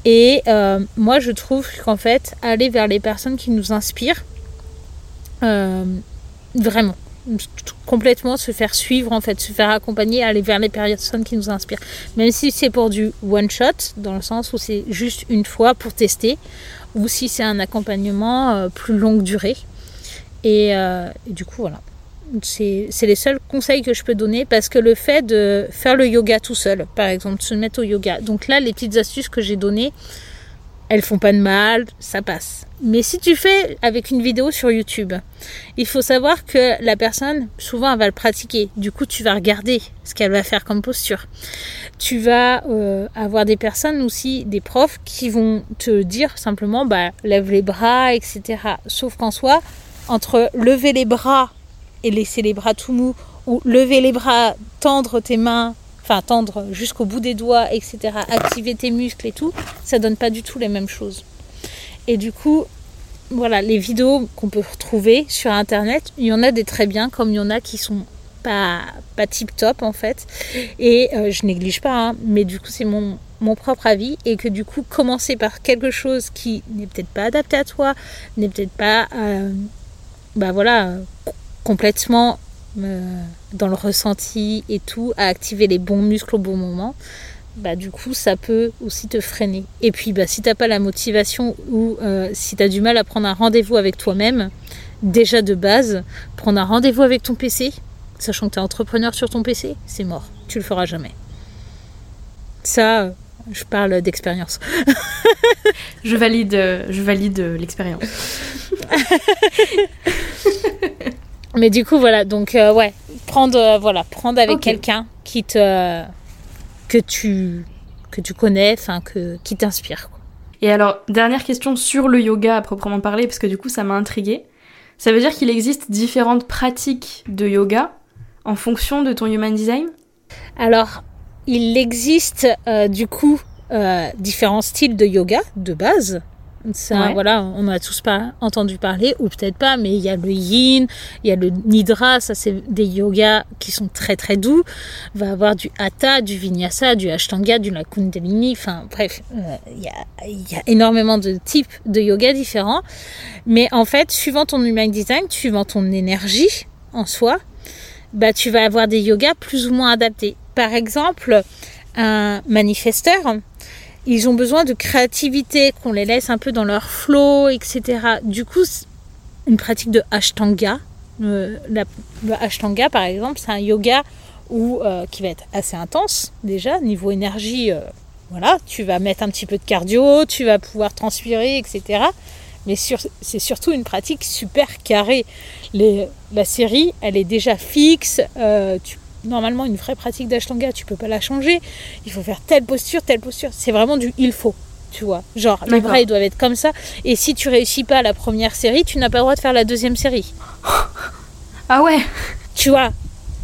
Et euh, moi, je trouve qu'en fait, aller vers les personnes qui nous inspirent, vraiment, complètement se faire suivre en fait, se faire accompagner, aller vers les personnes qui nous inspirent. Même si c'est pour du one shot, dans le sens où c'est juste une fois pour tester, ou si c'est un accompagnement euh, plus longue durée. Euh, et, du coup voilà. C'est les seuls conseils que je peux donner parce que le fait de faire le yoga tout seul, par exemple, se mettre au yoga. Donc là, les petites astuces que j'ai données, elles font pas de mal, ça passe. Mais si tu fais avec une vidéo sur YouTube, il faut savoir que la personne, souvent, elle va le pratiquer. Du coup, tu vas regarder ce qu'elle va faire comme posture. Tu vas euh, avoir des personnes aussi, des profs, qui vont te dire simplement, bah, lève les bras, etc. Sauf qu'en soi, entre lever les bras et laisser les bras tout mous, ou lever les bras, tendre tes mains enfin tendre jusqu'au bout des doigts, etc., activer tes muscles et tout, ça donne pas du tout les mêmes choses. Et du coup, voilà, les vidéos qu'on peut retrouver sur internet, il y en a des très bien, comme il y en a qui sont pas, pas tip top en fait. Et euh, je néglige pas, hein, mais du coup, c'est mon, mon propre avis et que du coup, commencer par quelque chose qui n'est peut-être pas adapté à toi, n'est peut-être pas, euh, bah voilà, complètement euh, dans le ressenti et tout, à activer les bons muscles au bon moment, bah du coup ça peut aussi te freiner. Et puis bah si t'as pas la motivation ou euh, si tu as du mal à prendre un rendez-vous avec toi-même, déjà de base, prendre un rendez-vous avec ton PC, sachant que tu es entrepreneur sur ton PC, c'est mort. Tu le feras jamais. Ça, je parle d'expérience. je valide, je valide l'expérience. Mais du coup, voilà, donc euh, ouais, prendre, euh, voilà, prendre avec quelqu'un qui te, que tu, que tu connais, enfin, que, qui t'inspire. Et alors, dernière question sur le yoga à proprement parler, parce que du coup, ça m'a intriguée. Ça veut dire qu'il existe différentes pratiques de yoga en fonction de ton human design? Alors, il existe euh, du coup différents styles de yoga de base. Ça, voilà, on a tous pas entendu parler, ou peut-être pas, mais il y a le yin, il y a le nidra, ça c'est des yogas qui sont très très doux. Il va avoir du hatha, du vinyasa, du ashtanga, du la kundalini, enfin bref, euh, il, y y a énormément de types de yoga différents. Mais en fait, suivant ton human design, suivant ton énergie en soi, bah tu vas avoir des yogas plus ou moins adaptés. Par exemple, un manifesteur, ils ont besoin de créativité, qu'on les laisse un peu dans leur flow, etc. Du coup, une pratique de Ashtanga, euh, le Ashtanga par exemple, c'est un yoga où, euh, qui va être assez intense déjà, niveau énergie, euh, voilà, tu vas mettre un petit peu de cardio, tu vas pouvoir transpirer, etc. Mais c'est surtout une pratique super carrée. Les, la série, elle est déjà fixe, tu normalement une vraie pratique d'ashtanga, tu peux pas la changer. Il faut faire telle posture, telle posture. C'est vraiment du il faut. Tu vois, genre les bras ils doivent être comme ça. Et si tu réussis pas la première série, tu n'as pas le droit de faire la deuxième série. Ah ouais Tu vois,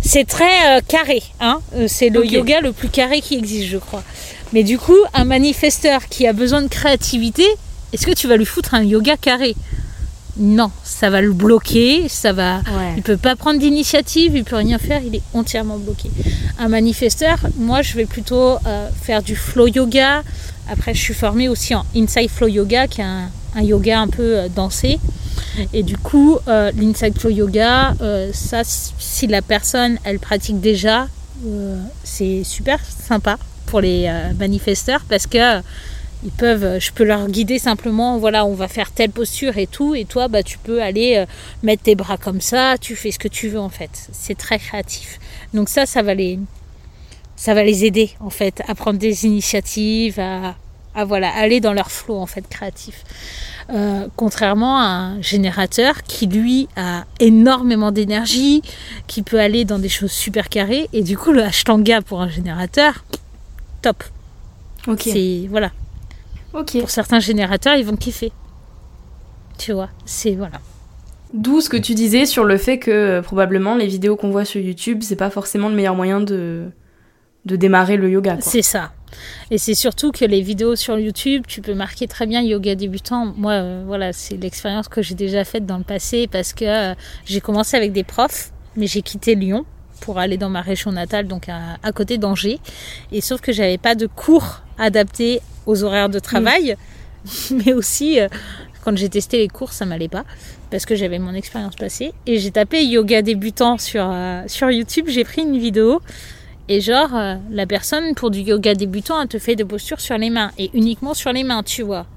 c'est très euh, carré. Hein Euh, c'est le yoga le plus carré qui existe, je crois. Mais du coup, un manifesteur qui a besoin de créativité, est-ce que tu vas lui foutre un yoga carré? Non, ça va le bloquer, ça va. Ouais. Il peut pas prendre d'initiative, il peut rien faire, il est entièrement bloqué. Un manifesteur, moi, je vais plutôt euh, faire du flow yoga. Après, je suis formée aussi en inside flow yoga, qui est un, un yoga un peu euh, dansé. Et du coup, euh, l'inside flow yoga, ça, si la personne, elle pratique déjà, c'est super sympa pour les manifesteurs parce que ils peuvent, je peux leur guider simplement, voilà, on va faire telle posture et tout, et toi, bah, tu peux aller euh, mettre tes bras comme ça, tu fais ce que tu veux en fait. C'est très créatif. Donc ça, ça va les, ça va les aider en fait à prendre des initiatives, à, à voilà, aller dans leur flow en fait créatif. Euh, contrairement à un générateur qui lui a énormément d'énergie, qui peut aller dans des choses super carrées, et du coup le ashtanga pour un générateur, top. Ok. C'est voilà. Ok. Pour certains générateurs, ils vont kiffer. Tu vois, c'est voilà. D'où ce que tu disais sur le fait que euh, probablement les vidéos qu'on voit sur YouTube, c'est pas forcément le meilleur moyen de, de démarrer le yoga. C'est ça. Et c'est surtout que les vidéos sur YouTube, tu peux marquer très bien yoga débutant. Moi, euh, voilà, c'est l'expérience que j'ai déjà faite dans le passé parce que euh, j'ai commencé avec des profs, mais j'ai quitté Lyon pour aller dans ma région natale, donc à, à côté d'Angers. Et sauf que j'avais pas de cours adaptés aux horaires de travail, mais aussi euh, quand j'ai testé les cours, ça m'allait pas parce que j'avais mon expérience passée. Et j'ai tapé yoga débutant sur, euh, sur YouTube, j'ai pris une vidéo. Et genre, euh, la personne, pour du yoga débutant, elle te fait des postures sur les mains. Et uniquement sur les mains, tu vois.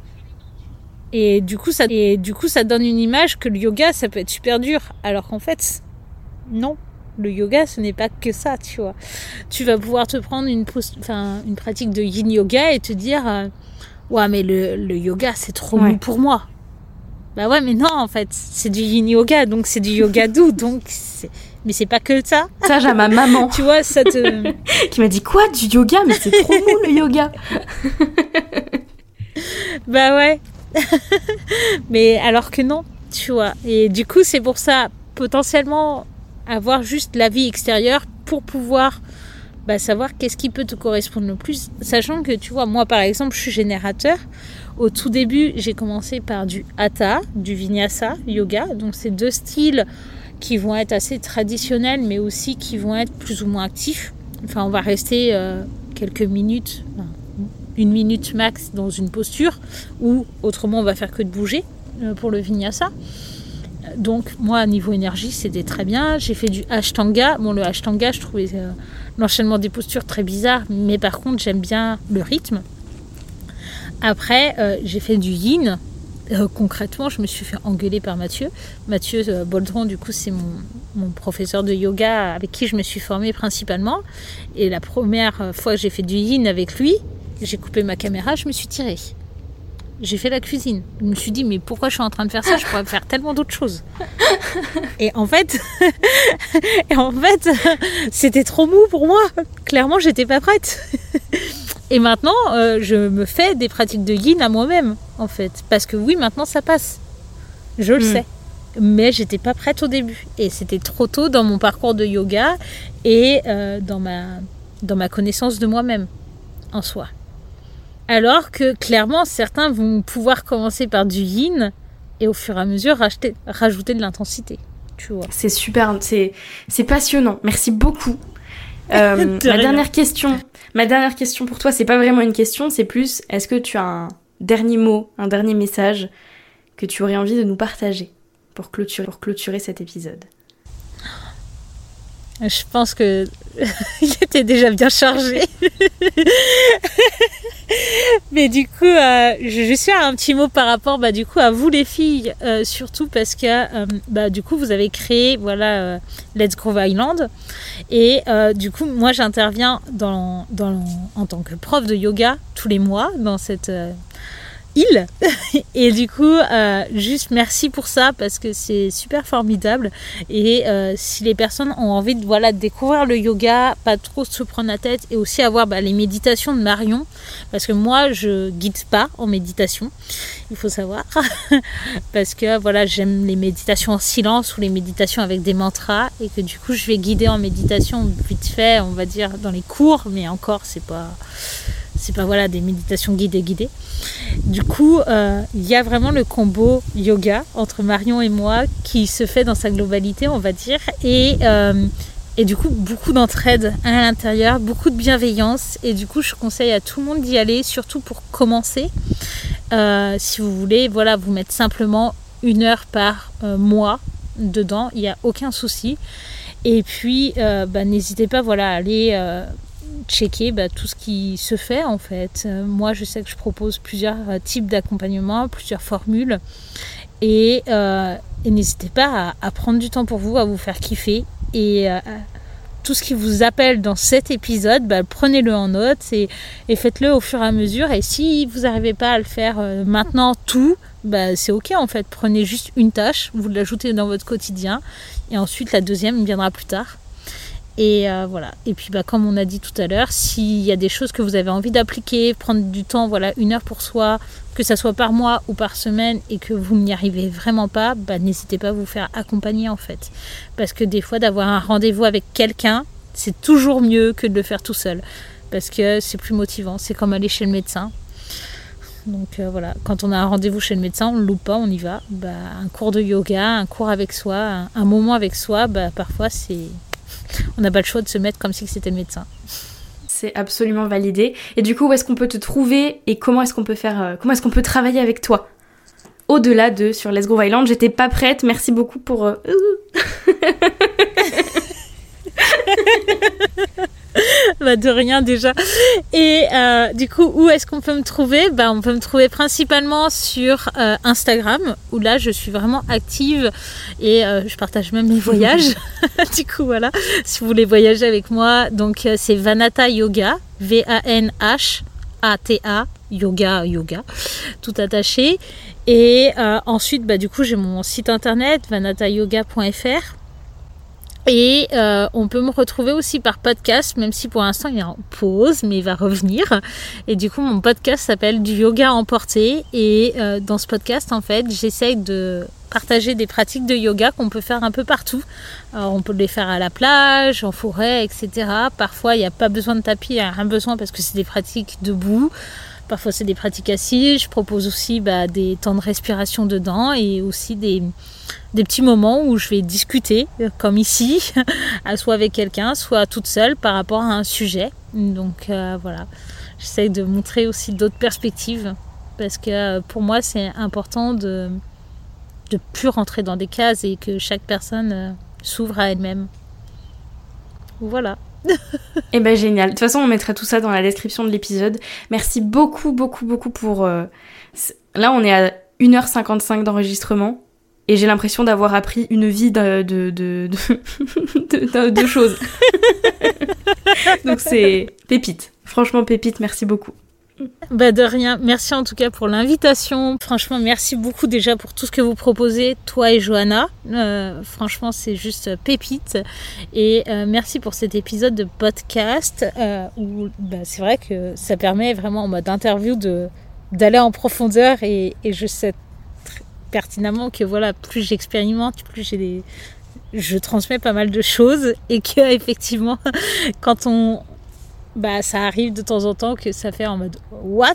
Et du coup, ça, et du coup, ça donne une image que le yoga, ça peut être super dur. Alors qu'en fait, non. Le yoga, ce n'est pas que ça, tu vois. Tu vas pouvoir te prendre une, enfin, une pratique de yin yoga et te dire euh, Ouais, mais le, le yoga, c'est trop Ouais. mou pour moi. Bah ouais, mais non, en fait, c'est du yin yoga, donc c'est du yoga doux. Donc c'est- mais c'est pas que ça. Ça, j'ai ma maman Tu vois, ça te. qui m'a dit quoi du yoga Mais c'est trop mou le yoga. Bah ouais. Mais alors que non, tu vois. Et du coup, c'est pour ça, potentiellement, avoir juste la vie extérieure pour pouvoir bah, savoir qu'est-ce qui peut te correspondre le plus. Sachant que, tu vois, moi, par exemple, je suis générateur. Au tout début, j'ai commencé par du hatha, du vinyasa, yoga. Donc, c'est deux styles qui vont être assez traditionnels, mais aussi qui vont être plus ou moins actifs. Enfin, on va rester euh, quelques minutes, une minute max dans une posture, ou autrement, on va faire que de bouger euh, pour le vinyasa. Donc, moi, niveau énergie, c'était très bien. J'ai fait du ashtanga. Bon, le ashtanga, je trouvais euh, l'enchaînement des postures très bizarre, mais par contre, j'aime bien le rythme. Après, euh, j'ai fait du yin. Euh, concrètement, je me suis fait engueuler par Mathieu. Mathieu Boldron, du coup, c'est mon, mon professeur de yoga avec qui je me suis formée principalement. Et la première fois que j'ai fait du yin avec lui, j'ai coupé ma caméra, je me suis tirée. J'ai fait la cuisine. Je me suis dit, mais pourquoi je suis en train de faire ça? Je pourrais faire tellement d'autres choses. Et en fait, et en fait, c'était trop mou pour moi. Clairement, j'étais pas prête. Et maintenant, euh, je me fais des pratiques de yin à moi-même, en fait. Parce que oui, maintenant, ça passe. Je le Mm. sais. Mais j'étais pas prête au début. Et c'était trop tôt dans mon parcours de yoga et euh, dans, ma, dans ma connaissance de moi-même, en soi. Alors que clairement, certains vont pouvoir commencer par du yin et au fur et à mesure racheter- rajouter de l'intensité. Tu vois. C'est super, c'est c'est passionnant. Merci beaucoup. Euh, De ma rien. dernière question, ma dernière question pour toi, c'est pas vraiment une question, c'est plus est-ce que tu as un dernier mot, un dernier message que tu aurais envie de nous partager pour clôturer, pour clôturer cet épisode? Je pense que il était déjà bien chargé. Mais du coup, euh, je vais juste faire un petit mot par rapport, bah, du coup, à vous les filles, euh, surtout parce que, euh, bah, du coup, vous avez créé, voilà, Let's Groove Island, et du coup, moi, j'interviens dans, dans, en tant que prof de yoga tous les mois dans cette, il. Et du coup, euh, juste merci pour ça parce que c'est super formidable. Et euh, si les personnes ont envie de voilà découvrir le yoga, pas trop se prendre la tête et aussi avoir bah, les méditations de Marion, parce que moi je guide pas en méditation, il faut savoir, parce que voilà j'aime les méditations en silence ou les méditations avec des mantras et que du coup je vais guider en méditation vite fait, on va dire dans les cours, mais encore c'est pas c'est pas voilà des méditations guidées guidées. Du coup, euh, il y a vraiment le combo yoga entre Marion et moi qui se fait dans sa globalité, on va dire, et, euh, et du coup beaucoup d'entraide à l'intérieur, beaucoup de bienveillance, et du coup je conseille à tout le monde d'y aller, surtout pour commencer. Euh, si vous voulez, voilà, vous mettre simplement une heure par mois dedans, il n'y a aucun souci. Et puis, bah, n'hésitez pas voilà, à aller checker bah, tout ce qui se fait en fait. Euh, moi je sais que je propose plusieurs euh, types d'accompagnement, plusieurs formules et, euh, n'hésitez pas à, prendre du temps pour vous, à vous faire kiffer et tout ce qui vous appelle dans cet épisode, bah, prenez-le en note et, faites-le au fur et à mesure. Et si vous n'arrivez pas à le faire maintenant tout, bah, c'est ok en fait. Prenez juste une tâche, vous l'ajoutez dans votre quotidien et ensuite la deuxième viendra plus tard. Et euh, voilà. Et puis, bah, comme on a dit tout à l'heure, s'il y a des choses que vous avez envie d'appliquer, prendre du temps, voilà, une heure pour soi, que ça soit par mois ou par semaine, et que vous n'y arrivez vraiment pas, bah, n'hésitez pas à vous faire accompagner en fait. Parce que des fois, d'avoir un rendez-vous avec quelqu'un, c'est toujours mieux que de le faire tout seul. Parce que c'est plus motivant. C'est comme aller chez le médecin. Donc euh, voilà, quand on a un rendez-vous chez le médecin, on ne loupe pas, on y va. Bah, un cours de yoga, un cours avec soi, un, un moment avec soi, bah, parfois c'est on n'a pas le choix de se mettre comme si c'était le médecin. C'est absolument validé. Et du coup, où est-ce qu'on peut te trouver et comment est-ce qu'on peut faire, euh, comment est-ce qu'on peut travailler avec toi? Au-delà de sur Let's Go Island, j'étais pas prête. Merci beaucoup pour. Bah de rien déjà. Et euh, du coup, où est-ce qu'on peut me trouver? Bah, On peut me trouver principalement sur euh, Instagram, où là je suis vraiment active et euh, je partage même mes voyages. du coup, voilà, si vous voulez voyager avec moi, donc c'est Vanata Yoga, V-A-N-H-A-T-A, yoga, yoga, tout attaché. Et ensuite, bah, du coup, j'ai mon site internet, vanatayoga.fr et euh, on peut me retrouver aussi par podcast, même si pour l'instant il est en pause, mais il va revenir. Et du coup, mon podcast s'appelle Du yoga emporté. Et euh, dans ce podcast, en fait, j'essaye de partager des pratiques de yoga qu'on peut faire un peu partout. Alors, on peut les faire à la plage, en forêt, etc. Parfois, il n'y a pas besoin de tapis, il n'y a rien besoin parce que c'est des pratiques debout. Parfois, c'est des pratiques assises. Je propose aussi bah, des temps de respiration dedans et aussi des des petits moments où je vais discuter, comme ici, soit avec quelqu'un, soit toute seule par rapport à un sujet. Donc euh, voilà, j'essaie de montrer aussi d'autres perspectives parce que euh, pour moi c'est important de de plus rentrer dans des cases et que chaque personne euh, s'ouvre à elle-même. Voilà. Eh ben génial. De toute façon, on mettra tout ça dans la description de l'épisode. Merci beaucoup, beaucoup, beaucoup pour. Là, on est à 1h55 d'enregistrement et j'ai l'impression d'avoir appris une vie de, de, de, choses. Donc c'est pépite. Franchement, pépite, merci beaucoup. Bah de rien, merci en tout cas pour l'invitation. Franchement, merci beaucoup déjà pour tout ce que vous proposez, toi et Johanna. Euh, franchement, c'est juste pépite. Et euh, merci pour cet épisode de podcast euh, où bah, c'est vrai que ça permet vraiment en mode interview d'aller en profondeur et, et je sais pertinemment que voilà, plus j'expérimente, plus j'ai des je transmets pas mal de choses et que effectivement quand on bah ça arrive de temps en temps que ça fait en mode what?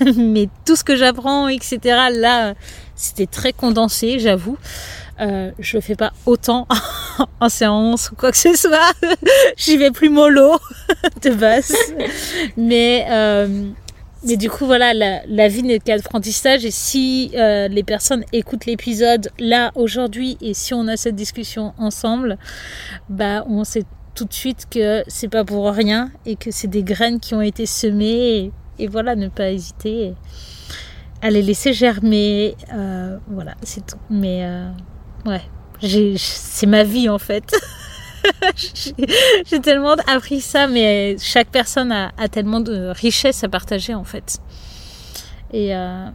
Mais tout ce que j'apprends etc là c'était très condensé j'avoue. Euh, je le fais pas autant en séance ou quoi que ce soit. J'y vais plus mollo de base. Mais euh, mais du coup, voilà, la, vie n'est qu'apprentissage. Et si euh, les personnes écoutent l'épisode là, aujourd'hui, et si on a cette discussion ensemble, bah, on sait tout de suite que c'est pas pour rien et que c'est des graines qui ont été semées. Et, voilà, ne pas hésiter à les laisser germer. Euh, voilà, c'est tout. Mais euh, ouais, c'est ma vie en fait. J'ai tellement appris ça, mais chaque personne a, tellement de richesse à partager en fait. Et, euh,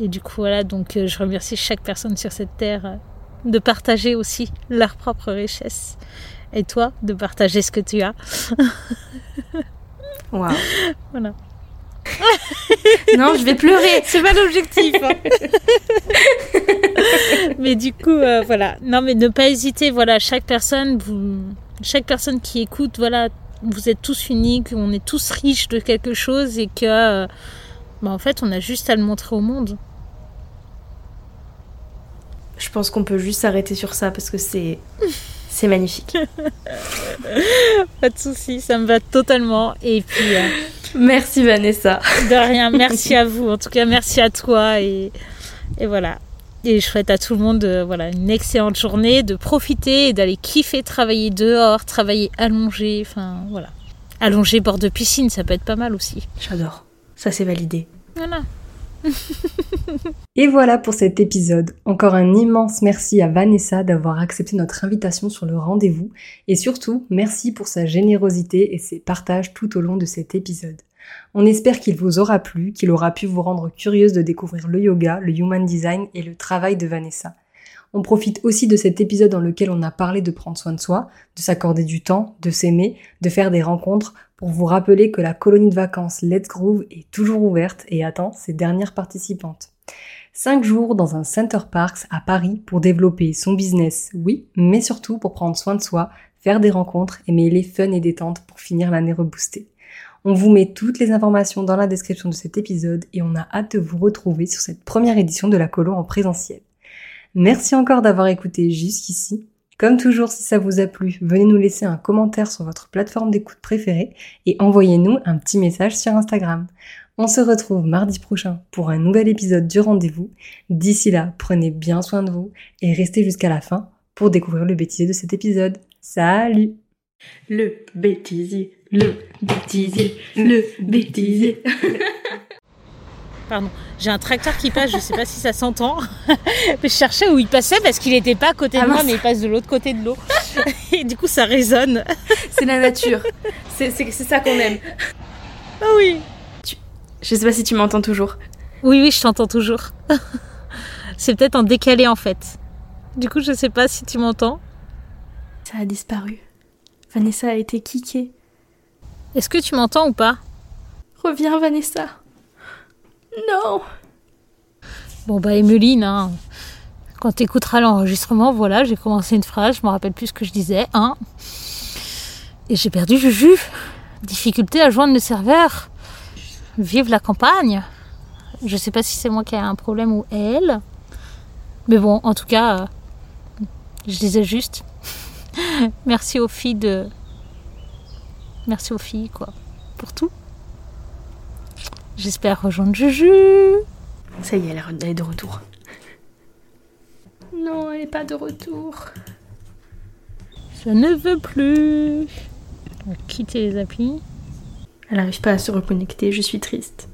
et du coup, voilà, donc euh, je remercie chaque personne sur cette terre euh, de partager aussi leur propre richesse. Et toi, de partager ce que tu as. Waouh. Voilà. non, je vais pleurer. C'est pas l'objectif. hein. mais du coup, euh, voilà. Non, mais ne pas hésiter. Voilà, chaque personne, vous, chaque personne qui écoute, voilà, vous êtes tous uniques, on est tous riches de quelque chose et que, euh, bah, en fait, on a juste à le montrer au monde. Je pense qu'on peut juste s'arrêter sur ça parce que c'est c'est magnifique. Pas de souci, ça me va totalement. Et puis, euh, Merci Vanessa. de rien, merci à vous. En tout cas, merci à toi et, et voilà. Et je souhaite à tout le monde euh, voilà, une excellente journée, de profiter et d'aller kiffer, travailler dehors, travailler allongé, enfin voilà. Allongé bord de piscine, ça peut être pas mal aussi. J'adore. Ça c'est validé. Voilà. Et voilà pour cet épisode. Encore un immense merci à Vanessa d'avoir accepté notre invitation sur le rendez-vous et surtout merci pour sa générosité et ses partages tout au long de cet épisode. On espère qu'il vous aura plu, qu'il aura pu vous rendre curieuse de découvrir le yoga, le human design et le travail de Vanessa. On profite aussi de cet épisode dans lequel on a parlé de prendre soin de soi, de s'accorder du temps, de s'aimer, de faire des rencontres, pour vous rappeler que la colonie de vacances Let's Groove est toujours ouverte et attend ses dernières participantes. Cinq jours dans un Center Parks à Paris pour développer son business, oui, mais surtout pour prendre soin de soi, faire des rencontres et mêler fun et détente pour finir l'année reboostée. On vous met toutes les informations dans la description de cet épisode et on a hâte de vous retrouver sur cette première édition de la colo en présentiel. Merci encore d'avoir écouté jusqu'ici. Comme toujours, si ça vous a plu, venez nous laisser un commentaire sur votre plateforme d'écoute préférée et envoyez-nous un petit message sur Instagram. On se retrouve mardi prochain pour un nouvel épisode du rendez-vous. D'ici là, prenez bien soin de vous et restez jusqu'à la fin pour découvrir le bêtisier de cet épisode. Salut Le bêtisier, le bêtisier, le bêtisier. Pardon, j'ai un tracteur qui passe, je sais pas si ça s'entend. Je cherchais où il passait parce qu'il n'était pas à côté de Ah moi, mince. mais il passe de l'autre côté de l'eau. Et du coup, ça résonne. C'est la nature. C'est ça qu'on aime. Ah oui. Je sais pas si tu m'entends toujours. Oui, oui, je t'entends toujours. C'est peut-être en décalé en fait. Du coup, je sais pas si tu m'entends. Ça a disparu. Vanessa a été kickée. Est-ce que tu m'entends ou pas? Reviens Vanessa. Non. Bon bah Emeline, hein, quand t'écouteras l'enregistrement, voilà, j'ai commencé une phrase, je me rappelle plus ce que je disais, hein. Et j'ai perdu Juju. Difficulté à joindre le serveur. Vive la campagne. Je sais pas si c'est moi qui ai un problème ou elle. Mais bon, en tout cas, euh, je disais juste. Merci aux filles de. Merci aux filles, quoi. Pour tout. J'espère rejoindre Juju. Ça y est, elle est- de retour. Non, elle est pas de retour. Je ne veux plus. On va quitter les applis. Elle n'arrive pas à se reconnecter, je suis triste.